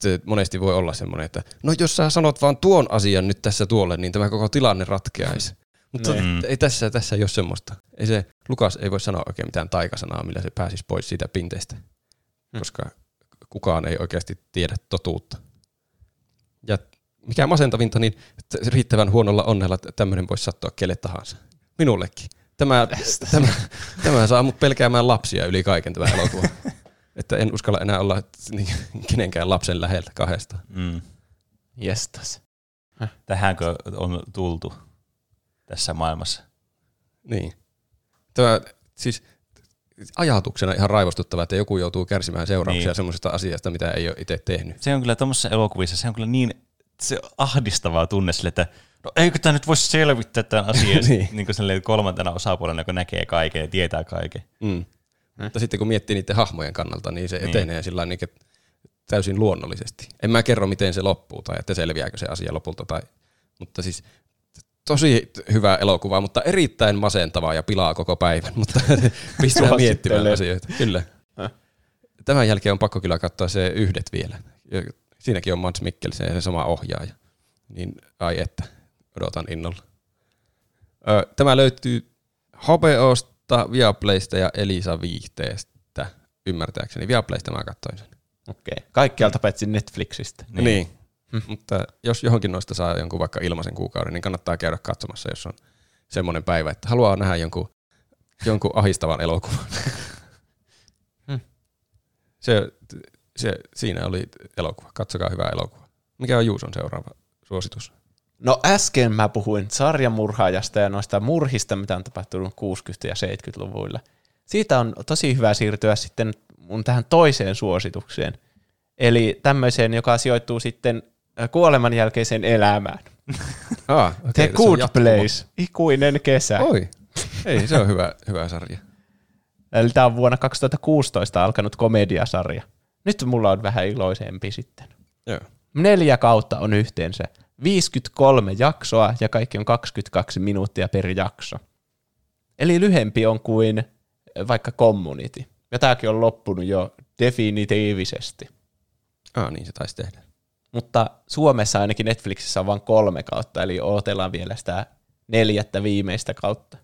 se monesti voi olla semmoinen, että no jos sä sanot vaan tuon asian nyt tässä tuolle, niin tämä koko tilanne ratkeaisi. Mutta Mm. ei tässä, tässä ei ole semmoista. Ei se, Lukas ei voi sanoa oikein mitään taikasanaa, millä se pääsisi pois siitä pinteestä, koska kukaan ei oikeasti tiedä totuutta. Mikä masentavinta, niin riittävän huonolla onnella tämmöinen voisi sattua kelle tahansa. Minullekin. Tämä, tämä, tämä saa mut pelkäämään lapsia yli kaiken tämä elokuva. Että en uskalla enää olla niin- kenenkään lapsen läheltä kahdesta. Mm. Jestas. Tähänkö on tultu tässä maailmassa? Niin. Tämä siis ajatuksena ihan raivostuttava, että joku joutuu kärsimään seurauksia niin. semmoisesta asiasta, mitä ei ole itse tehnyt. Se on kyllä tuommoisessa elokuvissa, se on kyllä niin se ahdistavaa tunne sille, että no eikö tämä nyt voisi selvittää tämän asian niin. Niin. kuin kolmantena osapuolena, joka näkee kaiken ja tietää kaiken. Mm. Mutta sitten kun miettii niiden hahmojen kannalta, niin se Niin. etenee sillä niin täysin luonnollisesti. En mä kerro, miten se loppuu tai että selviääkö se asia lopulta. Tai, mutta siis tosi hyvä elokuva, mutta erittäin masentava ja pilaa koko päivän, mutta pistää miettimään asioita. Kyllä. Tämän jälkeen on pakko kyllä katsoa se yhdet vielä. Siinäkin on Mads Mikkelsen ja se sama ohjaaja. Niin ai että, odotan innolla. Ö, Tämä löytyy HBOsta, Viaplaysta ja Elisa Viihteestä, ymmärtääkseni. Viaplaysta mä katsoin sen. Okei. Okay. Kaikkialta paitsi Netflixistä. Niin. niin. Mutta jos johonkin noista saa jonkun vaikka ilmaisen kuukauden, niin kannattaa käydä katsomassa, jos on semmoinen päivä, että haluaa nähdä jonkun, jonkun ahistavan elokuvan. se, se, siinä oli elokuva. Katsokaa hyvä elokuva. Mikä on Juuson seuraava suositus? No äsken mä puhuin sarjamurhaajasta ja noista murhista, mitä on tapahtunut 60- ja 70-luvuilla. Siitä on tosi hyvä siirtyä sitten mun tähän toiseen suositukseen. Eli tämmöiseen, joka sijoittuu sitten äh, kuoleman jälkeiseen elämään. Ah, okay, The Good. Place, ikuinen kesä. Oi, ei se on hyvä, hyvä sarja. Eli tämä on vuonna 2016 alkanut komediasarja. Nyt mulla on vähän iloisempi sitten. Joo. Neljä kautta on yhteensä. 53 jaksoa ja kaikki on 22 minuuttia per jakso. Eli lyhempi on kuin äh, vaikka Community. Ja tämäkin on loppunut jo definitiivisesti. Ah, niin se taisi tehdä. Mutta Suomessa ainakin Netflixissä on vain kolme kautta, eli ootellaan vielä sitä neljättä viimeistä kautta.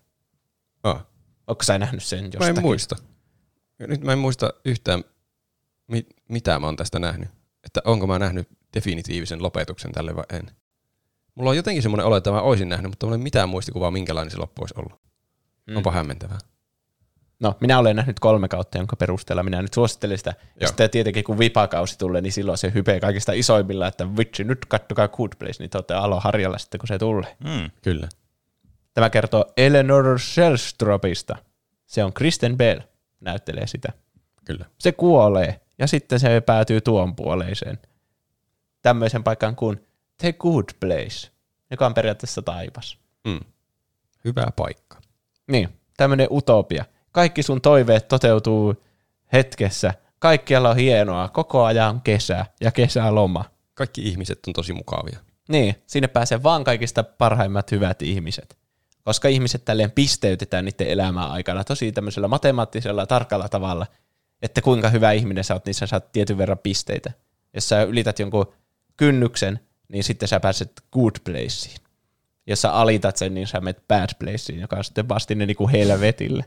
Ah. Onko sä nähnyt sen Mä jostakin? en muista. Nyt mä en muista yhtään, mi- mitä mä oon tästä nähnyt. Että onko mä nähnyt definitiivisen lopetuksen tälle vai en. Mulla on jotenkin semmoinen olo, että mä oisin nähnyt, mutta mulla ei mitään muistikuvaa, minkälainen se loppu olisi ollut. Mm. Onpa hämmentävää. No, minä olen nähnyt kolme kautta, jonka perusteella minä nyt suosittelen sitä. Ja Joo. sitten tietenkin, kun vipakausi tulee, niin silloin se hypee kaikista isoimmilla, että vitsi, nyt kattokaa Good Place, niin te alo harjalla sitten, kun se tulee. Mm. Kyllä. Tämä kertoo Eleanor Shellstropista. Se on Kristen Bell, näyttelee sitä. Kyllä. Se kuolee, ja sitten se päätyy tuon puoleiseen. Tämmöisen paikan kuin The Good Place, joka on periaatteessa taivas. Mm. Hyvä paikka. Niin, tämmöinen utopia. Kaikki sun toiveet toteutuu hetkessä. Kaikkialla on hienoa. Koko ajan on kesä ja kesäloma. Kaikki ihmiset on tosi mukavia. Niin, sinne pääsee vaan kaikista parhaimmat hyvät ihmiset. Koska ihmiset tälleen pisteytetään niiden elämän aikana tosi tämmöisellä matemaattisella tarkalla tavalla, että kuinka hyvä ihminen sä oot, niin sä saat tietyn verran pisteitä. Jos sä ylität jonkun kynnyksen, niin sitten sä pääset good placeen. Jos sä alitat sen, niin sä menet bad placeen, joka on sitten vastine niin kuin helvetille.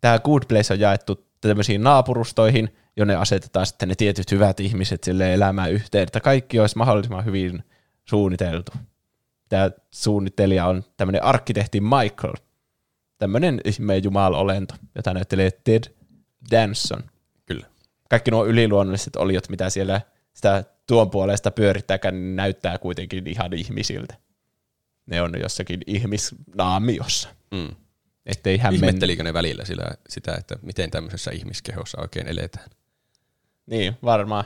Tämä good place on jaettu tämmöisiin naapurustoihin, jonne asetetaan sitten ne tietyt hyvät ihmiset sille elämään yhteen, että kaikki olisi mahdollisimman hyvin suunniteltu. Tämä suunnittelija on tämmöinen arkkitehti Michael, tämmöinen ihmeen jumalolento, jota näyttelee Ted Danson. Kyllä. Kaikki nuo yliluonnolliset oliot, mitä siellä sitä tuon puolesta pyörittääkään, niin näyttää kuitenkin ihan ihmisiltä. Ne on jossakin ihmisnaamiossa. Mm. Ettei hän. Ihmettelikö ne välillä sillä, sitä, että miten tämmöisessä ihmiskehossa oikein eletään? Niin, varmaan.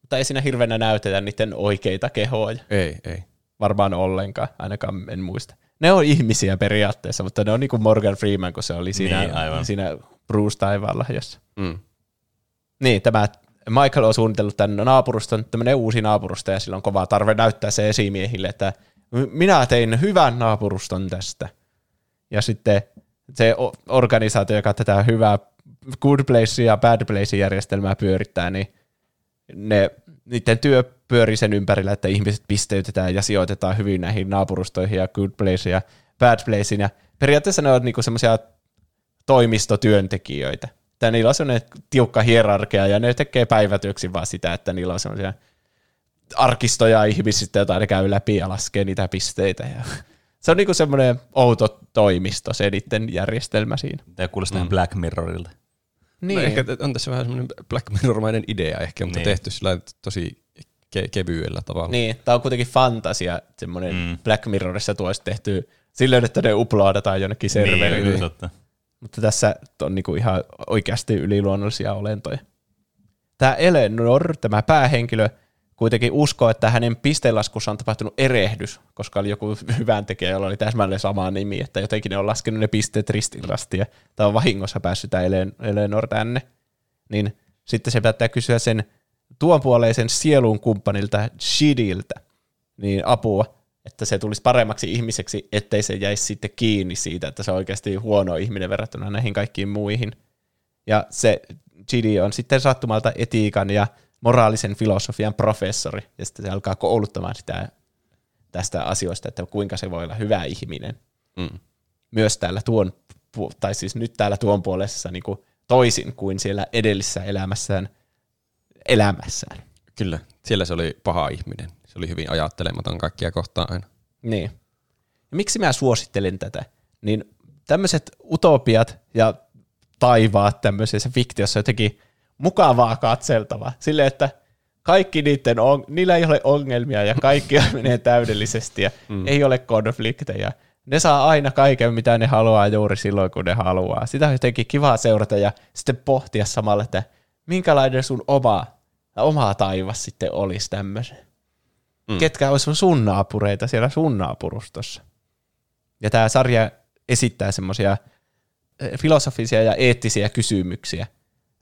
Mutta ei siinä hirveänä näytetä niiden oikeita kehoja. Ei, ei. Varmaan ollenkaan, ainakaan en muista. Ne on ihmisiä periaatteessa, mutta ne on niin kuin Morgan Freeman, kun se oli siinä, Niin, aivan. siinä Bruce taivaalla. Mm. Niin, tämä Michael on suunnitellut tämän naapuruston, tämmöinen uusi naapurusto, ja sillä on kova tarve näyttää se esimiehille, että minä tein hyvän naapuruston tästä. Ja sitten se organisaatio, joka tätä hyvää good place ja bad place järjestelmää pyörittää, niin ne, niiden työ pyörii sen ympärillä, että ihmiset pisteytetään ja sijoitetaan hyvin näihin naapurustoihin ja good place ja bad placeen. Ja periaatteessa ne on niinku semmoisia toimistotyöntekijöitä. Että niillä on semmoinen tiukka hierarkia ja ne tekee päivätyöksi vaan sitä, että niillä on semmoisia arkistoja ihmisistä, joita ne käy läpi ja laskee niitä pisteitä. Ja se on niinku semmoinen outo toimisto, se niiden järjestelmä siinä. Tämä kuulostaa mm. Black Mirrorilta. Niin. No ehkä on tässä vähän semmoinen Black Mirror-mainen idea ehkä, mutta Niin. tehty sillä tosi ke- kevyellä tavalla. Niin, tää on kuitenkin fantasia, semmoinen mm. Black Mirrorissa tuo olisi tehty silleen, että ne uploadataan jonnekin serverille. Niin, totta. Mutta tässä on niinku ihan oikeasti yliluonnollisia olentoja. Tämä Eleanor, tämä päähenkilö, kuitenkin uskoo, että hänen pistelaskussa on tapahtunut erehdys, koska oli joku hyvän tekijä, jolla oli täsmälleen sama nimi, että jotenkin ne on laskenut ne pisteet ristiin ja tämä on vahingossa päässyt tämä Ele- Eleanor tänne. Niin sitten se päättää kysyä sen tuonpuoleisen sielun kumppanilta Shidiltä niin apua, että se tulisi paremmaksi ihmiseksi, ettei se jäisi sitten kiinni siitä, että se on oikeasti huono ihminen verrattuna näihin kaikkiin muihin. Ja se Gidi on sitten sattumalta etiikan ja moraalisen filosofian professori, ja sitten se alkaa kouluttamaan sitä tästä asioista, että kuinka se voi olla hyvä ihminen. Mm. Myös täällä tuon, tai siis nyt täällä tuon puolessa niin kuin toisin kuin siellä edellisessä elämässään, elämässään. Kyllä, siellä se oli paha ihminen. Se oli hyvin ajattelematon kaikkia kohtaan aina. Niin. Ja miksi mä suosittelen tätä? Niin tämmöiset utopiat ja taivaat tämmöisessä fiktiossa jotenkin mukavaa katseltavaa. Silleen, että kaikki niiden on, niillä ei ole ongelmia ja kaikki menee täydellisesti ja mm. ei ole konflikteja. Ne saa aina kaiken, mitä ne haluaa juuri silloin, kun ne haluaa. Sitä on jotenkin kiva seurata ja sitten pohtia samalla, että minkälainen sun oma, oma taivas sitten olisi tämmöisen. Mm. Ketkä olisi sun naapureita siellä sun naapurustossa. Ja tämä sarja esittää semmoisia filosofisia ja eettisiä kysymyksiä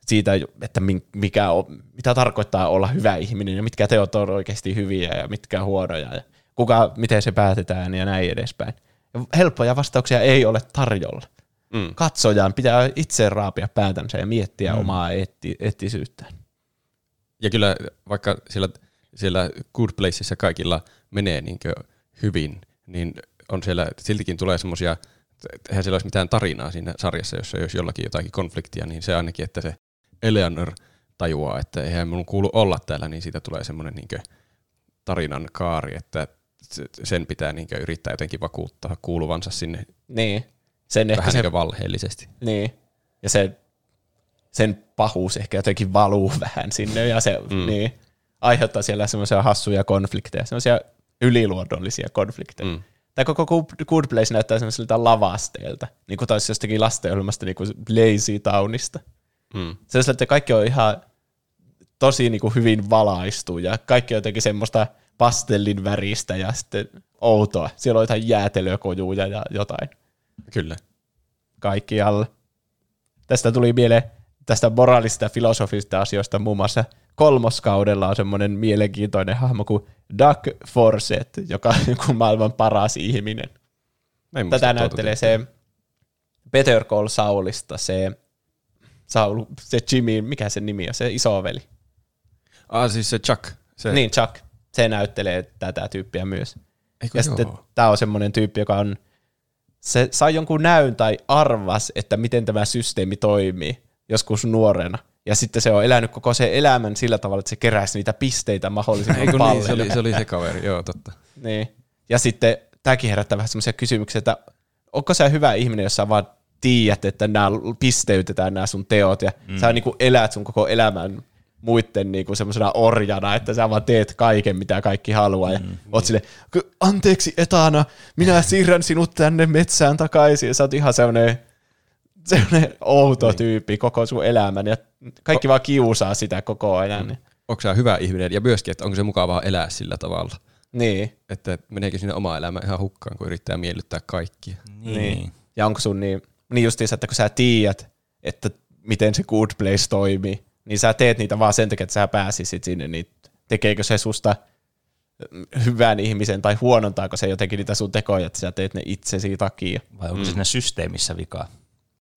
siitä, että mikä on, mitä tarkoittaa olla hyvä ihminen ja mitkä teot on oikeasti hyviä ja mitkä huonoja ja kuka, miten se päätetään ja näin edespäin. Ja helppoja vastauksia ei ole tarjolla. Mm. Katsojan pitää itse raapia päätänsä ja miettiä mm. omaa eetti- eettisyyttään. Ja kyllä vaikka siellä, siellä Good Placeissa kaikilla menee niin hyvin, niin on siellä, siltikin tulee semmoisia, eihän siellä olisi mitään tarinaa siinä sarjassa, jossa jos jollakin jotakin konfliktia, niin se ainakin, että se Eleanor tajuaa, että eihän mun kuulu olla täällä, niin siitä tulee semmoinen niin tarinan kaari, että se- sen pitää niin yrittää jotenkin vakuuttaa kuuluvansa sinne Niin. Sen ehkä vähän se, niin valheellisesti. niin. Ja se, sen pahuus ehkä jotenkin valuu vähän sinne ja se mm. niin, aiheuttaa siellä semmoisia hassuja konflikteja, semmoisia yliluonnollisia konflikteja. Mm. Tämä koko Good- Good Place näyttää semmoiselta lavasteelta, niin kuin taisi jostakin lastenohjelmasta, niin kuin Lazy Townista. Mm. Sellaisella, että kaikki on ihan tosi niin kuin hyvin valaistu ja kaikki on jotenkin semmoista pastellin väristä ja sitten outoa. Siellä on jotain jäätelökojuja ja jotain Kyllä. kaikkialle. Tästä tuli mieleen tästä moraalista ja filosofista asioista muun muassa kolmoskaudella on semmoinen mielenkiintoinen hahmo kuin Doug Forsett, joka on joku maailman paras ihminen. Tätä tuota näyttelee se Better Call Saulista, se, Saul, se Jimmy, mikä sen nimi on, se isoveli. Ah, siis se Chuck. Se, Niin, Chuck. Se näyttelee tätä tyyppiä myös. Eikö Ja joo? sitten tämä on semmoinen tyyppi, joka on, se sai jonkun näyn tai arvas, että miten tämä systeemi toimii joskus nuorena. Ja sitten se on elänyt koko sen elämän sillä tavalla, että se keräsi niitä pisteitä mahdollisimman Eikö paljon. niin, se oli, se oli se kaveri, joo totta. Niin. Ja sitten tämäkin herättää vähän semmoisia kysymyksiä, että onko sä hyvä ihminen, jos sä vaan tiedät, että nämä pisteytetään nämä sun teot ja mm. sä niinku elät sun koko elämän muiden niinku semmoisena orjana, että sä vaan teet kaiken, mitä kaikki haluaa. Ja mm, oot sille, anteeksi etana, minä siirrän sinut tänne metsään takaisin. Ja sä oot ihan semmoinen, semmoinen outo niin. tyyppi koko sun elämän. Ja kaikki vaan kiusaa sitä koko ajan. Mm. Onko sä hyvä ihminen ja myöskin, että onko se mukavaa elää sillä tavalla. Niin. Että meneekö sinne oma elämä ihan hukkaan, kun yrittää miellyttää kaikkia. Niin. Ja onko sun niin, niin justiinsa, että kun sä tiedät, että miten se good place toimii, niin sä teet niitä vaan sen takia, että sä pääsisit sinne, niin tekeekö se susta mm, hyvän ihmisen tai huonontaako se jotenkin niitä sun tekoja, että sä teet ne itsesi takia. Vai onko se siinä systeemissä vikaa?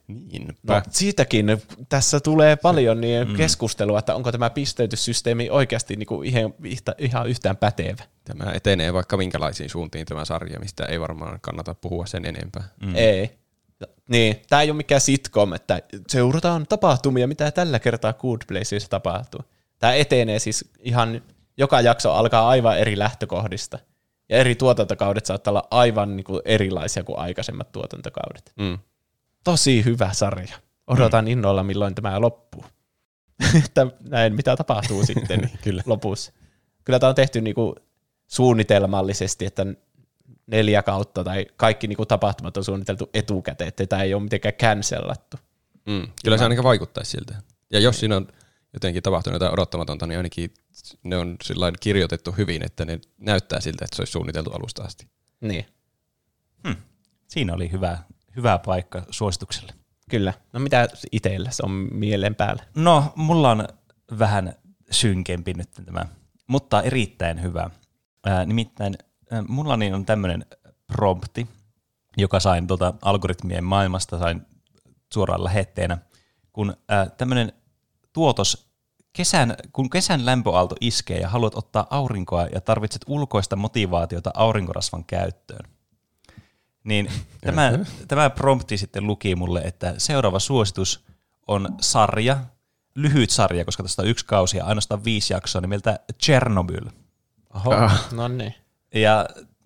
Niin. No, siitäkin tässä tulee paljon niin mm. keskustelua, että onko tämä pisteytyssysteemi oikeasti niinku ihan, yhtä- ihan yhtään pätevä. Tämä etenee vaikka minkälaisiin suuntiin tämä sarja, mistä ei varmaan kannata puhua sen enempää. Mm. Ei. Niin, tämä ei ole mikään sitcom, että seurataan tapahtumia, mitä tällä kertaa Good Placeissa tapahtuu. Tämä etenee siis ihan, joka jakso alkaa aivan eri lähtökohdista. Ja eri tuotantokaudet saattaa olla aivan niin kuin erilaisia kuin aikaisemmat tuotantokaudet. Mm. Tosi hyvä sarja. Odotan innolla, milloin tämä loppuu. että näin, mitä tapahtuu sitten Kyllä. lopussa. Kyllä tämä on tehty niinku suunnitelmallisesti, että neljä kautta tai kaikki niinku tapahtumat on suunniteltu etukäteen, että tämä ei ole mitenkään cancelattu. Mm. Kyllä se ainakin vaikuttaisi siltä. Ja jos siinä on jotenkin tapahtunut jotain odottamatonta, niin ainakin ne on sillain kirjoitettu hyvin, että ne näyttää siltä, että se olisi suunniteltu alusta asti. Niin, Siinä oli hyvä, hyvä paikka suositukselle. kyllä. No mitä itsellä se on mielen päällä? No, mulla on vähän synkempi nyt tämä, mutta erittäin hyvä. Ää, nimittäin mulla niin on tämmöinen prompti, joka sain tuolta algoritmien maailmasta, sain suoraan lähetteenä, kun ää, tämmöinen tuotos kesän, kun kesän lämpöaalto iskee ja haluat ottaa aurinkoa ja tarvitset ulkoista motivaatiota aurinkorasvan käyttöön, niin tämä, tämä prompti sitten luki mulle, että seuraava suositus on sarja, lyhyt sarja, koska tästä on yksi kausi ja ainoastaan viisi jaksoa, nimeltä Chernobyl. Oho, no niin. Ja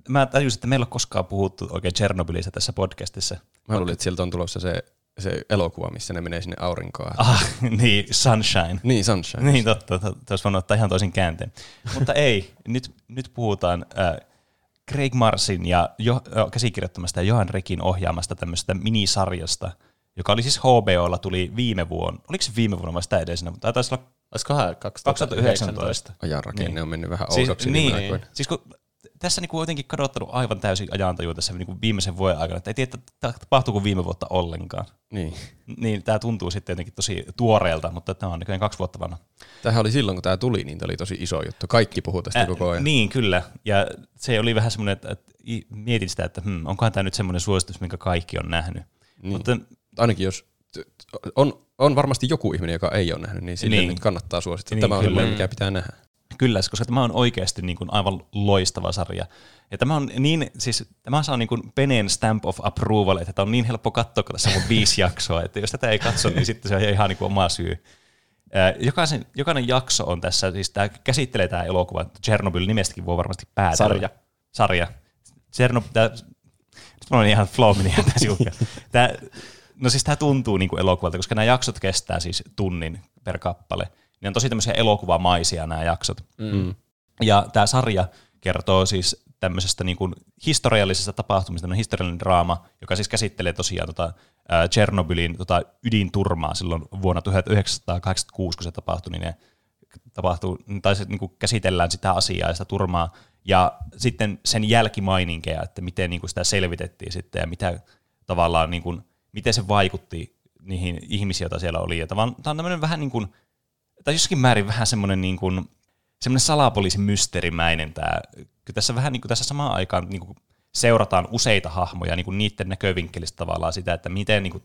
mä tajusin, että meillä ei ole koskaan puhuttu oikein Chernobylistä tässä podcastissa. Mä luulin, että sieltä on tulossa se, se elokuva, missä ne menee sinne aurinkoon. Ah, niin, Sunshine. Niin, Sunshine. Niin, totta. totta. Olisi voinut ottaa ihan toisin käänteen. Mutta ei, nyt, nyt puhutaan äh, Craig Marsin ja jo, äh, käsikirjoittamasta ja Johan Rekin ohjaamasta tämmöisestä minisarjasta, joka oli siis HBOlla, tuli viime vuonna. Oliko se viime vuonna vai sitä edellisenä? Mutta taisi olla Olisikohan 2019. Ajan rakenne Niin. on mennyt vähän Siis, oudoksi niin, viime aikoina. siis kun tässä niinku on jotenkin kadottanut aivan täysin ajantajua tässä niinku viimeisen vuoden aikana, että ei tiedä, että tapahtuuko viime vuotta ollenkaan. Niin. Niin tämä tuntuu sitten jotenkin tosi tuoreelta, mutta tämä on nykyään kaksi vuotta vanha. Tämähän oli silloin, kun tämä tuli, niin tämä oli tosi iso juttu. Kaikki puhuu tästä Ä, koko ajan. Niin, kyllä. Ja se oli vähän semmoinen, että, että mietin sitä, että hmm, onkohan tämä nyt semmoinen suositus, minkä kaikki on nähnyt. Niin. Mutta Ainakin jos on, on varmasti joku ihminen, joka ei ole nähnyt, niin sille Niin. niin. kannattaa suosittaa. Niin, Tämä on kyllä. mikä pitää nähdä. Kyllä, koska tämä on oikeasti niin kuin aivan loistava sarja. Ja tämä on niin, siis tämä saa niin kuin Penen stamp of approval, että tämä on niin helppo katsoa, kun tässä on viisi jaksoa, että jos tätä ei katso, niin sitten se on ihan niin kuin oma syy. Jokaisen, jokainen jakso on tässä, siis tämä käsittelee tämä elokuva, Chernobyl nimestäkin voi varmasti päätellä. Sarja. Sarja. Chernobyl, tämä, olen ihan flow meni hukkaan. Tämä, no siis tämä tuntuu niin kuin elokuvalta, koska nämä jaksot kestää siis tunnin per kappale. Ne on tosi tämmöisiä elokuvamaisia nämä jaksot. Mm. Ja tämä sarja kertoo siis tämmöisestä niin kuin historiallisesta tapahtumista, tämmöinen historiallinen draama, joka siis käsittelee tosiaan tota, ää, Chernobylin tota, ydinturmaa silloin vuonna 1986, kun se tapahtui, niin ne tapahtuu, tai se niin kuin käsitellään sitä asiaa ja sitä turmaa, ja sitten sen jälkimaininkeja, että miten niin kuin sitä selvitettiin sitten, ja mitä tavallaan, niin kuin, miten se vaikutti niihin ihmisiin, joita siellä oli. Ja tämä on, tämä on tämmöinen vähän niin kuin, tai jossakin määrin vähän semmoinen niin kuin, semmoinen salapoliisin mysteerimäinen tämä. Tässä vähän niin kuin tässä samaan aikaan niin kuin seurataan useita hahmoja niin kuin niiden näkövinkkelistä tavallaan sitä, että miten niin kuin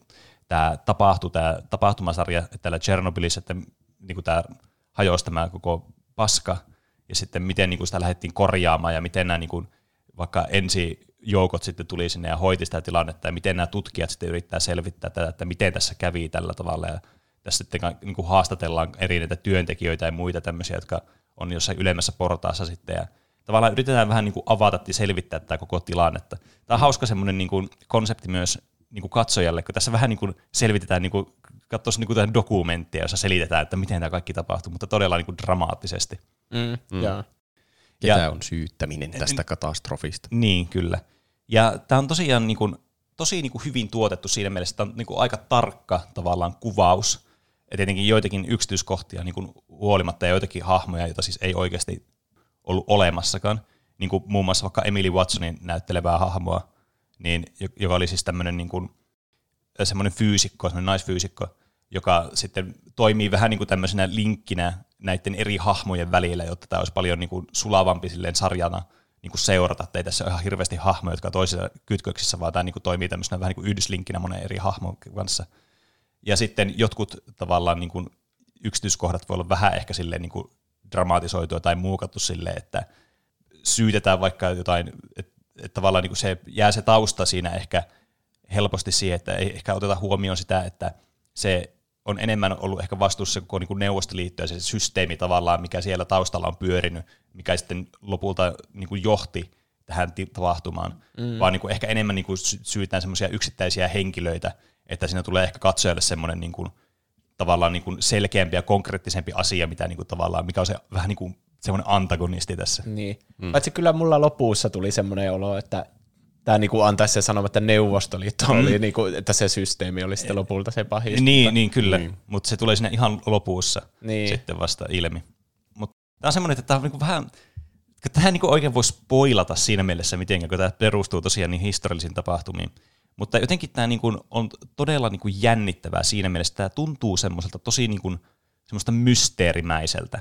tämä tapahtui, tämä tapahtumasarja täällä Chernobylissä, että niin kuin tämä hajosi tämä koko paska, ja sitten miten niin kuin sitä lähdettiin korjaamaan, ja miten nämä niin kuin, vaikka ensi joukot sitten tuli sinne ja hoiti sitä tilannetta, ja miten nämä tutkijat sitten yrittää selvittää tätä, että miten tässä kävi tällä tavalla, ja tässä sitten niin kuin haastatellaan eri näitä työntekijöitä ja muita tämmöisiä, jotka on jossain ylemmässä portaassa sitten, ja tavallaan yritetään vähän niin kuin avata ja selvittää tätä koko tilannetta. Tämä on hauska semmoinen niin kuin konsepti myös niin kuin katsojalle, kun tässä vähän niin kuin selvitetään, niin kuin, katsoisi niin kuin dokumenttia, jossa selitetään, että miten tämä kaikki tapahtuu, mutta todella niin kuin dramaattisesti. Mm, mm. Ketä Ja- on syyttäminen tästä katastrofista? Niin, kyllä. Ja tämä on tosiaan niin kuin, tosi niin kuin hyvin tuotettu siinä mielessä, että tämä on niin kuin aika tarkka tavallaan kuvaus. Ja tietenkin joitakin yksityiskohtia niin kuin huolimatta ja joitakin hahmoja, joita siis ei oikeasti ollut olemassakaan. Niin kuin muun muassa vaikka Emily Watsonin näyttelevää hahmoa, niin, jo- joka oli siis tämmöinen niin kuin, semmoinen fyysikko, semmoinen naisfyysikko, joka sitten toimii vähän niin kuin tämmöisenä linkkinä näiden eri hahmojen välillä, jotta tämä olisi paljon niin kuin sulavampi silleen sarjana niin kuin seurata, että ei tässä ole ihan hirveästi hahmoja, jotka toisissa kytköksissä, vaan tämä niin kuin toimii tämmöisenä vähän niin kuin yhdyslinkkinä monen eri hahmon kanssa. Ja sitten jotkut tavallaan niin kuin yksityiskohdat voi olla vähän ehkä silleen niin kuin dramatisoitua tai muokattu silleen, että syytetään vaikka jotain, että, että tavallaan niin kuin se jää se tausta siinä ehkä helposti siihen, että ei ehkä oteta huomioon sitä, että se on enemmän ollut ehkä vastuussa koko niin Neuvostoliitto ja se systeemi tavallaan, mikä siellä taustalla on pyörinyt, mikä sitten lopulta niin kuin johti tähän tapahtumaan, mm. vaan niin kuin ehkä enemmän niin kuin sy- syytään semmoisia yksittäisiä henkilöitä, että siinä tulee ehkä katsojalle semmoinen niin kuin, tavallaan niin kuin selkeämpi ja konkreettisempi asia, mitä niin kuin, tavallaan, mikä on se vähän niin kuin semmoinen antagonisti tässä. Niin. Mm. Paitsi kyllä mulla lopussa tuli semmoinen olo, että tämä niinku antaisi se sanoma, että Neuvostoliitto mm. oli, niinku, että se systeemi oli sitten lopulta se pahis. Niin, niin kyllä, niin. mutta se tulee sinne ihan lopussa Niin. sitten vasta ilmi. Mutta tämä on semmoinen, että tämä on niinku vähän, tähän niinku oikein voi spoilata siinä mielessä miten, kun tämä perustuu tosiaan niin historiallisiin tapahtumiin. Mutta jotenkin tämä niinku on todella niinku jännittävää siinä mielessä, että tämä tuntuu semmoiselta tosi niinku, semmoista mysteerimäiseltä.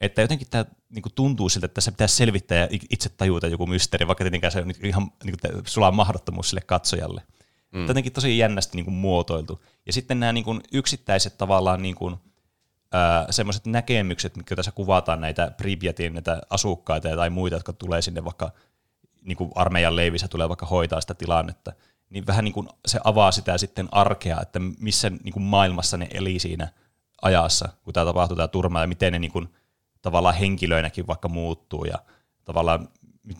Että jotenkin tämä niinku tuntuu siltä, että tässä pitäisi selvittää ja itse tajuta joku mysteeri, vaikka tietenkään se on niinku ihan niinku, sulaa mahdottomuus sille katsojalle. Mm. Jotenkin tosi jännästi niinku muotoiltu. Ja sitten nämä niinku yksittäiset tavallaan niinku, semmoiset näkemykset, mitkä tässä kuvataan näitä Pripyatin näitä asukkaita tai muita, jotka tulee sinne vaikka niin kuin armeijan leivissä tulee vaikka hoitaa sitä tilannetta, niin vähän niin kuin se avaa sitä sitten arkea, että missä niin kuin maailmassa ne eli siinä ajassa, kun tämä tapahtuu tämä turma, ja miten ne niin kuin, tavallaan henkilöinäkin vaikka muuttuu, ja tavallaan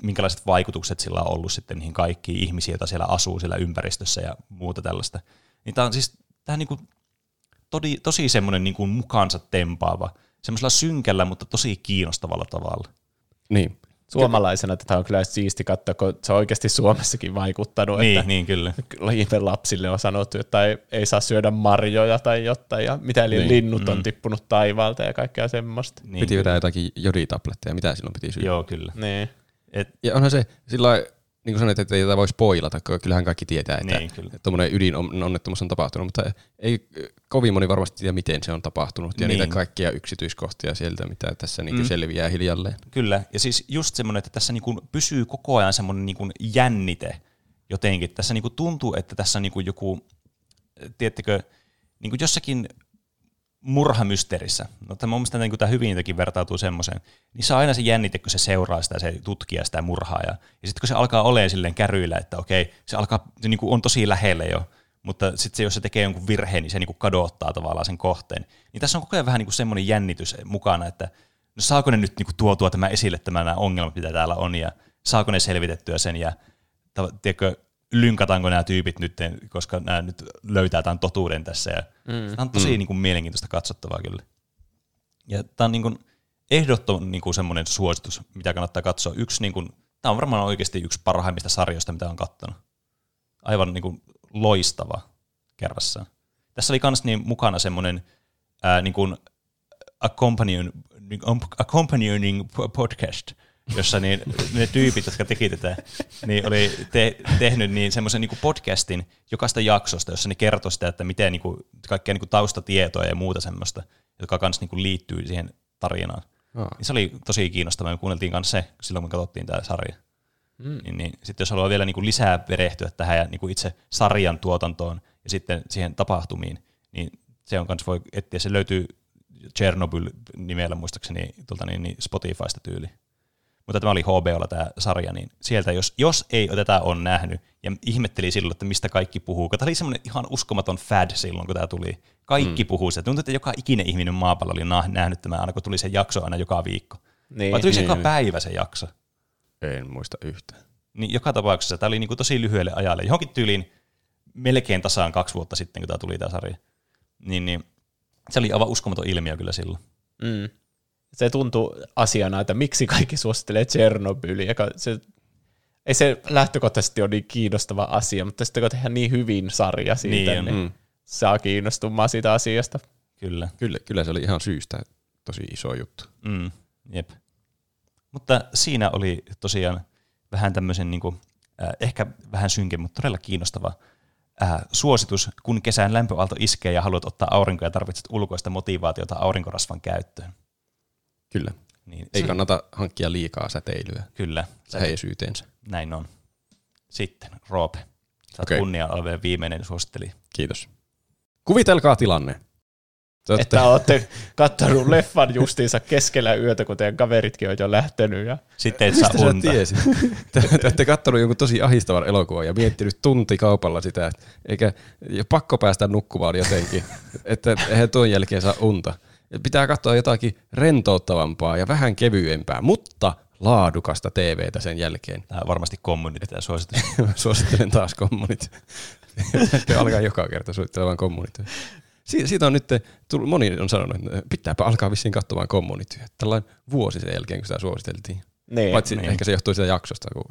minkälaiset vaikutukset sillä on ollut sitten niihin kaikkiin ihmisiin, joita siellä asuu siellä ympäristössä ja muuta tällaista. Niin tämä on siis tämä niin kuin tosi, tosi semmoinen niin kuin mukaansa tempaava, semmoisella synkällä, mutta tosi kiinnostavalla tavalla. Niin. Suomalaisena tätä on kyllä siisti katsoa, kun se on oikeasti Suomessakin vaikuttanut. Niin, että niin kyllä. ihme lapsille on sanottu, että ei, ei saa syödä marjoja tai jotain, ja mitä niin. Niin. linnut on tippunut taivaalta ja kaikkea semmoista. Niin, Piti vetää jotakin joditabletteja, mitä silloin piti syödä. Joo, kyllä. Niin. Et, Ja onhan se sillä lailla, niin kuin sanoit, että ei tätä voi spoilata, kun kyllähän kaikki tietää, että Niin, kyllä. tuommoinen ydinonnettomuus on tapahtunut, mutta ei kovin moni varmasti tiedä, miten se on tapahtunut ja Niin. niitä kaikkia yksityiskohtia sieltä, mitä tässä niin mm. selviää hiljalleen. Kyllä, ja siis just semmoinen, että tässä niinku pysyy koko ajan semmoinen niinku jännite jotenkin. Tässä niinku tuntuu, että tässä on niinku joku, tiedättekö, niinku jossakin murhamysterissä, no tämä mun mielestä niin tämä hyvin jotenkin vertautuu semmoiseen, niin se on aina se jännite, kun se seuraa sitä, se tutkija sitä murhaa. Ja, ja sitten kun se alkaa olemaan silleen käryillä, että okei, se, alkaa, se niin on tosi lähellä jo, mutta sitten se, jos se tekee jonkun virheen, niin se niin kadottaa tavallaan sen kohteen. Niin tässä on koko ajan vähän niin semmoinen jännitys mukana, että no saako ne nyt niin tuotua tämä esille, tämä nämä ongelmat, mitä täällä on, ja saako ne selvitettyä sen, ja tiedätkö, lynkataanko nämä tyypit nyt, koska nämä nyt löytää tämän totuuden tässä. Ja mm. Tämä on tosi mm. niin kuin, mielenkiintoista katsottavaa kyllä. Ja tämä on niin kuin, ehdottoman niin kuin, semmoinen suositus, mitä kannattaa katsoa. Yksi, niin kuin, tämä on varmaan oikeasti yksi parhaimmista sarjoista, mitä olen katsonut. Aivan niin kuin, loistava kerrassaan. Tässä oli myös niin mukana semmoinen ää, niin kuin accompanying, accompanying podcast, jossa niin, ne tyypit, jotka teki tätä, niin oli te, tehnyt niin semmoisen niin podcastin jokaista jaksosta, jossa ne kertoi sitä, että miten niin kuin, kaikkea niin kuin taustatietoa ja muuta semmoista, joka kanssa niin kuin liittyy siihen tarinaan. Aa. Niin se oli tosi kiinnostavaa. Me kuunneltiin kanssa se silloin, kun katsottiin tämä sarja. Mm. Niin, niin, sitten jos haluaa vielä niin kuin lisää perehtyä tähän ja niin kuin itse sarjan tuotantoon ja sitten siihen tapahtumiin, niin se on kans voi etsiä. Se löytyy Chernobyl nimellä muistaakseni tuolta niin, niin Spotifysta tyyli. Mutta tämä oli HBOlla tämä sarja, niin sieltä jos, jos ei tätä on nähnyt ja ihmetteli silloin, että mistä kaikki puhuu, tämä oli semmoinen ihan uskomaton fad silloin, kun tämä tuli. Kaikki mm. puhuu sitä. Tuntui, että joka ikinen ihminen maapallo oli nähnyt tämän aina, kun tuli se jakso aina joka viikko. Niin. Vai tuliko se Niin, joka niin. päivä se jakso? En muista yhtään. Niin joka tapauksessa tämä oli niinku tosi lyhyelle ajalle. Johonkin tyyliin melkein tasaan kaksi vuotta sitten, kun tämä tuli tämä sarja. Niin, niin se oli aivan uskomaton ilmiö kyllä silloin. Mm. Se tuntuu asiana, että miksi kaikki suosittelee Tsernobyliä. joka Se, ei se lähtökohtaisesti ole niin kiinnostava asia, mutta sitten kun tehdään niin hyvin sarja siitä, Niin niin, on. niin Mm. saa kiinnostumaan siitä asiasta. Kyllä. Kyllä, kyllä se oli ihan syystä tosi iso juttu. Mm, jep. Mutta siinä oli tosiaan vähän tämmöisen niin kuin, äh, ehkä vähän synkin, mutta todella kiinnostava äh, suositus, kun kesän lämpöaalto iskee ja haluat ottaa aurinkoa ja tarvitset ulkoista motivaatiota aurinkorasvan käyttöön. Kyllä. Niin Ei se- kannata hankkia liikaa säteilyä Kyllä, läheisyyteensä. näin on. Sitten Roope, sä Okei. kunnia viimeinen suositteli. Kiitos. Kuvitelkaa tilanne. Te olette- Että olette kattonut leffan justiinsa keskellä yötä, kun teidän kaveritkin on jo lähtenyt. Ja Sitten et saa Mistä unta. Te, te olette kattonut jonkun tosi ahdistavan elokuvan ja miettinyt tunti kaupalla sitä, että eikä pakko päästä nukkumaan jotenkin, että eihän tuon jälkeen saa unta. Pitää katsoa jotakin rentouttavampaa ja vähän kevyempää, mutta laadukasta TVtä sen jälkeen. Tämä on varmasti kommunit tämä suositus. Suosittelen taas kommunit. alkaa joka kerta suosittelemaan kommunit. Si- siitä on nyt, tullut, moni on sanonut, että pitääpä alkaa vissiin katsomaan kommunit. Tällainen vuosi sen jälkeen, kun sitä suositeltiin. Niin, Paitsi niin. ehkä se johtui siitä jaksosta, kun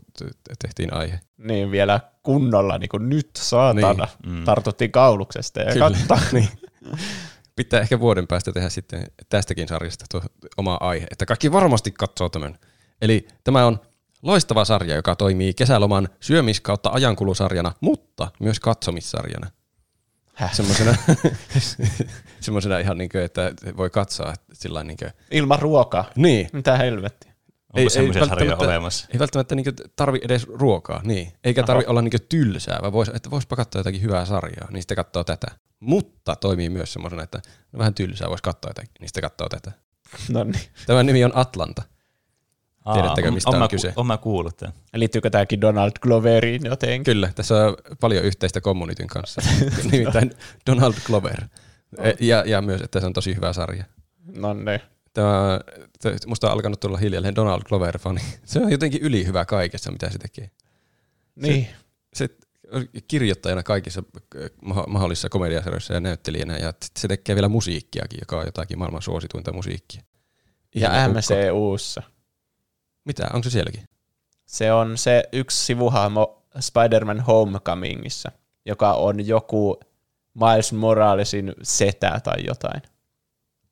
tehtiin aihe. niin vielä kunnolla niin kuin nyt saatana. Niin. Niin. Tartuttiin kauluksesta ja Kyllä. katsoa. niin. Pitää ehkä vuoden päästä tehdä sitten tästäkin sarjasta tuo oma aihe, että kaikki varmasti katsoo tämän. Eli tämä on loistava sarja, joka toimii kesäloman syömis- kautta ajankulusarjana, mutta myös katsomissarjana. Häh? Semmoisena, semmoisena ihan niin kuin, että voi katsoa sillä niin kuin, Ilman ruokaa. niin, Mitä helvettiä. Onko Ei- semmoisia ei sarjoja välttämättä- olemassa? ei välttämättä niin tarvi edes ruokaa, niin. eikä tarvi olla niin tylsää, vaan vois, että voispa katsoa jotakin hyvää sarjaa, niin sitten katsoo tätä. Mutta toimii myös semmoisena, että vähän tylsää, voisi katsoa jotakin, niin sitten katsoo tätä. No niin. Tämän nimi on Atlanta. Tiedättekö, on- mistä on, on mä, kyse? On mä kuullut tämän. Liittyykö tämäkin Donald Gloveriin jotenkin? Kyllä, tässä on paljon yhteistä communityn kanssa, nimittäin Donald Glover. E- Ja, ja myös, että se on tosi hyvä sarja. No niin. Tämä, musta on alkanut tulla hiljalleen Donald Glover-fani. Se on jotenkin yli hyvä kaikessa, mitä se tekee. Niin. Se on kirjoittajana kaikissa maho- mahdollisissa komediasarjoissa ja näyttelijänä, ja se tekee vielä musiikkiakin, joka on jotakin maailman suosituinta musiikkia. Ja ukko. MCUssa. Mitä, onko se sielläkin? Se on se yksi sivuhahmo Spider-Man Homecomingissa, joka on joku Miles Moralesin setä tai jotain.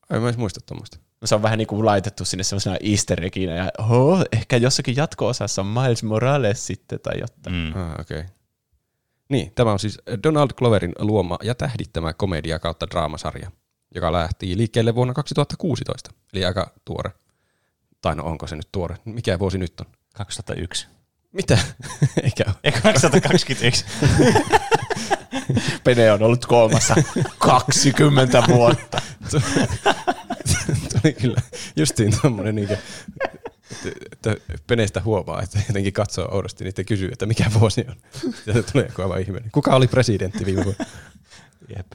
Ai mä en muista tuommoista. Se on vähän niin kuin laitettu sinne semmoisena easter egginä, ja oh, ehkä jossakin jatko-osassa on Miles Morales sitten tai jotain. Mm. Ah, okei. Okay. Niin, tämä on siis Donald Gloverin luoma ja tähdittämä komedia kautta draamasarja, joka lähti liikkeelle vuonna 2016, eli aika tuore. Tai no onko se nyt tuore? Mikä vuosi nyt on? 2001. Mitä? Eikä ole. Ei 2021. Pene on ollut koomassa 20 vuotta. Kyllä justiin tommonen niinkö, että, että Penestä huomaa, että jotenkin katsoo oudosti, niin sitten kysyy, että mikä vuosi on. Ja se tulee joku aivan ihme. Kuka oli presidentti viime vuonna? Jep.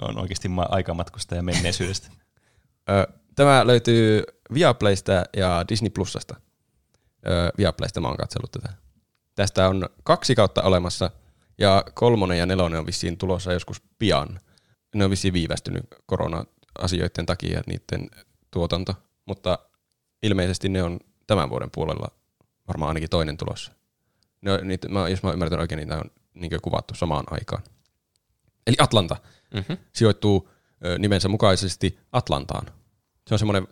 On oikeasti ma- aikamatkustaja menneisyydestä. Tämä löytyy Viaplaysta ja Disney Plusasta. Ö, Viaplaysta mä oon katsellut tätä. Tästä on kaksi kautta olemassa, ja kolmonen ja nelonen on vissiin tulossa joskus pian. Ne on vissiin viivästynyt korona-asioiden takia niiden tuotanto, mutta ilmeisesti ne on tämän vuoden puolella varmaan ainakin toinen tulossa. Ne on, niitä, mä, jos mä oon ymmärtänyt oikein, niitä on niin kuvattu samaan aikaan. Eli Atlanta Mm-hmm. sijoittuu ö, nimensä mukaisesti Atlantaan. Se on semmoinen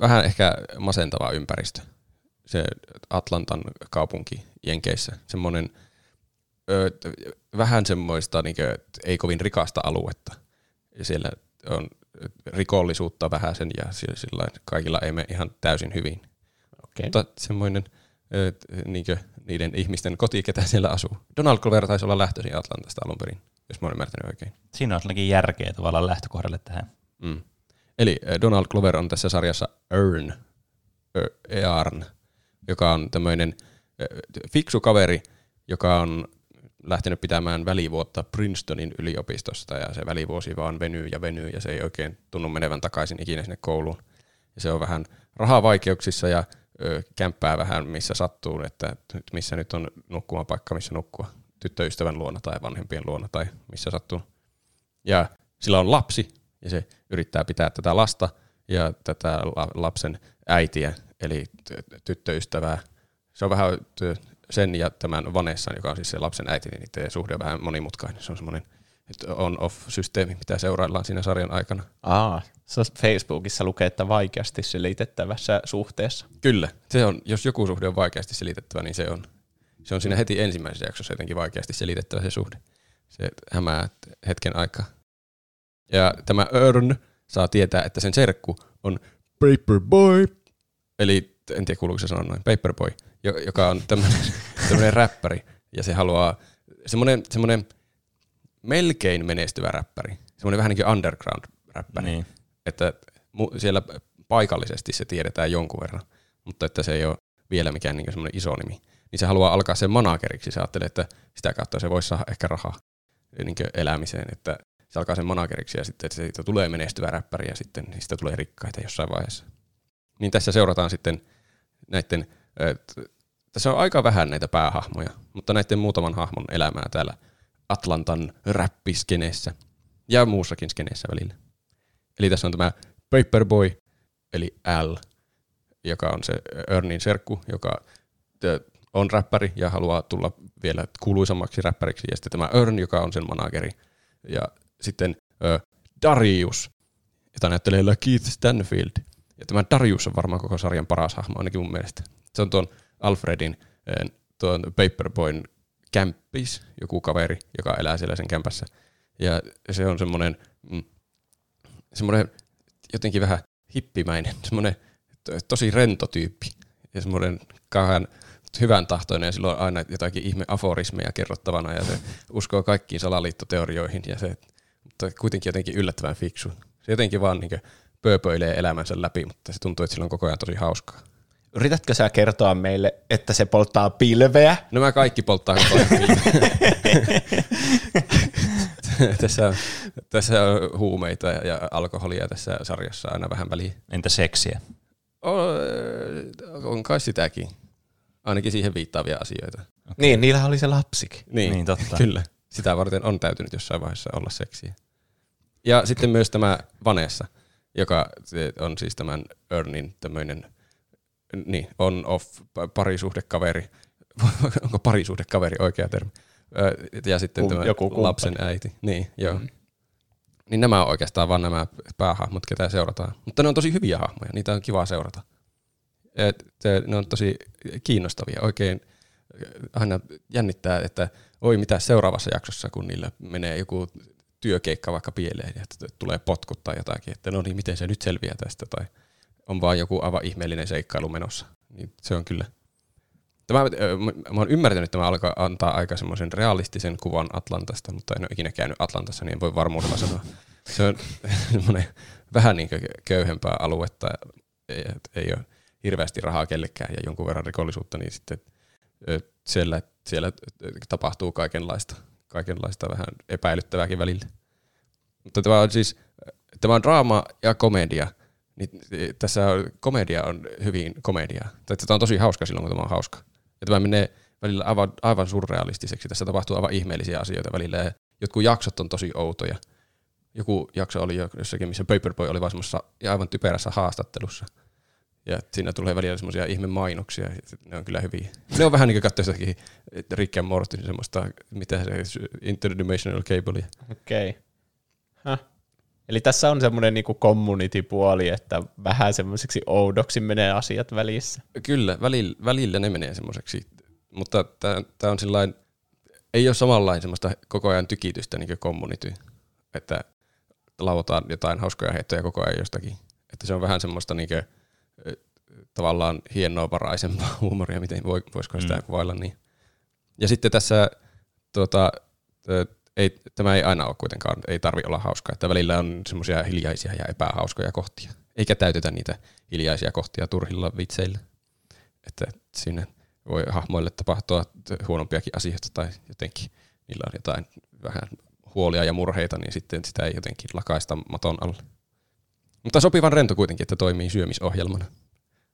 vähän ehkä masentava ympäristö. Se Atlantan kaupunki Jenkeissä. Semmoinen ö, vähän semmoista niin kuin, ei kovin rikasta aluetta. Ja siellä on rikollisuutta vähän sen ja sillä sillain kaikilla ei mene ihan täysin hyvin. Okei. Mutta semmoinen niinkö, niiden ihmisten koti, ketä siellä asuu. Donald Glover taisi olla lähtöisin Atlantasta alun perin, jos mä olen ymmärtänyt oikein. Siinä on ainakin järkeä tavallaan lähtökohdalle tähän. Mm. Eli Donald Glover on tässä sarjassa Earn, Earn, joka on tämmöinen fiksu kaveri, joka on lähtenyt pitämään välivuotta Princetonin yliopistosta ja se välivuosi vaan venyy ja venyy ja se ei oikein tunnu menevän takaisin ikinä sinne kouluun. Ja se on vähän rahavaikeuksissa ja ö, kämppää vähän missä sattuu, että missä nyt on nukkumapaikka, missä nukkua tyttöystävän luona tai vanhempien luona tai missä sattuu. Ja sillä on lapsi ja se yrittää pitää tätä lasta ja tätä la- lapsen äitiä, eli ty- tyttöystävää. Se on vähän sen ja tämän Vanessan, joka on siis se lapsen äiti, niin niiden suhde on vähän monimutkainen. Se on semmoinen on-off-systeemi, mitä seuraillaan siinä sarjan aikana. Aa, se Facebookissa lukee, että vaikeasti selitettävässä suhteessa. Kyllä, se on, jos joku suhde on vaikeasti selitettävä, niin se on. Se on siinä heti ensimmäisessä jaksossa jotenkin vaikeasti selitettävä se suhde. Se hämää hetken aikaa. Ja tämä Örn saa tietää, että sen serkku on Paperboy, eli en tiedä kuuluuko se sanoa noin, Paperboy, joka on tämmöinen, tämmöinen räppäri. Ja se haluaa, semmoinen, semmoinen melkein menestyvä räppäri, semmoinen vähän niin kuin underground-räppäri Niin. että mu- siellä paikallisesti se tiedetään jonkun verran, mutta että se ei ole vielä mikään niin semmoinen iso nimi. Niin se haluaa alkaa sen manageriksi. Se ajattelee, että sitä kautta se voisi saada ehkä rahaa niin elämiseen, että se alkaa sen manageriksi ja sitten että siitä tulee menestyvä räppäri ja sitten niistä tulee rikkaita jossain vaiheessa. Niin tässä seurataan sitten näiden, et, tässä on aika vähän näitä päähahmoja, mutta näiden muutaman hahmon elämää täällä Atlantan räppiskeneessä ja muussakin skeneessä välillä. Eli tässä on tämä Paperboy, eli L, joka on se Ernin serkku, joka on räppäri ja haluaa tulla vielä kuuluisammaksi räppäriksi. Ja sitten tämä Ern, joka on sen manageri. Ja sitten ö, Darius, jota näyttelee Keith Stanfield. Ja tämä Darius on varmaan koko sarjan paras hahmo, ainakin mun mielestä. Se on tuon Alfredin, ö, tuon Paperboyn kämppis, joku kaveri, joka elää siellä sen kämpässä. Ja se on semmoinen, mm, semmoinen jotenkin vähän hippimäinen, semmoinen to- tosi rento tyyppi ja semmoinen kauhean hyvän tahtoinen ja sillä on aina jotakin ihme aforismeja kerrottavana ja se uskoo kaikkiin salaliittoteorioihin ja se mutta kuitenkin jotenkin yllättävän fiksu. Se jotenkin vaan niin pööpöilee elämänsä läpi, mutta se tuntuu, että sillä on koko ajan tosi hauskaa. Yritätkö sä kertoa meille, että se polttaa pilveä? No mä kaikki polttaa koko ajan tässä, on, tässä on huumeita ja, alkoholia tässä sarjassa aina vähän väliin. Entä seksiä? On, on kai sitäkin. Ainakin siihen viittaavia asioita. Niin, niillä oli se lapsikin. Niin, Niin, totta. Kyllä. Sitä varten on täytynyt jossain vaiheessa olla seksiä. Ja sitten myös tämä Vanessa, joka on siis tämän Ernin tämmöinen niin, on-off parisuhdekaveri. Onko parisuhdekaveri oikea termi? Ja sitten Kum- tämä joku kumppani. lapsen äiti. Niin, joo. Mm. Niin nämä on oikeastaan vaan nämä päähahmot, ketä seurataan. Mutta ne on tosi hyviä hahmoja, niitä on kiva seurata. Et ne on tosi kiinnostavia. Oikein aina jännittää, että oi mitä seuraavassa jaksossa, kun niillä menee joku työkeikka vaikka pieleen ja että tulee potkut tai jotakin, että no niin, miten se nyt selviää tästä tai on vaan joku aivan ihmeellinen seikkailu menossa. Niin se on kyllä. Tämä, mä- oon ymmärtänyt, että tämä alkaa antaa aika semmoisen realistisen kuvan Atlantasta, mutta en ole ikinä käynyt Atlantassa, niin en voi varmuudella sanoa. Se on semmoinen vähän niin köyhempää aluetta, ei, ei ole hirveästi rahaa kellekään ja jonkun verran rikollisuutta, niin sitten siellä, siellä tapahtuu kaikenlaista, kaikenlaista vähän epäilyttävääkin välillä. Mutta tämä on siis, tämä on draama ja komedia, niin tässä on, komedia on hyvin komedia. Tai Tämä on tosi hauska silloin, kun tämä on hauska. Ja tämä menee välillä aivan, aivan surrealistiseksi. Tässä tapahtuu aivan ihmeellisiä asioita välillä. Jotkut jaksot on tosi outoja. Joku jakso oli jo- jossakin, missä Paperboy oli vaan aivan typerässä haastattelussa. Ja siinä tulee välillä semmoisia ihme mainoksia, ne on kyllä hyviä. Ne on vähän niin kuin katsoa jotakin Rick and Morty, semmoista, mitä se, interdimensional cable. Okei. Okay. Häh. Eli tässä on semmoinen niinku community-puoli, että vähän semmoiseksi oudoksi menee asiat välissä. Kyllä, välillä, välillä ne menee semmoiseksi, mutta tämä on sillain, ei ole samanlainen semmoista koko ajan tykitystä niin kuin community, että lauotaan jotain hauskoja heittoja koko ajan jostakin. Että se on vähän semmoista niin kuin, tavallaan hienoa varaisempaa huumoria, miten voi, voisiko sitä mm. kuvailla niin. Ja sitten tässä tuota, ei, tämä ei aina ole kuitenkaan, ei tarvi olla hauskaa, että välillä on semmoisia hiljaisia ja epähauskoja kohtia. Eikä täytetä niitä hiljaisia kohtia turhilla vitseillä. Että siinä voi hahmoille tapahtua huonompiakin asioita tai jotenkin niillä on jotain vähän huolia ja murheita, niin sitten sitä ei jotenkin lakaista maton alle. Mutta sopivan rento kuitenkin, että toimii syömisohjelmana,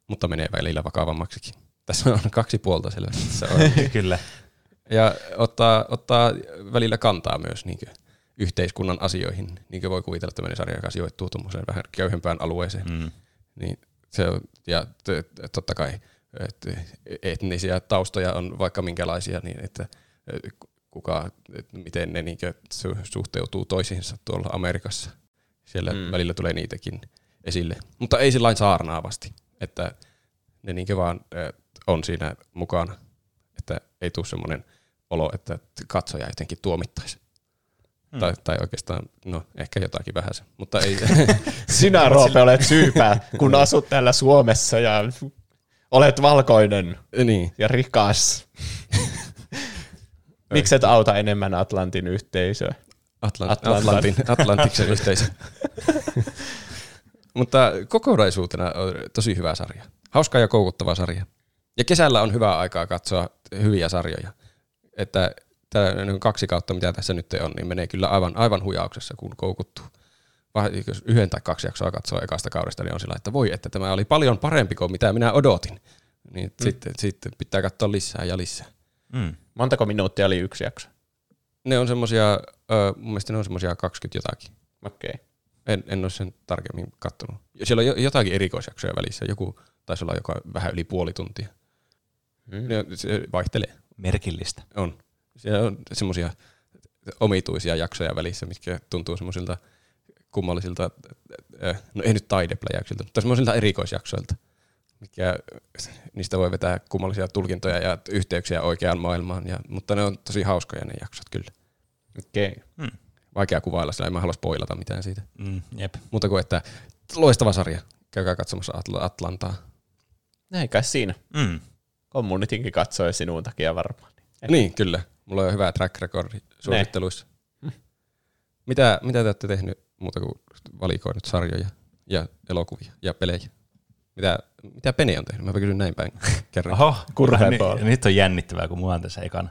mutta menee välillä vakavammaksikin. Tässä on kaksi puolta selvästi. Kyllä. Ja ottaa, ottaa välillä kantaa myös niin yhteiskunnan asioihin, niin kuin voi kuvitella tämmöinen sarja, joka sijoittuu tuommoiseen vähän köyhempään alueeseen. Mm. Niin se on, ja totta kai et, etnisiä taustoja on vaikka minkälaisia, niin että et, kuka, et, miten ne niin suhteutuu toisiinsa tuolla Amerikassa. Siellä mm. välillä tulee niitäkin esille. Mutta ei sillä saarnaavasti, että ne niin vaan on siinä mukana, että ei tule semmoinen olo, että katsoja jotenkin tuomittaisi. Hmm. Tai, tai oikeastaan, no ehkä jotakin vähän se, mutta ei Sinä, Roope, olet syypää, kun asut täällä Suomessa ja olet valkoinen niin. ja rikas. Miksi et auta enemmän Atlantin yhteisöä? Atlant- Atlantan. Atlantin, Atlantiksen yhteisö. Mutta kokonaisuutena on tosi hyvä sarja. Hauska ja koukuttava sarja. Ja kesällä on hyvä aikaa katsoa hyviä sarjoja. Että tämä kaksi kautta, mitä tässä nyt on, niin menee kyllä aivan, aivan hujauksessa, kun koukuttuu. Vai jos yhden tai kaksi jaksoa katsoo ekasta kaudesta, niin on sillä, että voi, että tämä oli paljon parempi kuin mitä minä odotin. Niin mm. sitten, sitten pitää katsoa lisää ja lisää. Mm. Montako minuuttia oli yksi jakso? Ne on semmosia, ö, mun mielestä ne on semmosia 20 jotakin. Okei. Okay. En, en ole sen tarkemmin kattonut. Ja Siellä on jo- jotakin erikoisjaksoja välissä. Joku taisi olla joka vähän yli puoli tuntia. Mm. Ne, se vaihtelee. Merkillistä. On. Siellä on semmoisia omituisia jaksoja välissä, mitkä tuntuu semmoisilta kummallisilta, no ei nyt taidepläjäyksiltä, mutta semmoisilta erikoisjaksoilta, mitkä niistä voi vetää kummallisia tulkintoja ja yhteyksiä oikeaan maailmaan, ja, mutta ne on tosi hauskoja ne jaksot kyllä. Okei. Mm. Vaikea kuvailla, sillä en mä halua spoilata mitään siitä. Mm, jep. Muuta kuin, että loistava sarja. Käykää katsomassa Atl- Atlantaa. Näin kai siinä. Mm. Communitykin katsoi sinun takia varmaan. Niin, kyllä. Mulla on hyvä track recordi suositteluissa. Mitä, mitä te olette tehnyt muuta kuin valikoinut sarjoja ja elokuvia ja pelejä? Mitä, mitä Pene on tehnyt? Mä kysyn näin päin kerran. Oho, Kurhepool. nyt, nyt on jännittävää, kun mua on tässä ekana.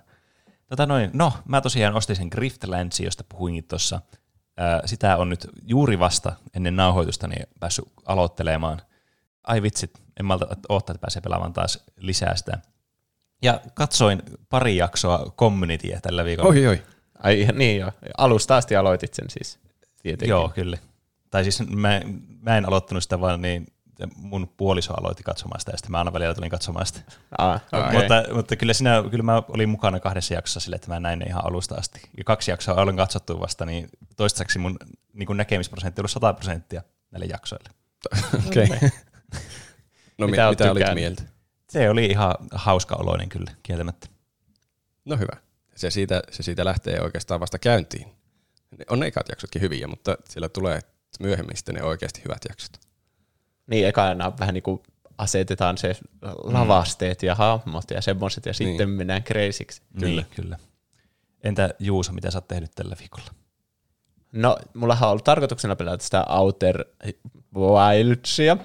Tota noin, no, mä tosiaan ostin sen Griftlandsin, josta puhuinkin tuossa. Sitä on nyt juuri vasta ennen nauhoitusta niin päässyt aloittelemaan. Ai vitsit, en malta odottaa, että pääsee pelaamaan taas lisää sitä. Ja katsoin pari jaksoa Communityä tällä viikolla. Oi, oi. Ai niin joo. Alusta asti aloitit sen siis. Tietenkin. Joo, kyllä. Tai siis mä, mä en aloittanut sitä, vaan niin mun puoliso aloitti katsomaan sitä, ja sitten mä aina välillä tulin katsomaan sitä. Ah, okay. Mutta, mutta kyllä, siinä, kyllä mä olin mukana kahdessa jaksossa sille, että mä näin ne ihan alusta asti. Ja kaksi jaksoa olen katsottu vasta, niin toistaiseksi mun niin näkemisprosentti on ollut 100 prosenttia näille jaksoille. Okei. Okay. No Mitä mitä, olit mieltä? Se oli ihan hauska oloinen kyllä, kieltämättä. No hyvä. Se siitä, se siitä lähtee oikeastaan vasta käyntiin. Ne- On ne ekat jaksotkin hyviä, mutta siellä tulee myöhemmin sitten ne oikeasti hyvät jaksot. Niin, ekana vähän niin kuin asetetaan se lavasteet ja hahmot ja semmoiset, ja sitten Niin. mennään kreisiksi. Kyllä. Niin, kyllä. Entä Juuso, mitä sä oot tehnyt tällä viikolla? No, mullahan on ollut tarkoituksena pelata sitä Outer Wildsia,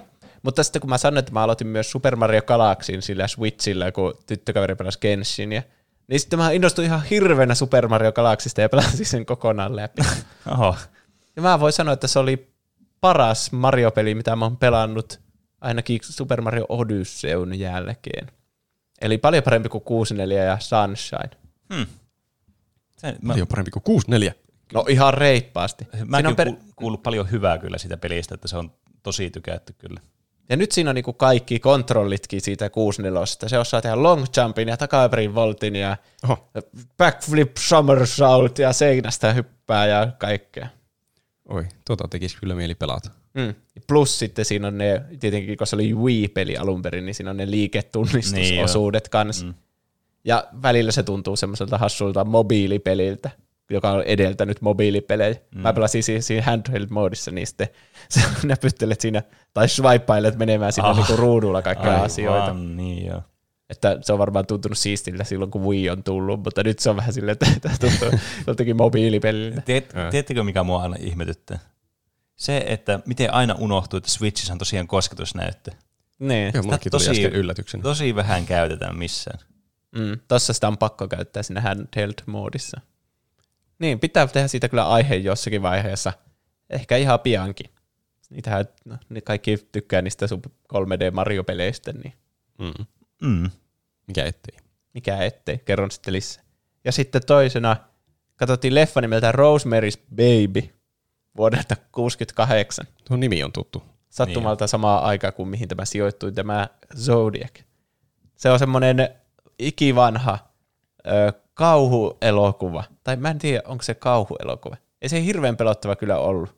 mutta sitten kun mä sanoin, että mä aloitin myös Super Mario Galaxyin sillä Switchillä, kun tyttökaveri pelasi Genshinia, niin sitten mä innostuin ihan hirveänä Super Mario Galaxista ja pelasin sen kokonaan läpi. Oho, Ja mä voin sanoa, että se oli paras Mario-peli, mitä mä oon pelannut ainakin Super Mario Odysseyn jälkeen. Eli paljon parempi kuin 64 ja Sunshine. se, mä, Paljon parempi kuin 64. No ihan reippaasti. on on per... kuullut paljon hyvää kyllä siitä pelistä, että se on tosi tykätty kyllä. Ja nyt siinä on niinku kaikki kontrollitkin siitä 64. Se osaa tehdä long jumpin ja takaperin voltin ja Oho. backflip somersault ja seinästä hyppää ja kaikkea. Oi, tuota tekisi kyllä mieli pelata. Mm. Plus sitten siinä on ne, tietenkin kun se oli Wii-peli alun perin, niin siinä on ne liiketunnistusosuudet niin kanssa. Mm. Ja välillä se tuntuu semmoiselta hassulta mobiilipeliltä, joka on edeltänyt mobiilipelejä. Mm. Mä pelasin siinä, siinä handheld-moodissa, niin sitten sä näpyttelet siinä, tai swipeilet menemään siinä Ah. niinku ruudulla kaikkia Aivan, asioita. niin joo. Että se on varmaan tuntunut siistiltä silloin, kun Wii on tullut, mutta nyt se on vähän silleen, että tuntuu joltakin mobiilipeliltä. Tiet, tiedättekö, mikä mua aina ihmetyttää? Se, että miten aina unohtuu, että Switchissä on tosiaan kosketusnäyttö. Niin. Joo, yllätyksenä. tosi vähän käytetään missään. Mm, tossa sitä on pakko käyttää siinä handheld-moodissa. Niin, pitää tehdä siitä kyllä aihe jossakin vaiheessa. Ehkä ihan piankin. Niitähän, no, niin kaikki tykkää niistä sub 3D Mario-peleistä, niin Mm. Mm. Mikä ettei. mikä ettei. Kerron sitten lisää. Ja sitten toisena katsottiin leffa nimeltä Rosemary's Baby vuodelta 68. Tuo nimi on tuttu. Sattumalta samaa aikaa kuin mihin tämä sijoittui, tämä Zodiac. Se on semmoinen ikivanha ö, kauhuelokuva. Tai mä en tiedä, onko se kauhuelokuva. Ei se hirveän pelottava kyllä ollut.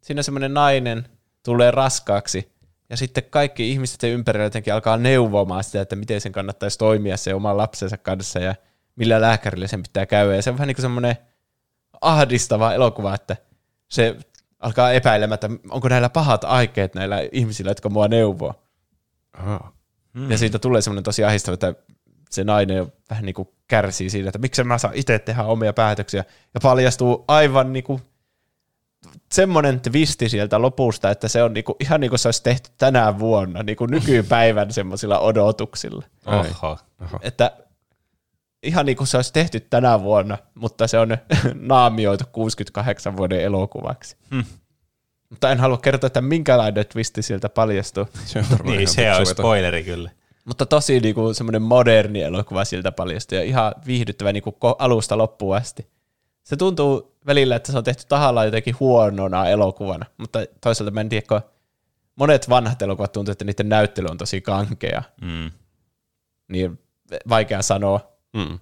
Siinä semmoinen nainen tulee raskaaksi, ja sitten kaikki ihmiset sen ympärillä jotenkin alkaa neuvomaan sitä, että miten sen kannattaisi toimia se oman lapsensa kanssa, ja millä lääkärillä sen pitää käydä. Ja se on vähän niin kuin semmoinen ahdistava elokuva, että se alkaa epäilemään, että onko näillä pahat aikeet näillä ihmisillä, jotka mua neuvoo. Aha. Mm. Ja siitä tulee semmoinen tosi ahistava, että se nainen vähän niin kuin kärsii siitä, että miksi mä saa itse tehdä omia päätöksiä. Ja paljastuu aivan niin kuin semmoinen twisti sieltä lopusta, että se on niin kuin, ihan niin kuin se olisi tehty tänä vuonna, niin kuin nykypäivän semmoisilla odotuksilla. Ai. Oho. Että ihan niin kuin se olisi tehty tänä vuonna, mutta se on naamioitu 68 vuoden elokuvaksi. Hmm. Mutta en halua kertoa, että minkälainen twisti sieltä paljastuu. Se on Niin, se on spoileri kyllä. Mutta tosi niinku semmoinen moderni elokuva siltä paljastui ja ihan viihdyttävä niinku alusta loppuun asti. Se tuntuu välillä, että se on tehty tahallaan jotenkin huonona elokuvana, mutta toisaalta mä en tiedä, kun monet vanhat elokuvat tuntuu, että niiden näyttely on tosi kankea, Mm. niin vaikea sanoa. Mm.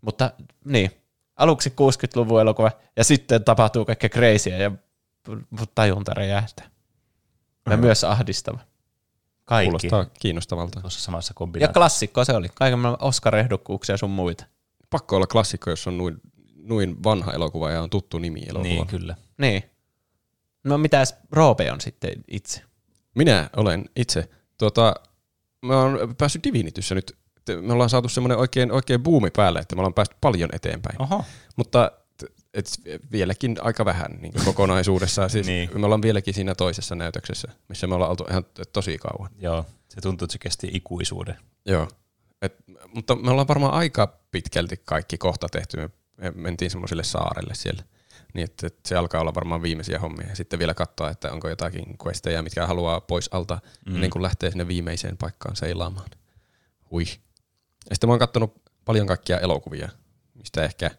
Mutta niin, aluksi 60-luvun elokuva ja sitten tapahtuu kaikkea crazyä ja tajunta räjähtää. Ja myös ahdistava. Kaikki Kuulostaa kiinnostavalta. tuossa samassa Ja kombinaatiossa. klassikko se oli. Kaiken maailman Oscar-ehdokkuuksia sun muita. Pakko olla klassikko, jos on noin, noin vanha elokuva ja on tuttu nimi elokuva. Niin, kyllä. Niin. No mitäs Roope on sitten itse? Minä olen itse, tuota, mä oon päässyt Divinityssä nyt, me ollaan saatu semmoinen oikein, oikein buumi päälle, että me ollaan päästy paljon eteenpäin. Oho. Mutta et vieläkin aika vähän niin kokonaisuudessaan. Siis Niin. Me ollaan vieläkin siinä toisessa näytöksessä, missä me ollaan oltu ihan tosi kauan. Joo, se tuntuu, että se kesti ikuisuuden. Joo. Et, mutta me ollaan varmaan aika pitkälti kaikki kohta tehty. Me- Me mentiin semmoiselle saarelle siellä. Niin, että että se alkaa olla varmaan viimeisiä hommia. Ja sitten vielä katsoa, että onko jotakin questejä, mitkä haluaa pois alta, mm. ennen kuin lähtee sinne viimeiseen paikkaan seilaamaan. Hui. Ja sitten mä oon katsonut paljon kaikkia elokuvia, mistä ehkä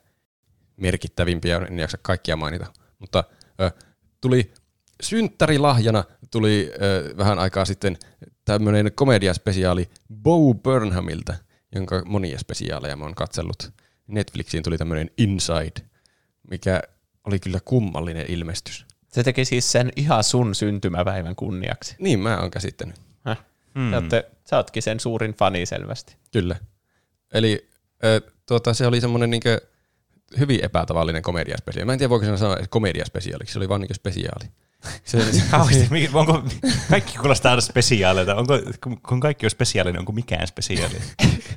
merkittävimpiä, en jaksa kaikkia mainita. Mutta ö, tuli synttärilahjana, tuli ö, vähän aikaa sitten tämmöinen komediaspesiaali Bo Burnhamilta, jonka monia spesiaaleja mä oon katsellut. Netflixiin tuli tämmöinen Inside, mikä oli kyllä kummallinen ilmestys. Se teki siis sen ihan sun syntymäpäivän kunniaksi. Niin mä oon käsittänyt. Häh? Hmm. Jotte, sä ootkin sen suurin fani selvästi. Kyllä. Eli ö, tuota, se oli semmoinen niinkö hyvin epätavallinen komediaspesiaali. Mä en tiedä, voiko sen sanoa komediaspesiaaliksi, se oli vaan niinkö spesiaali. Se, se, Kauheasti. Onko, kaikki kuulostaa aina spesiaaleilta. Onko, kun- kaikki on spesiaali, niin onko mikään spesiaali?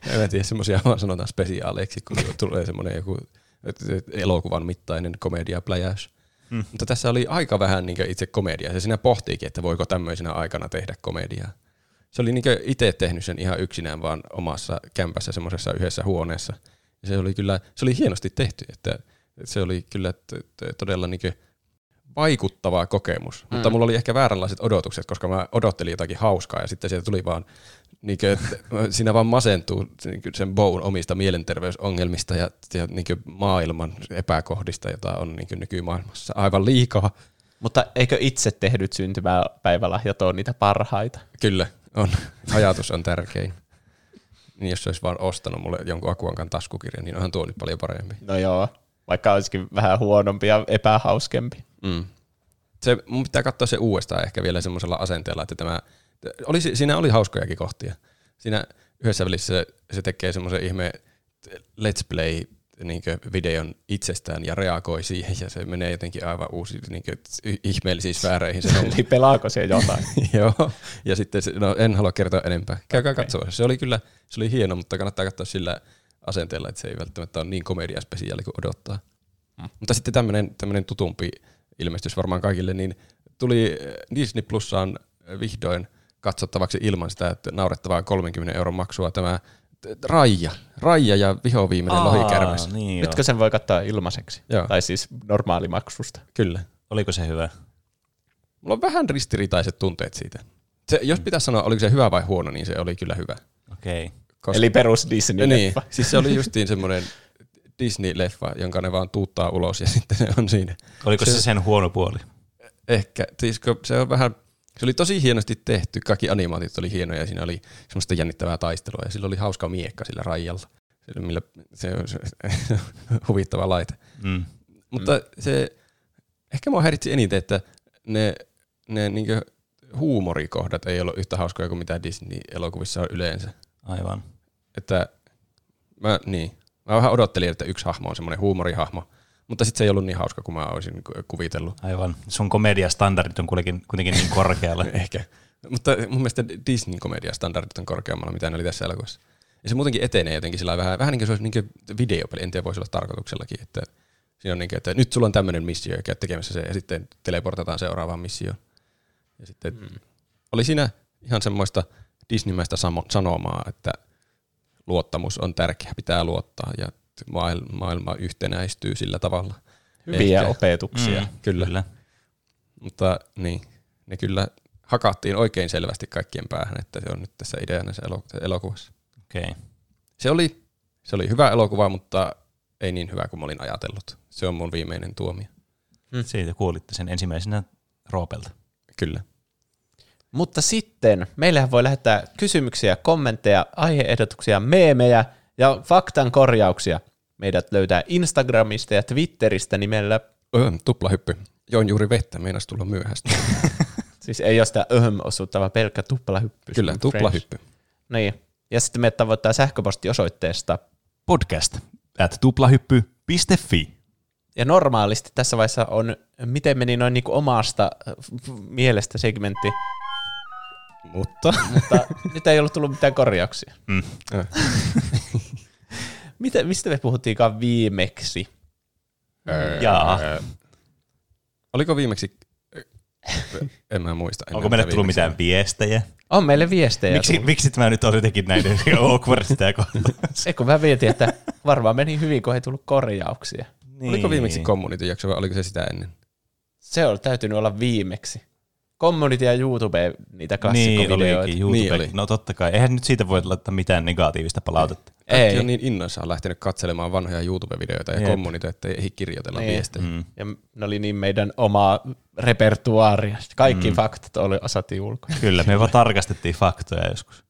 en tiedä, semmoisia vaan sanotaan spesiaaleiksi, kun tulee semmoinen joku elokuvan mittainen komediapläjäys. Hmm. Mutta tässä oli aika vähän niin itse komediaa. Se siinä pohtiikin, että voiko tämmöisenä aikana tehdä komediaa. Se oli niin itse tehnyt sen ihan yksinään vaan omassa kämpässä semmoisessa yhdessä huoneessa. Ja se oli kyllä, se oli hienosti tehty, että se oli kyllä todella niin vaikuttava kokemus. Mm. Mutta mulla oli ehkä vääränlaiset odotukset, koska mä odottelin jotakin hauskaa ja sitten sieltä tuli vaan, niin kuin, että siinä vaan masentuu niin kuin sen Bown omista mielenterveysongelmista ja, ja niin kuin maailman epäkohdista, jota on niin nykymaailmassa aivan liikaa. Mutta eikö itse tehdyt syntymäpäivälahjat ole niitä parhaita? Kyllä, on. Ajatus on tärkein. Niin jos se olisi vaan ostanut mulle jonkun Akuankan taskukirjan, niin onhan tuo nyt paljon parempi. No joo, vaikka olisikin vähän huonompi ja epähauskempi. Mm. Se, mun pitää katsoa se uudestaan ehkä vielä semmoisella asenteella, että tämä, oli, siinä oli hauskojakin kohtia. Siinä yhdessä välissä se, se tekee semmoisen ihme let's play niin videon itsestään ja reagoi siihen ja se menee jotenkin aivan uusi niin ihmeellisiin sfääreihin. Se Eli pelaako se jotain? Joo, ja sitten, se, no en halua kertoa enempää. Käykää okay. katsoa. Se oli kyllä, se oli hieno, mutta kannattaa katsoa sillä asenteella, että se ei välttämättä ole niin komediaspesiaali kuin odottaa. Mm. Mutta sitten tämmöinen, tämmöinen tutumpi ilmestys varmaan kaikille, niin tuli Disney Plussaan vihdoin katsottavaksi ilman sitä että naurettavaa 30 euron maksua tämä Raija. Raija ja vihoviimeinen lohikärmes. Niin Nytkö sen voi katsoa ilmaiseksi? Joo. Tai siis normaalimaksusta? Kyllä. Oliko se hyvä? Mulla on vähän ristiriitaiset tunteet siitä. Se, jos pitäisi sanoa, oliko se hyvä vai huono, niin se oli kyllä hyvä. Okei. Okay. Koska, Eli perus Disney niin, siis se oli justiin semmoinen Disney-leffa, jonka ne vaan tuuttaa ulos ja sitten se on siinä. Oliko se, se sen huono puoli? Ehkä, siis se on vähän, se oli tosi hienosti tehty, kaikki animaatit oli hienoja ja siinä oli semmoista jännittävää taistelua ja sillä oli hauska miekka sillä rajalla, millä se on se, huvittava laite. Mm. Mutta se, ehkä mua häiritsi eniten, että ne, ne niinkö huumorikohdat ei ollut yhtä hauskoja kuin mitä Disney-elokuvissa on yleensä. Aivan. Että mä, niin, mä vähän odottelin, että yksi hahmo on semmoinen huumorihahmo, mutta sitten se ei ollut niin hauska kuin mä olisin kuvitellut. Aivan. Sun komediastandardit on kuitenkin, kuitenkin niin korkealla. Ehkä. Mutta mun mielestä Disney-komediastandardit on korkeammalla, mitä ne oli tässä elokuvassa. Ja se muutenkin etenee jotenkin sillä vähän, vähän niin kuin se olisi niin kuin videopeli, en tiedä voisi olla tarkoituksellakin, että siinä on niin kuin, että nyt sulla on tämmöinen missio, ja tekemässä se, ja sitten teleportataan seuraavaan missioon. Ja sitten mm. oli siinä ihan semmoista Disneymäistä sanomaa, että luottamus on tärkeä, pitää luottaa, ja maailma, maailma yhtenäistyy sillä tavalla. Hyviä Ehkä. opetuksia. Mm, kyllä. kyllä. Mutta niin, ne kyllä hakattiin oikein selvästi kaikkien päähän, että se on nyt tässä ideana se elokuvassa. Okei. Okay. Se oli, se oli hyvä elokuva, mutta ei niin hyvä kuin mä olin ajatellut. Se on mun viimeinen tuomio. Mm. Siitä kuulitte sen ensimmäisenä Roopelta. Kyllä. Mutta sitten meillähän voi lähettää kysymyksiä, kommentteja, aiheehdotuksia, meemejä ja faktan korjauksia. Meidät löytää Instagramista ja Twitteristä nimellä, Öö, tuplahyppy. Join juuri vettä, meinas tulla myöhäistä. siis ei ole sitä öhöm osuutta, vaan pelkkä tuplahyppy. Kyllä, tuplahyppy. Niin. Ja sitten meidät tavoittaa sähköpostiosoitteesta. Podcast at tuplahyppy.fi. Ja normaalisti tässä vaiheessa on, miten meni noin niin kuin omasta äh, mielestä segmentti, Mutta mutta nyt ei ollut tullut mitään korjauksia. Mm. Miten, mistä me puhuttiinkaan viimeksi? Jaa. oliko viimeksi, en mä muista. Onko meille mitä tullut viimeksi mitään viestejä? On meille viestejä. Miksi, tullut. miksi tämä nyt on jotenkin näin awkward sitä kohtaa? Ei kun mä mietin, että varmaan meni hyvin, kun ei tullut korjauksia. oli. Oliko viimeksi community jakso vai oliko se sitä ennen? Se on täytynyt olla viimeksi. Community ja YouTube, niitä Niin klassikkovideoita. olikin, YouTube. Niin oli. No totta kai. Eihän nyt siitä voi laittaa mitään negatiivista palautetta. Kaikki Ei. on niin innoissaan lähtenyt katselemaan vanhoja YouTube-videoita ja Jep. community, että ei kirjoitella Niin. viestejä. Mm. Ja ne oli niin meidän oma repertuaaria. Kaikki mm. faktat oli, osattiin ulkoa. Kyllä, me vaan tarkastettiin faktoja joskus.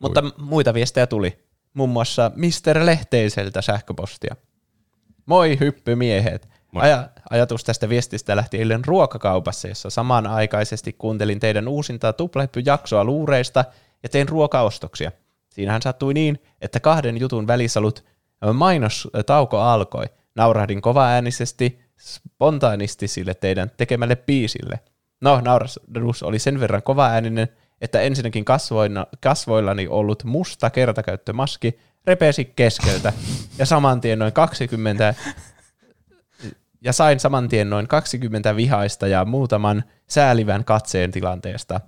Mutta muita viestejä tuli. Muun muassa Mr. Lehteiseltä sähköpostia. Moi hyppymiehet. Aja, ajatus tästä viestistä lähti eilen ruokakaupassa, jossa samanaikaisesti kuuntelin teidän uusintaa tuplahyppyjaksoa luureista ja tein ruokaostoksia. Siinähän sattui niin, että kahden jutun välisalut mainostauko alkoi. Naurahdin kovaäänisesti, spontaanisti sille teidän tekemälle biisille. No, naurahdus oli sen verran kovaääninen, että ensinnäkin kasvoina, kasvoillani ollut musta kertakäyttömaski repesi keskeltä ja saman tien noin 20 ja sain saman tien noin 20 vihaista ja muutaman säälivän katseen tilanteesta.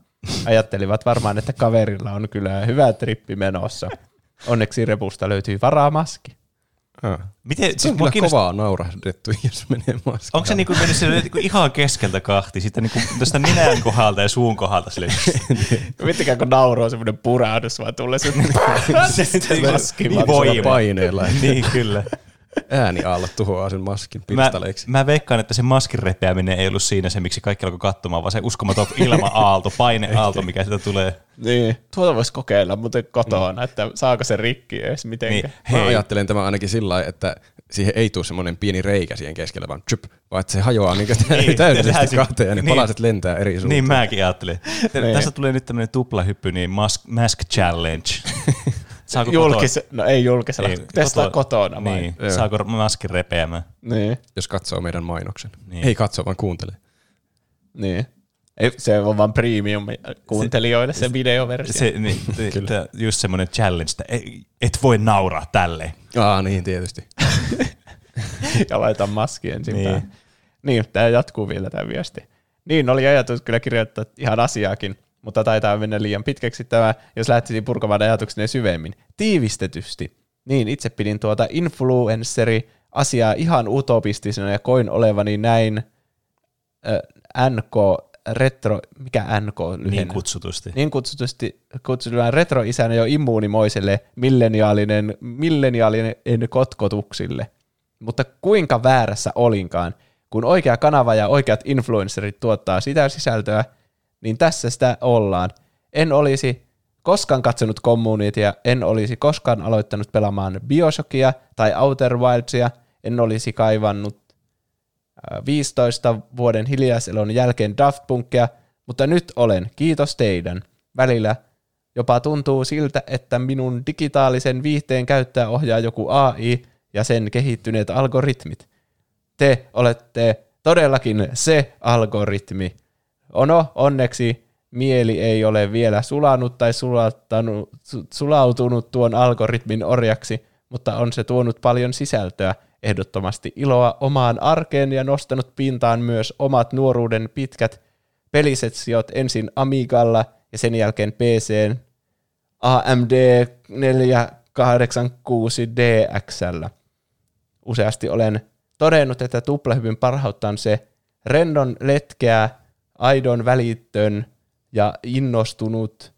Ajattelivat varmaan, että kaverilla on kyllä hyvä trippi menossa. Onneksi repusta löytyi varamaski. Ah. Miten, Se on mua kyllä kovaa naurahdettu, jos menee maskiin. Onko se niinku mennyt sille niinku ihan keskeltä kahti, sitten niinku tuosta nenän kohdalta ja suun kohdalta sille. Miettikää, kun nauru on semmoinen purahdus, vaan tulee se, se maski niin paineella, niin, kyllä. Ääniaallot tuhoaa sen maskin Mä, pirstaleiksi. mä veikkaan, että se maskin repeäminen ei ollut siinä se, miksi kaikki alkoi katsomaan, vaan se uskomaton ilma-aalto, paineaalto, mikä sitä tulee. Niin. Tuota voisi kokeilla muuten kotona, että saako se rikki edes mitenkään. Niin, Mä ajattelen tämä ainakin sillä lailla, että siihen ei tule semmoinen pieni reikä siihen keskelle, vaan tsyp, vaan että se hajoaa niin Niin, niin, täydellisesti kahteen ja ne niin. palaset lentää eri suuntaan. Niin mäkin ajattelin. Niin. Tässä tulee nyt tämmöinen tuplahyppy, niin mask, mask challenge. Saako Julkis, no ei julkisella, Ei, testaa koto- kotona vai? Niin, Joo. saako maskin repeämään? Niin. Jos katsoo meidän mainoksen. Niin. Ei katso, vaan kuuntelee. niin. Ei, se on vaan premium kuuntelijoille se, se videoversio. Se, niin, Kyllä. just semmoinen challenge, että et voi nauraa tälleen. Aa, niin tietysti. ja laita maski ensin Niin. niin. niin, tämä jatkuu vielä tämä viesti. Niin, oli ajatus kyllä kirjoittaa ihan asiaakin, mutta taitaa mennä liian pitkäksi tämä, jos lähtisin purkamaan ajatukseni syvemmin. Tiivistetysti. Niin, itse pidin tuota influenceri asiaa ihan utopistisena ja koin olevani näin äh, NK retro, mikä NK lyhenne? Niin kutsutusti. niin kutsutusti kutsutaan retroisänä jo immuunimoiselle milleniaalinen, milleniaalinen kotkotuksille. Mutta kuinka väärässä olinkaan, kun oikea kanava ja oikeat influencerit tuottaa sitä sisältöä, niin tässä sitä ollaan. En olisi koskaan katsonut Communityä, en olisi koskaan aloittanut pelaamaan Bioshockia tai Outer Wildsia, en olisi kaivannut ää, 15 vuoden hiljaiselon jälkeen Daft Punkia, mutta nyt olen, kiitos teidän. Välillä jopa tuntuu siltä, että minun digitaalisen viihteen käyttöä ohjaa joku AI ja sen kehittyneet algoritmit. Te olette todellakin se algoritmi. Ono, onneksi mieli ei ole vielä sulanut tai sulautunut tuon algoritmin orjaksi, mutta on se tuonut paljon sisältöä, ehdottomasti iloa omaan arkeen ja nostanut pintaan myös omat nuoruuden pitkät pelisessiot ensin Amigalla ja sen jälkeen PCn AMD 486 DXllä. Useasti olen todennut, että tuplahypyn parhautta on se rendon letkeä, aidon välittön, ja innostunut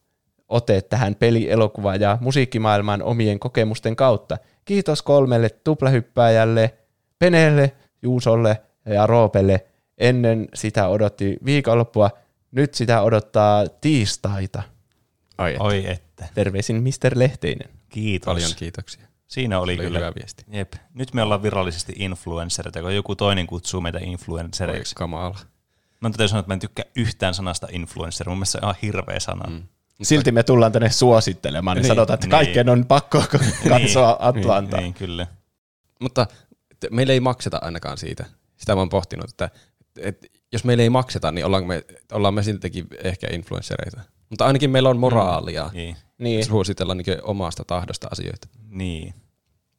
ote tähän pelielokuva- ja musiikkimaailman omien kokemusten kautta. Kiitos kolmelle tuplahyppääjälle, Penelle, Juusolle ja Roopelle. Ennen sitä odotti viikonloppua, nyt sitä odottaa tiistaita. Ai, että. Oi että. Terveisin Mr. Lehteinen. Kiitos. Paljon kiitoksia. Siinä oli, Oli kyllä. hyvä viesti. Jep. Nyt me ollaan virallisesti influencereita, kun joku toinen kutsuu meitä Oi, influencereiksi. kamala. Mä täytyy sanoa, että mä en tykkää yhtään sanasta influencer. Mun mielestä se on ihan hirveä sana. Mm. Silti me tullaan tänne suosittelemaan, niin, Niin, sanotaan, että niin. kaikkien on pakko katsoa Atlantaa. Niin, kyllä. Mutta meille ei makseta ainakaan siitä. Sitä mä oon pohtinut, että, että jos meille ei makseta, niin ollaan me, ollaan me siltikin ehkä influenssereita. Mutta ainakin meillä on moraalia Niin. Niin, suositella niin omasta tahdosta asioita. niin.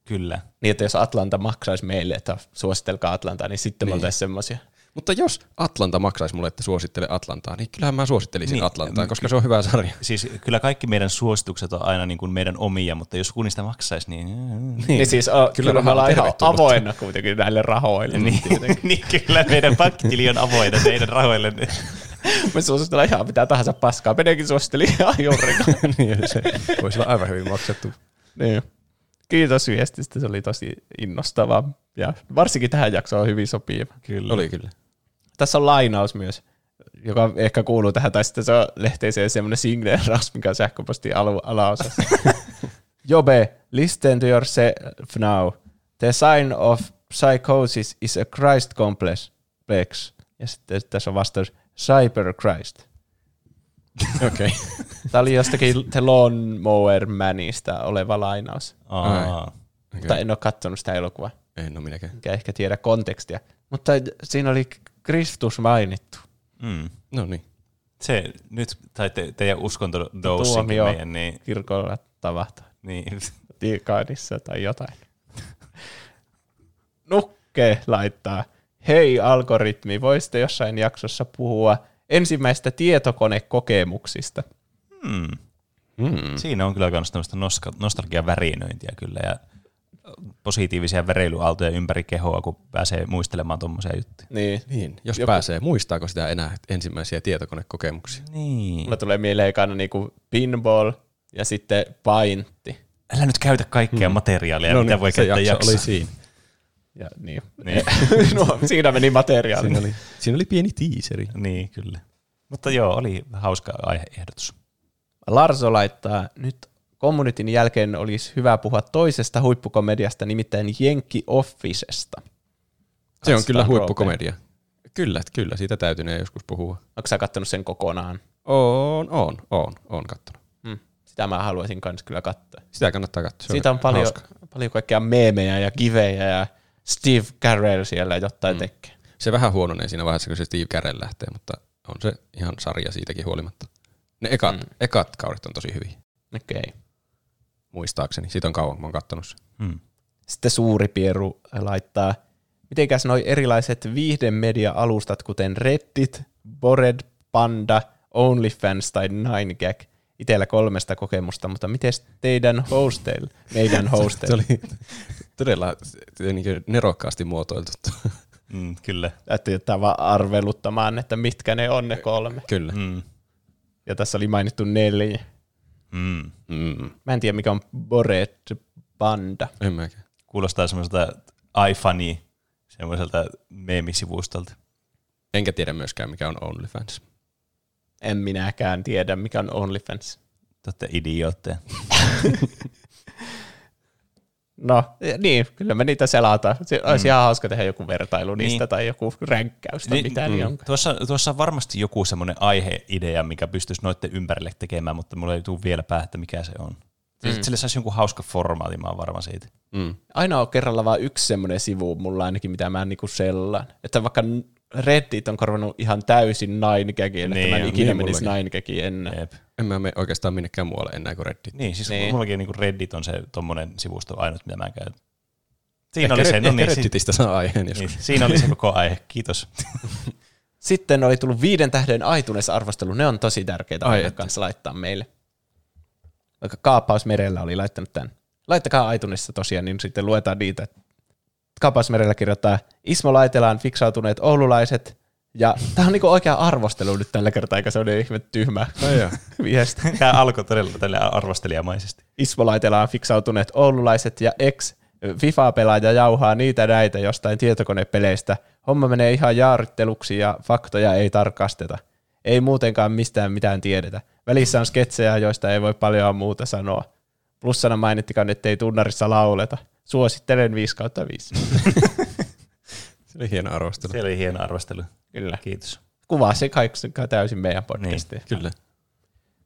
Kyllä. niin, että jos Atlanta maksaisi meille, että suositelkaa Atlantaa, niin sitten me Niin. oltaisiin semmoisia. Mutta jos Atlanta maksaisi mulle, että suosittele Atlantaa, niin kyllähän mä suosittelisin Niin. niin. Atlantaa, koska se on hyvä sarja. Siis kyllä kaikki meidän suositukset on aina niin kuin meidän omia, mutta jos kun niistä maksaisi, niin... Niin, niin siis oh, kyllä, kyllä me ollaan ihan avoinna kuitenkin näille rahoille. niin, niin kyllä meidän pankkitili on avoinna teidän rahoille. Me suositellaan ihan mitä tahansa paskaa. Meneekin suositteli ihan juurikaan. niin, se voisi olla aivan hyvin maksettu. niin. Kiitos viestistä, se oli tosi innostavaa. Ja varsinkin tähän jaksoon hyvin sopiva. Kyllä. Oli kyllä. Tässä on lainaus myös, joka ehkä kuuluu tähän, tai sitten se on lehteeseen semmoinen signeeraus, mikä on sähköpostin alu- alaosassa. Jobe, listen to yourself now. The sign of psychosis is a Christ complex. Ja sitten tässä on vastaus, Cyber Christ. Okei. Okay. Tämä oli jostakin The Lawnmower Manista oleva lainaus. Aa, Mutta en ole katsonut sitä elokuvaa, En ole minäkään. enkä ehkä tiedä kontekstia. Mutta siinä oli Kristus mainittu. mm. No niin. Se nyt, tai te, teidän uskonto nousikin Tuomio meidän, niin, kirkolla tavata. niin Tikaanissa tai jotain. Nukke laittaa, hei algoritmi, voisitte jossain jaksossa puhua ensimmäistä tietokonekokemuksista. hmm. Mm. siinä on kyllä myös tämmöistä nostalgian värinöintiä kyllä ja positiivisia vereilyaaltoja ympäri kehoa, kun pääsee muistelemaan tuommoisia juttuja. Niin. Niin, jos Joku- pääsee, muistaako sitä enää ensimmäisiä tietokonekokemuksia? Niin. Mulla tulee mieleen ekana niinku pinball ja sitten paintti. Älä nyt käytä kaikkea materiaalia, No mitä niin, voi se käyttää jakso jaksossa. oli siinä. Ja, niin. Niin. no, siinä meni materiaali. Siinä oli, siinä oli pieni tiiseri. niin, kyllä. Mutta joo, oli hauska aiheehdotus. Larso laittaa, nyt communityn jälkeen olisi hyvä puhua toisesta huippukomediasta, nimittäin Jenkki Officesta. Se on kyllä huippukomedia. Kyllä, kyllä, siitä täytynee joskus puhua. Onko sä kattonut sen kokonaan? On, on, on, on kattonut. Hmm. Sitä mä haluaisin kans kyllä katsoa. Sitä kannattaa katsoa. Siitä on paljon, hauska. paljon kaikkea meemejä ja kivejä ja Steve Carell siellä jotain mm. tekee. Se vähän huononee siinä vaiheessa, kun se Steve Carell lähtee, mutta on se ihan sarja siitäkin huolimatta. Ne ekat, mm. ekat kaudet on tosi hyviä, Okei. Okay. muistaakseni. Siitä on kauan, kun mä oon kattonut sen. Hmm. Sitten suuri pieru laittaa, mitenkäs noi erilaiset viihdemedia-alustat, kuten Reddit, Bored, Panda, OnlyFans tai 9gag, itellä kolmesta kokemusta, mutta miten teidän hosteilla, meidän Se hosteilla? oli todella niin nerokkaasti muotoiltu. Mm, kyllä. Täytyy jättää vaan arveluttamaan, että mitkä ne on ne kolme. Kyllä. Mm. Ja tässä oli mainittu neljä. Mm. Mm. Mä en tiedä, mikä on Bored Panda. En mäkään. Kuulostaa semmoiselta iFunny, semmoiselta meemisivustolta. Enkä tiedä myöskään, mikä on OnlyFans. En minäkään tiedä, mikä on OnlyFans. Totta idiootteja. No, niin, kyllä me niitä selataan. Se olisi Mm. ihan hauska tehdä joku vertailu niistä Niin. tai joku ränkkäys tai mitä niin onkaan. Tuossa, tuossa on varmasti joku semmoinen aiheidea, mikä pystyisi noiden ympärille tekemään, mutta mulla ei tule vielä päähän, mikä se on. Mm. Sille saisi jonkun hauska formaati, mä oon varma siitä. Mm. Aina on kerralla vain yksi semmoinen sivu mulla ainakin, mitä mä niinku sellaan. Että vaikka Reddit on korvannut ihan täysin nine gagiin, että Niin mä en on, ikinä niin menisi mullakin. nine gagiin ennen. Jep. En mä mene oikeastaan minnekään muualle enää kuin Reddit. Niin, siis Niin. niin. mullakin niin Reddit on se tommonen sivusto ainut, mitä mä käyn. Siinä Ehkä oli se, Red- no niin, Redditistä saa aiheen joskus. niin, siinä oli se koko aihe, kiitos. Sitten oli tullut viiden tähden iTunes-arvostelu. Ne on tosi tärkeitä Ai aina kanssa laittaa meille. Vaikka Kaappausmerellä oli laittanut tämän. Laittakaa iTunesissa tosiaan, niin sitten luetaan niitä. Kaappausmerellä kirjoittaa Ismo Laitelaan fiksautuneet oululaiset Ja tää on niinku oikea arvostelu nyt tällä kertaa, eikä se ole ihme tyhmä viesti. Tämä alkoi todella tälle arvostelijamaisesti. Ismo Laitela on fiksautuneet oululaiset ja ex FIFA-pelaaja jauhaa niitä näitä jostain tietokonepeleistä. Homma menee ihan jaaritteluksi ja faktoja ei tarkasteta. Ei muutenkaan mistään mitään tiedetä. Välissä on sketsejä, joista ei voi paljon muuta sanoa. Plussana mainittikaan, ettei tunnarissa lauleta. Suosittelen 5 kautta 5. Se oli hieno arvostelu. Se oli hieno arvostelu. Kyllä. Kiitos. Kuvaa se kaikki täysin meidän podcastiin. Niin, Kyllä.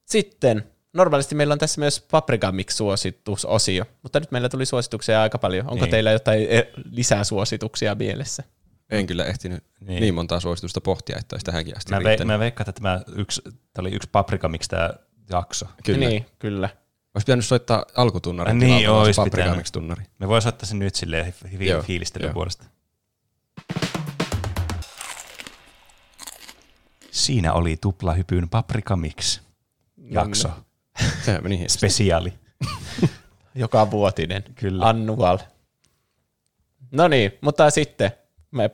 Sitten, normaalisti meillä on tässä myös Paprika Mix-suositusosio, mutta nyt meillä tuli suosituksia aika paljon. Onko Niin. teillä jotain eh, lisää suosituksia mielessä? En kyllä ehtinyt niin, Niin. montaa suositusta pohtia, että olisi tähänkin asti Mä, ve, mä veikkaan, että tämä, yksi, tämä oli yksi paprika, miksi tämä jakso. Kyllä. Niin, kyllä. Olisi pitänyt soittaa alkutunnari. Ai niin, ois pitänyt. Paprikamix-tunnari. Me voisi ottaa sen nyt silleen fi- Joo, fiilistelyn joo. puolesta. Siinä oli tuplahypyn paprika mix jakso. Meni hienosti. Spesiaali. Joka vuotinen. Kyllä. Annual. No niin, mutta sitten me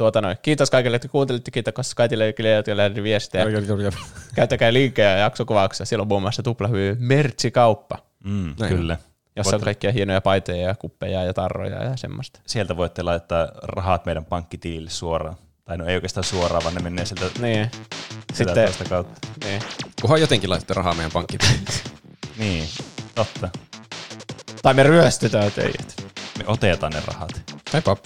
tuota noin. Kiitos kaikille, että kuuntelitte. Kiitos kaikille, jotka lähti viestejä. Käyttäkää linkkejä jaksokuvauksessa. Siellä on muun muassa tuplahyvy merchikauppa, Mm, Näin kyllä. jossa on kaikkia hienoja paitoja ja kuppeja ja tarroja ja semmoista. Sieltä voitte laittaa rahat meidän pankkitilille suoraan. Tai no ei oikeastaan suoraan, vaan ne menee sieltä, Niin. Sitten, toista kautta. niin. Kunhan jotenkin laitatte rahaa meidän pankkiin. Niin, totta. Tai me ryöstetään teidät. Me otetaan ne rahat. Heippa.